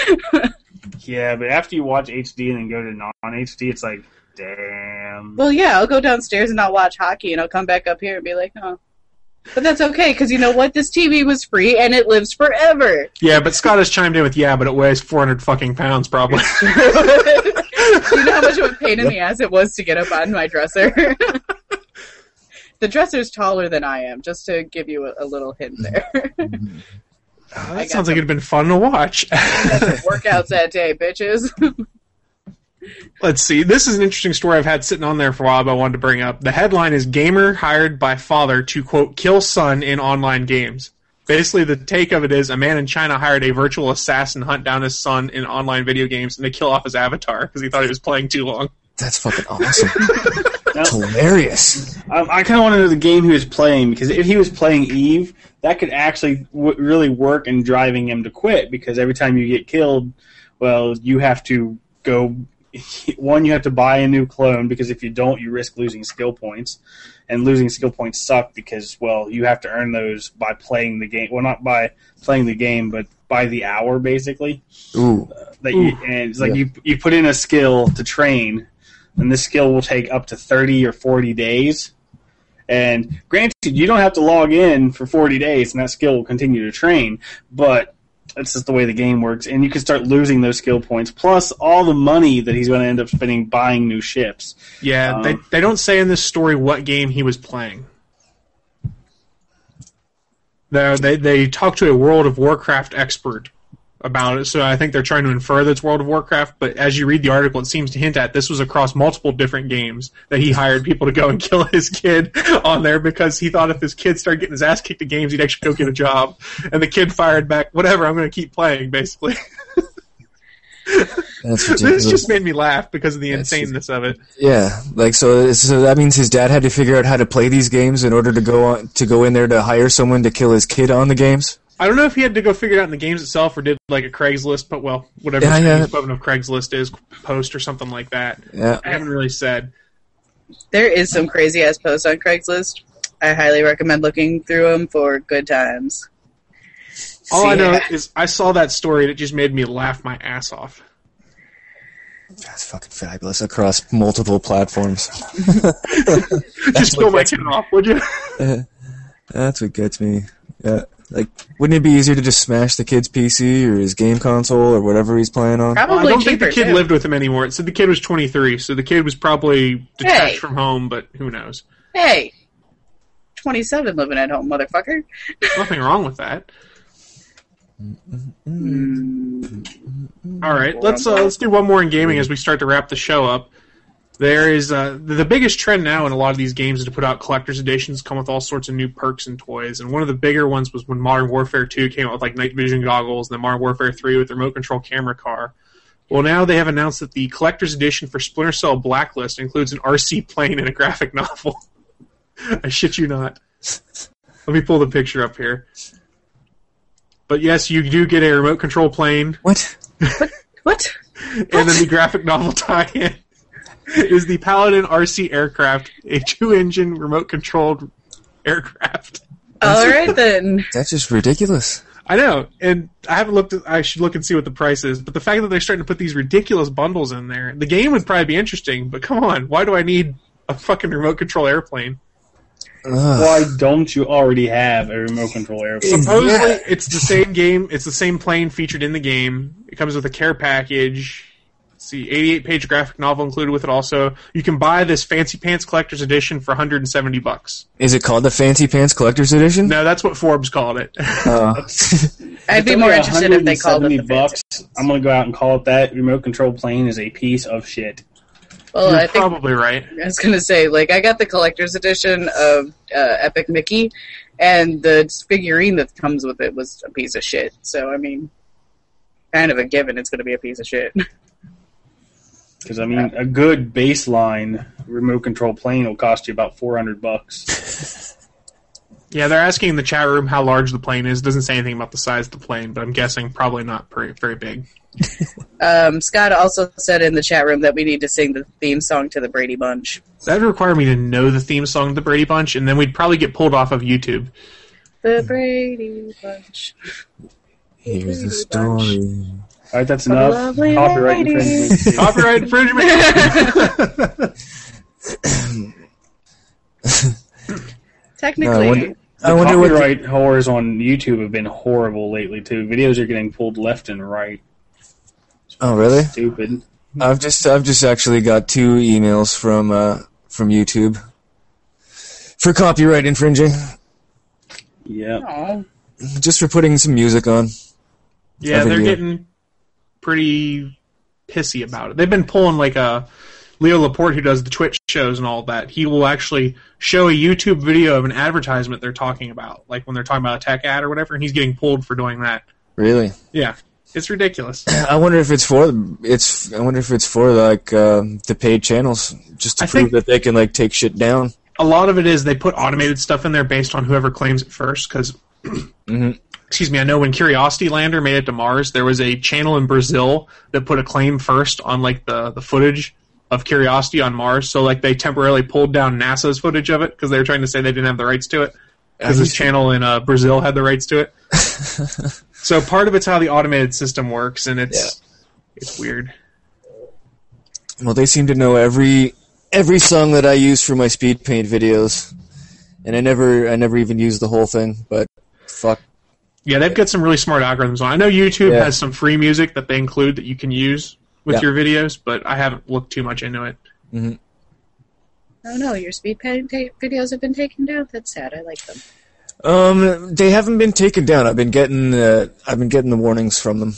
Yeah, but after you watch HD and then go to non HD, it's like, damn. well, yeah, I'll go downstairs and I'll watch hockey and I'll come back up here and be like, oh. But that's okay, because you know what? This TV was free and it lives forever. Yeah, but Scott has chimed in with, "Yeah, but it weighs 400 fucking pounds, probably." You know how much of a pain in the ass it was to get up on my dresser? the dresser's taller than I am, just to give you a, a little hint there. Mm-hmm. that sounds like it'd been fun to watch. Workouts that day, bitches. Let's see. This is an interesting story I've had sitting on there for a while, but I wanted to bring up. The headline is "Gamer hired by father to quote kill son in online games." Basically, the take of it is a man in China hired a virtual assassin to hunt down his son in online video games and to kill off his avatar because he thought he was playing too long. That's fucking awesome. That's hilarious. Um, I, I kind of want to know the game he was playing because if he was playing Eve, that could actually w- really work in driving him to quit because every time you get killed, well, you have to go. One, you have to buy a new clone because if you don't, you risk losing skill points, and losing skill points suck because well, you have to earn those by playing the game. Well, not by playing the game, but by the hour, basically. Ooh. Uh, that you, and it's like Yeah. you you put in a skill to train, and this skill will take up to thirty or forty days. And granted, you don't have to log in for forty days, and that skill will continue to train. But that's just the way the game works, and you can start losing those skill points, plus all the money that he's going to end up spending buying new ships. Yeah, Um, they they don't say in this story what game he was playing. They they they talk to a World of Warcraft expert about it, so I think they're trying to infer that it's World of Warcraft. But as you read the article, it seems to hint at this was across multiple different games that he hired people to go and kill his kid on there because he thought if his kid started getting his ass kicked at games, he'd actually go get a job. And the kid fired back, "Whatever, I'm going to keep playing." Basically, That's this just made me laugh because of the insaneness of it. Yeah, like so. So that means his dad had to figure out how to play these games in order to go on to go in there to hire someone to kill his kid on the games. I don't know if he had to go figure it out in the games itself or did like a Craigslist, but well, whatever Yeah, the yeah. equivalent of Craigslist is, post or something like that. Yeah. I haven't really said. There is some crazy ass posts on Craigslist. I highly recommend looking through them for good times. All I know Yeah. is I saw that story and it just made me laugh my ass off. That's fucking fabulous across multiple platforms. just kill my kid off, would you? That's what gets me. Yeah, like wouldn't it be easier to just smash the kid's PC or his game console or whatever he's playing on? Well, I don't think the kid lived with him anymore. It said the kid was 23, so the kid was probably detached Hey. from home, but who knows? Hey, 27 living at home, motherfucker. Nothing wrong with that. All right, let's uh, let's do one more in gaming as we start to wrap the show up. There is uh, the biggest trend now in a lot of these games is to put out collector's editions, come with all sorts of new perks and toys. And one of the bigger ones was when Modern Warfare 2 came out with like night vision goggles, and then Modern Warfare 3 with the remote control camera car. Well, now they have announced that the collector's edition for Splinter Cell Blacklist includes an RC plane and a graphic novel. I shit you not. Let me pull the picture up here. But yes, you do get a remote control plane. What? what? And then the graphic novel tie-in is the Paladin RC aircraft, a two-engine remote controlled aircraft. All right then. That's just ridiculous. I know, and I haven't looked. At, I should look and see what the price is. But the fact that they're starting to put these ridiculous bundles in there, the game would probably be interesting. But come on, why do I need a fucking remote control airplane? Why don't you already have a remote control airplane? Supposedly, it's the same game. It's the same plane featured in the game. It comes with a care package. Let's see, 88 page graphic novel included with it. Also, you can buy this Fancy Pants Collector's Edition for 170 bucks. Is it called the Fancy Pants Collector's Edition? No, that's what Forbes called it. Uh, I'd be more interested if they called it 170 the bucks. I'm gonna go out and call it that. Remote control plane is a piece of shit. Well, You're I think probably right. I was gonna say, like, I got the collector's edition of uh, Epic Mickey, and the figurine that comes with it was a piece of shit. So, I mean, kind of a given it's gonna be a piece of shit. Because I mean, a good baseline remote control plane will cost you about 400 bucks. Yeah, they're asking in the chat room how large the plane is. Doesn't say anything about the size of the plane, but I'm guessing probably not very, very big. Um, Scott also said in the chat room that we need to sing the theme song to the Brady Bunch. That would require me to know the theme song to the Brady Bunch, and then we'd probably get pulled off of YouTube. The Brady Bunch. Here's the story. All right, that's Of enough. Copyright ladies. infringement. Copyright infringement. Technically, No, I wonder- The I wonder what the- copyright whores on YouTube have been horrible lately too. Videos are getting pulled left and right. Oh, really? Stupid. I've just I've just actually got two emails from uh, from YouTube for copyright infringing, Yeah. Just for putting some music on. Yeah, they're you- getting pretty pissy about it. They've been pulling like a Leo Laporte, who does the Twitch shows and all that, he will actually show a YouTube video of an advertisement they're talking about, like when they're talking about a tech ad or whatever, and he's getting pulled for doing that. Really? Yeah, it's ridiculous. I wonder if it's for it's. I wonder if it's for like um, the paid channels, just to I prove that they can like take shit down. a lot of it is they put automated stuff in there based on whoever claims it first. Because, Mm-hmm. Excuse me, I know when Curiosity Lander made it to Mars, there was a channel in Brazil that put a claim first on like the the footage of Curiosity on Mars. So like they temporarily pulled down NASA's footage of it because they were trying to say they didn't have the rights to it because this channel in uh, Brazil had the rights to it. so part of it's how the automated system works, and it's it's weird. Well, they seem to know every every song that I use for my speed paint videos, and I never I never even use the whole thing. But fuck, Yeah, they've got some really smart algorithms on. I know YouTube Yeah. has some free music that they include that you can use with Yeah. your videos, but I haven't looked too much into it. Oh no, your speed painting ta- videos have been taken down. That's sad. I like them. um, they haven't been taken down. I've been getting uh, I've been getting the warnings from them.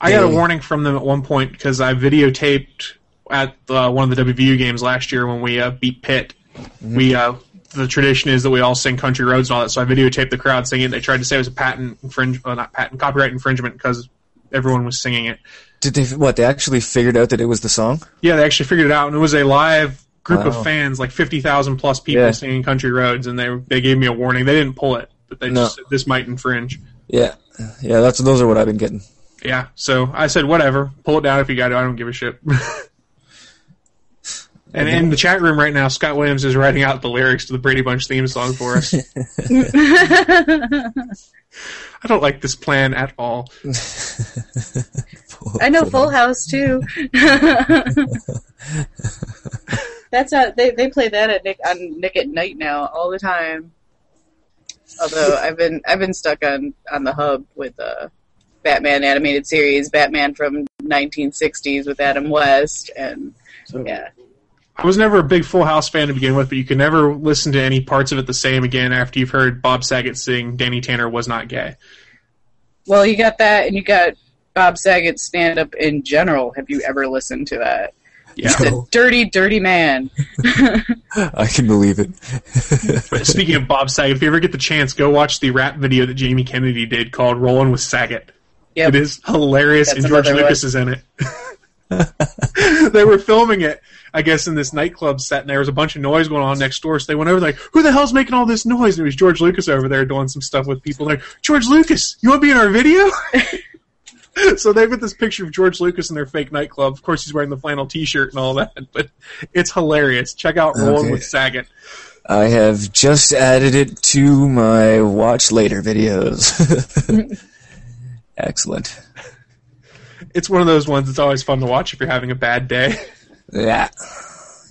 I got a warning from them at one point because I videotaped at uh, one of the WVU games last year when we uh, beat Pitt. Mm-hmm. We uh, the tradition is that we all sing country roads and all that, so I videotaped the crowd singing. It. They tried to say it was a patent infringe, uh, not patent, copyright infringement because everyone was singing it. Did they what? They actually figured out that it was the song. Yeah, they actually figured it out, and it was a live group Wow. of fans, like fifty thousand plus people Yeah. singing country roads, and they they gave me a warning. They didn't pull it, but they No. just said this might infringe. Yeah, yeah. That's those are what I've been getting. Yeah, so I said whatever, pull it down if you got to. I don't give a shit. and in the chat room right now, Scott Williams is writing out the lyrics to the Brady Bunch theme song for us. I don't like this plan at all. I know Full House too. That's how they they play that at Nick on Nick at Night now all the time. Although I've been I've been stuck on on the hub with uh Batman animated series, Batman from 1960s with Adam West, and yeah, I was never a big Full House fan to begin with, but you can never listen to any parts of it the same again after you've heard Bob Saget sing "Danny Tanner was not gay." well you got that, and you got Bob Saget's stand up in general. Have you ever listened to that? Yeah. He's a dirty, dirty man. I can believe it. Speaking of Bob Saget, if you ever get the chance, go watch the rap video that Jamie Kennedy did called "Rolling with Saget." Yep. It is hilarious, That's and George Lucas one. is in it. they were filming it, I guess, in this nightclub set, and there was a bunch of noise going on next door. So they went over like, "Who the hell's making all this noise?" And it was George Lucas over there doing some stuff with people. Like, George Lucas, you want to be in our video? so they've got this picture of George Lucas in their fake nightclub. Of course, he's wearing the flannel T-shirt and all that, but it's hilarious. Check out "Rolling Okay. with Saget." I have just added it to my watch later videos. Excellent. It's one of those ones that's always fun to watch if you're having a bad day. Yeah.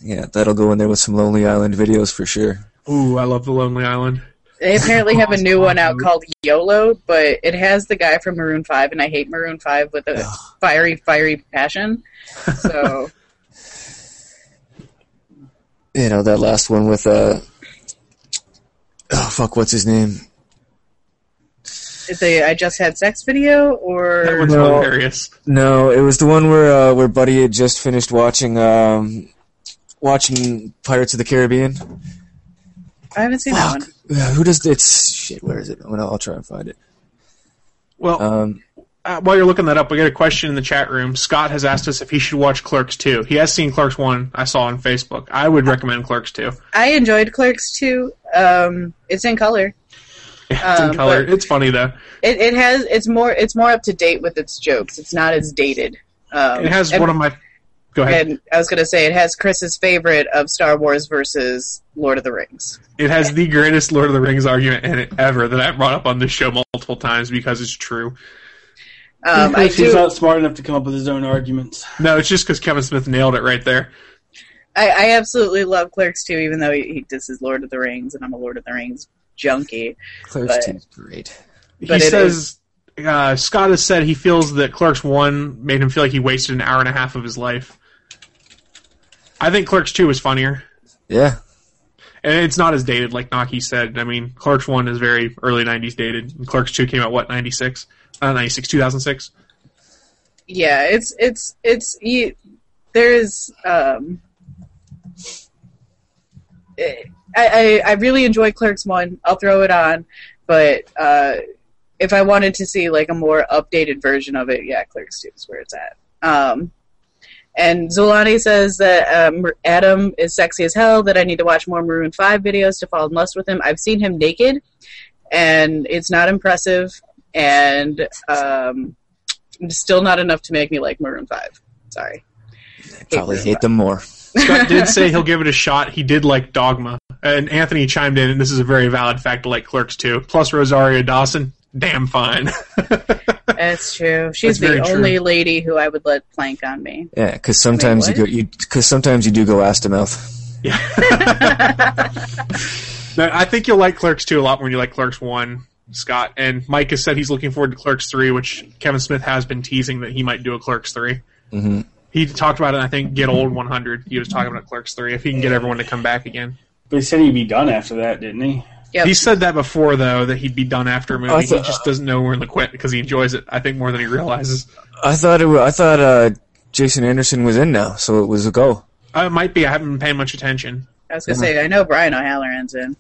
Yeah, that'll go in there with some Lonely Island videos for sure. Ooh, I love the Lonely Island. They apparently have a new one out called YOLO, but it has the guy from Maroon Five, and I hate Maroon Five with a fiery, fiery passion. So You know, that last one with, uh, oh fuck, what's his name? Is the I just had sex video or That one's No. hilarious. No, it was the one where, uh, where Buddy had just finished watching, um, watching Pirates of the Caribbean. I haven't seen that one. Uh, who does, it's, shit, where is it? Well, I'll try and find it. Well, Um, uh, while you're looking that up, we got a question in the chat room. Scott has asked us if he should watch Clerks 2. He has seen Clerks 1, I saw on Facebook. I would recommend Clerks 2. I enjoyed Clerks 2. Um, it's in color. It's in Um, color. It's funny, though. It, it has it's more it's more up to date with its jokes. It's not as dated. Um, It has and- one of my. Go ahead. And I was gonna say it has Chris's favorite of Star Wars versus Lord of the Rings. It has the greatest Lord of the Rings argument in it ever that I've brought up on this show multiple times because it's true. Um, I Because he's do. not smart enough to come up with his own arguments. No, it's just because Kevin Smith nailed it right there. I, I absolutely love Clerks too, even though he, he this is Lord of the Rings and I'm a Lord of the Rings junkie. Clerks But- 2 is great. But he it says uh, Scott has said he feels that Clerks One made him feel like he wasted an hour and a half of his life. I think Clerks Two is funnier, Yeah. and it's not as dated like Naki said. I mean, Clerks One is very early '90s dated, and Clerks Two came out what '96, uh, '96, 2006. Yeah, it's it's it's you, there's um, I, I I really enjoy Clerks one. I'll throw it on, but uh, if I wanted to see like a more updated version of it, yeah, Clerks two is where it's at. Um, and Zulani says that um, Adam is sexy as hell. That I need to watch more Maroon Five videos to fall in lust with him. I've seen him naked, and it's not impressive, and um, still not enough to make me like Maroon Five. Sorry. I Probably hate them more. Scott did say he'll give it a shot. He did like Dogma. And Anthony chimed in, and this is a very valid fact to like Clerks too. Plus Rosario Dawson, damn fine. That's true. She's That's very the true. only lady who I would let plank on me. Yeah, because sometimes Wait, you go you because sometimes you do go ass to mouth. No, I think you'll like Clerks 2 a lot more than you like Clerks 1, Scott. And Mike has said he's looking forward to Clerks 3, which Kevin Smith has been teasing that he might do a Clerks 3. hmm He talked about it, I think, Get Old 100. He was talking about Clerks 3, if he can get everyone to come back again. But he said he'd be done after that, didn't he? Yep. He said that before, though, that he'd be done after a movie. I he just doesn't know when to quit because he enjoys it, I think, more than he realizes. I thought it. wa- I thought uh, Jason Anderson was in now, so it was a go. Uh, it might be. I haven't been paying much attention. I was gonna say I know Brian O'Halloran's in.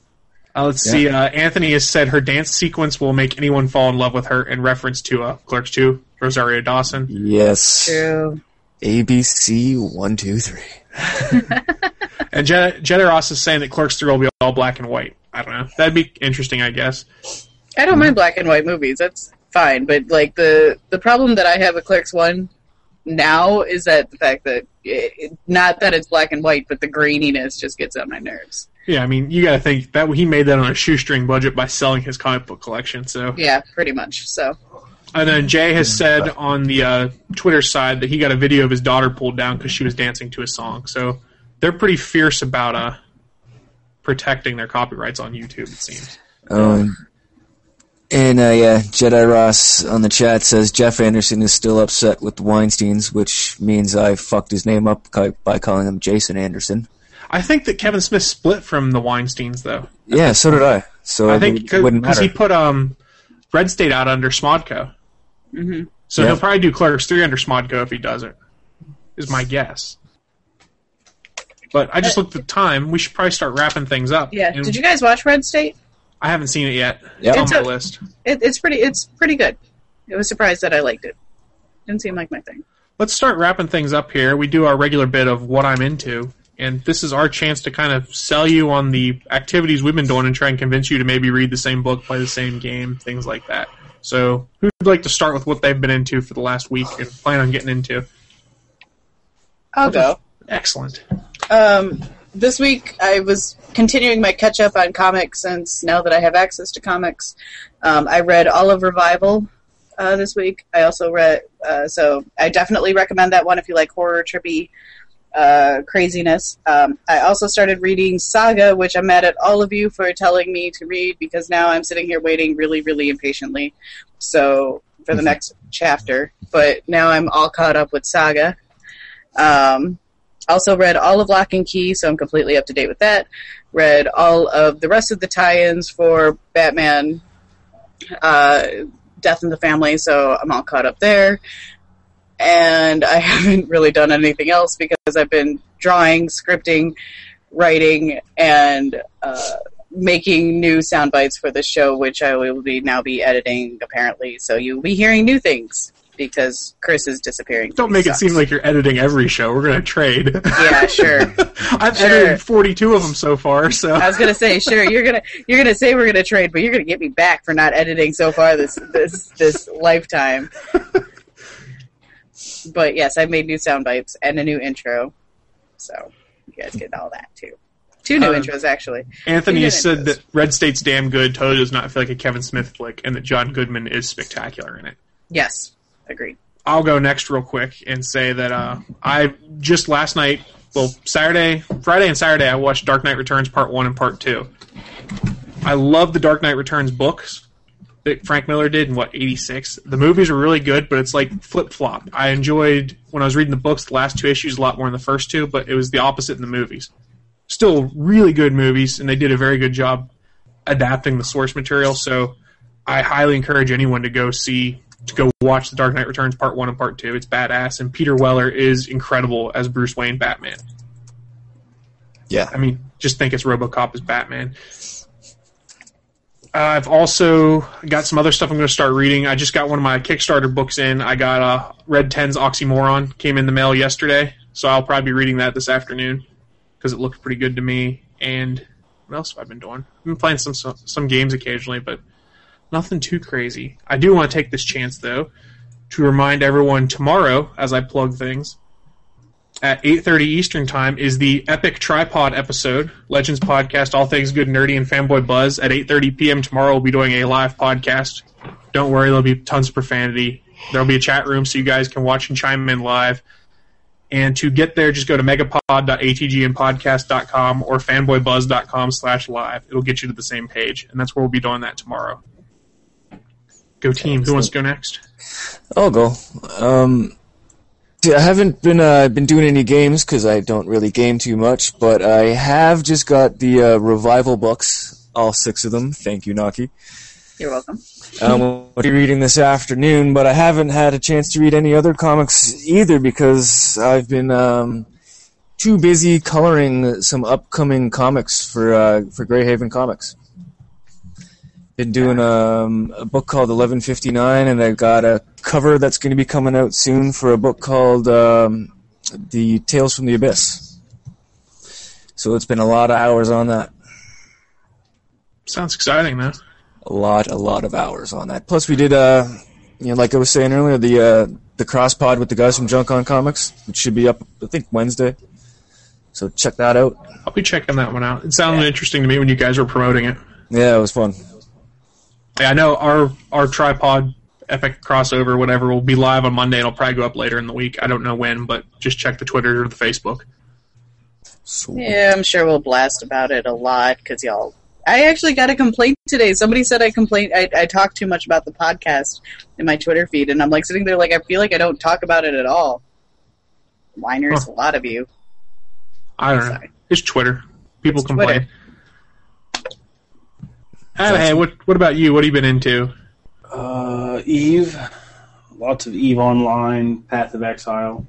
Uh, let's Yeah. see. Uh, Anthony has said her dance sequence will make anyone fall in love with her in reference to uh, Clerks 2, Rosario Dawson. Yes. True. ABC one two three. And Je- Jedi Ross is saying that Clerks 3 will be all black and white. I don't know. That'd be interesting, I guess. I don't mind black and white movies. That's fine. But like the the problem that I have with Clerks one now is that the fact that it, not that it's black and white, but the graininess just gets on my nerves. Yeah, I mean, you got to think that he made that on a shoestring budget by selling his comic book collection. So, Yeah, pretty much. So and then Jay has said on the uh, Twitter side that he got a video of his daughter pulled down because she was dancing to a song. So they're pretty fierce about uh, protecting their copyrights on YouTube. It seems. Um, and uh, yeah, Jedi Ross on the chat says Jeff Anderson is still upset with the Weinsteins, which means I fucked his name up by calling him Jason Anderson. I think that Kevin Smith split from the Weinsteins, though. Yeah, so did I. So I think because he put um, Red State out under Smodco. Hmm So Yeah. he'll probably do Clerks 3 under Smodco if he does it, is my guess. But I just looked at the time. We should probably start wrapping things up. yeah. And Did you guys watch Red State? I haven't seen it yet. Yep. It's It's on a- my list. It, it's pretty. It's pretty good. I was surprised that I liked it. Didn't seem like my thing. Let's start wrapping things up here. We do our regular bit of what I'm into, and this is our chance to kind of sell you on the activities we've been doing and try and convince you to maybe read the same book, play the same game, things like that. So, who'd like to start with what they've been into for the last week and plan on getting into? I'll go. Excellent. Um, this week I was continuing my catch up on comics since now that I have access to comics. Um, I read all of Revival uh, this week. I also read, uh, so I definitely recommend that one if you like horror trippy uh, craziness. Um, I also started reading Saga, which I'm mad at all of you for telling me to read because now I'm sitting here waiting really, really impatiently. So for the next chapter, but now I'm all caught up with Saga. Um, also read all of Locke & Key, so I'm completely up to date with that. Read all of the rest of the tie-ins for Batman, uh, Death in the Family, so I'm all caught up there. And I haven't really done anything else because I've been drawing, scripting, writing, and uh, making new sound bites for the show, which I will be now be editing apparently. So you'll be hearing new things because Chris is disappearing. Don't make it seem like you're editing every show. We're going to trade. Yeah, sure. I've Sure. edited 42 of them so far, so. I was gonna say, sure, you're gonna you're gonna say we're gonna trade, but you're gonna get me back for not editing so far this this this lifetime. But yes, I made new sound bites and a new intro, so you guys get all that too. Two new Uh, intros actually. Anthony said intros. that Red State's damn good, totally does not feel like a Kevin Smith flick, and that John Goodman is spectacular in it. Yes, agreed. I'll go next real quick and say that uh, I just last night, well, Saturday, Friday and Saturday, I watched Dark Knight Returns Part 1 and Part 2. I love the Dark Knight Returns books that Frank Miller did in, what, 86? The movies are really good, but it's like flip flop. I enjoyed, when I was reading the books, the last two issues a lot more than the first two, but it was the opposite in the movies. Still really good movies, and they did a very good job adapting the source material, so I highly encourage anyone to go see to go watch The Dark Knight Returns Part One and Part Two. It's badass, and Peter Weller is incredible as Bruce Wayne Batman. Yeah. I mean, just think it's RoboCop as Batman. I've also got some other stuff I'm going to start reading. I just got one of my Kickstarter books in. I got uh, Red 10's Oxymoron came in the mail yesterday, so I'll probably be reading that this afternoon because it looked pretty good to me. And what else have I been doing? I've been playing some, some games occasionally, but nothing too crazy. I do want to take this chance though to remind everyone tomorrow as I plug things at 8.30 Eastern Time is the Epic Tripod episode, Legends Podcast, All Things Good, Nerdy, and Fanboy Buzz. At 8.30 p.m. tomorrow, we'll be doing a live podcast. Don't worry, there'll be tons of profanity. There'll be a chat room so you guys can watch and chime in live. And to get there, just go to megapod.atgnpodcast.com or fanboybuzz.com slash live. It'll get you to the same page, and that's where we'll be doing that tomorrow. Go team. Who wants to go next? I'll go. Um, see, I haven't been uh, been doing any games because I don't really game too much, but I have just got the uh, revival books, all six of them. Thank you, Naki. You're welcome. Um, I'll be reading this afternoon, but I haven't had a chance to read any other comics either because I've been um, too busy coloring some upcoming comics for uh, for Greyhaven Comics. Been doing um, a book called 1159, and I've got a cover that's going to be coming out soon for a book called um, The Tales from the Abyss. So it's been a lot of hours on that. Sounds exciting, man. A lot, a lot of hours on that. Plus, we did, uh, you know, like I was saying earlier, the uh, the cross pod with the guys from Junk on Comics, which should be up, I think, Wednesday. So check that out. I'll be checking that one out. It sounded interesting to me when you guys were promoting it. Yeah, it was fun. Yeah, I know our our tripod epic crossover, whatever, will be live on Monday. and It'll probably go up later in the week. I don't know when, but just check the Twitter or the Facebook. Yeah, I'm sure we'll blast about it a lot because y'all. I actually got a complaint today. Somebody said I complained. I, I talked too much about the podcast in my Twitter feed, and I'm like sitting there like I feel like I don't talk about it at all. Whiners, a lot of you. I don't know. It's Twitter. People It's complain. Uh, hey, what what about you? What have you been into? Uh, Eve, lots of Eve Online, Path of Exile.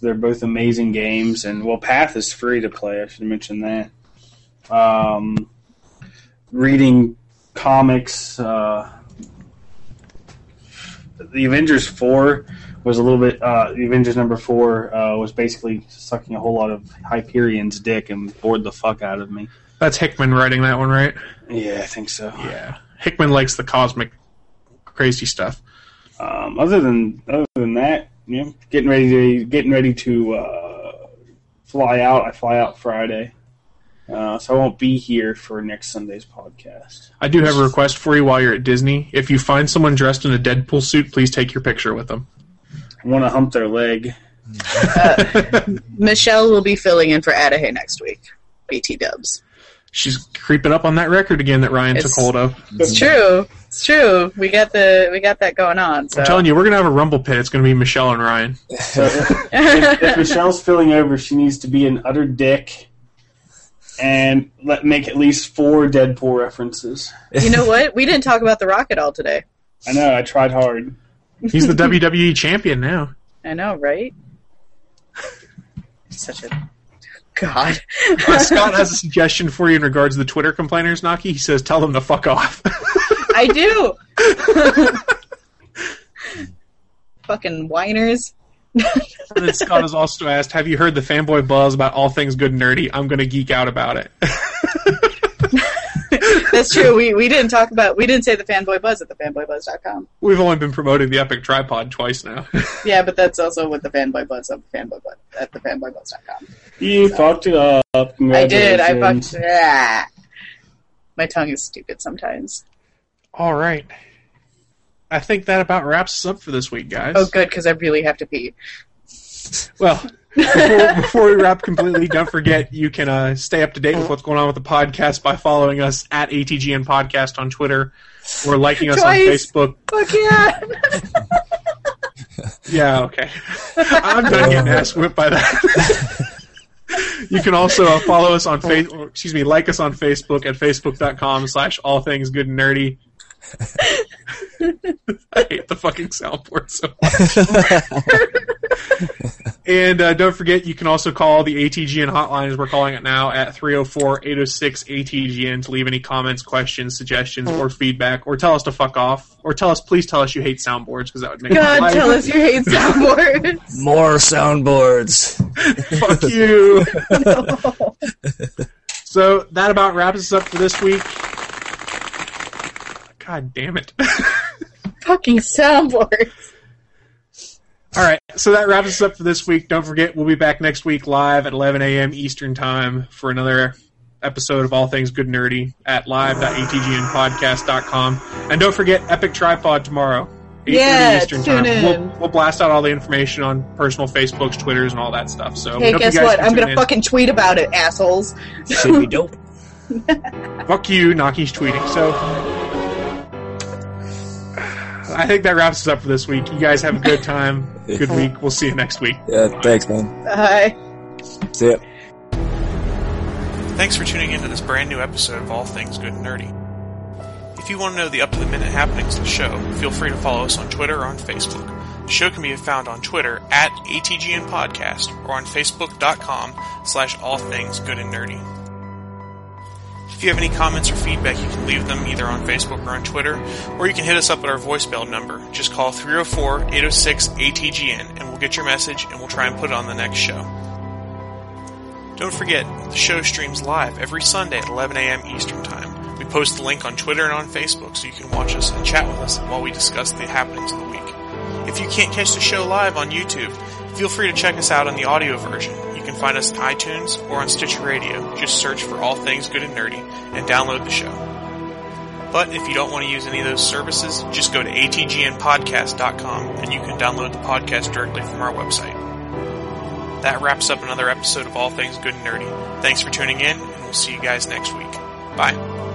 They're both amazing games, and well, Path is free to play. I should mention that. Um, reading comics. Uh, the Avengers four was a little bit. Uh, the Avengers number four uh, was basically sucking a whole lot of Hyperion's dick and bored the fuck out of me. That's Hickman writing that one, right? Yeah, I think so. Yeah, Hickman likes the cosmic, crazy stuff. Um, other than other than that, you know, getting ready to getting ready to uh, fly out. I fly out Friday, uh, so I won't be here for next Sunday's podcast. I do have a request for you while you're at Disney. If you find someone dressed in a Deadpool suit, please take your picture with them. I want to hump their leg. Michelle will be filling in for Adahy next week. BT Dubs. She's creeping up on that record again that Ryan It's- took hold of. It's true. It's true. We got the we got that going on. So I'm telling you, we're gonna have a rumble pit. It's gonna be Michelle and Ryan. So if, if Michelle's filling over, she needs to be an utter dick and let make at least four Deadpool references. you know what? We didn't talk about the Rock at all today. I know. I tried hard. He's the WWE champion now. I know, right? Such a God. Uh, Scott has a suggestion for you in regards to the Twitter complainers, Naki. He says, "Tell them to fuck off." I do. Fucking whiners. and then Scott has also asked, "Have you heard the fanboy buzz about all things good and nerdy? I'm gonna geek out about it." That's true. We we didn't talk about we didn't say the fanboy buzz at the fanboybuzz.com. We've only been promoting the Epic Tripod twice now. Yeah, but that's also with the fanboy buzz of the fanboy buzz at the fanboybuzz.com. You fucked it up. I did. I fucked. Ah. My tongue is stupid sometimes. all right. I think that about wraps us up for this week, guys. Oh, good, because I really have to pee. Well, before, before we wrap completely, don't forget you can uh, stay up to date with what's going on with the podcast by following us at ATGN Podcast on Twitter or liking us Twice. on Facebook. Fuck yeah! Yeah, okay. I'm done getting ass whipped by that. you can also uh, follow us on Facebook, excuse me, like us on Facebook at facebook.com slash all things good and nerdy. I hate the fucking soundboard so much. and uh, don't forget, you can also call the ATGN hotline, as we're calling it now, at 304-806-ATGN to leave any comments, questions, suggestions, or feedback, or tell us to fuck off, or tell us, please tell us you hate soundboards, because that would make God, life- tell us you hate soundboards. More soundboards. Fuck you. so that about wraps us up for this week. God damn it. Fucking soundboards. All right, so that wraps us up for this week. Don't forget, we'll be back next week live at 11 a.m. Eastern Time for another episode of All Things Good Nerdy at live.atgnpodcast.com. And don't forget, Epic Tripod tomorrow, 8:30 Yeah, Eastern tune Time. in. We'll, we'll blast out all the information on personal Facebooks, Twitters, and all that stuff. So Hey, guess what? I'm gonna fucking tweet about it, assholes. Should be dope. Fuck you, Naki's tweeting. So I think that wraps us up for this week. You guys have a good time, good week. We'll see you next week. Yeah, thanks, man. Bye. See ya. Thanks for tuning in to this brand new episode of All Things Good and Nerdy. If you want to know the up to the minute happenings of the show, feel free to follow us on Twitter or on Facebook. The show can be found on Twitter at ATGN Podcast or on Facebook.com slash All Things Good and Nerdy. You have any comments or feedback, you can leave them either on Facebook or on Twitter, or you can hit us up at our voicemail number. Just call 304-806-ATGN and we'll get your message and we'll try and put it on the next show. Don't forget, the show streams live every Sunday at 11 a.m. Eastern Time. We post the link on Twitter and on Facebook so you can watch us and chat with us while we discuss the happenings of the week. If you can't catch the show live on YouTube, feel free to check us out on the audio version. Can find us on iTunes or on Stitcher Radio. Just search for All Things Good and Nerdy and download the show. But if you don't want to use any of those services, just go to atgnpodcast.com and you can download the podcast directly from our website. That wraps up another episode of All Things Good and Nerdy. Thanks for tuning in, and we'll see you guys next week. Bye.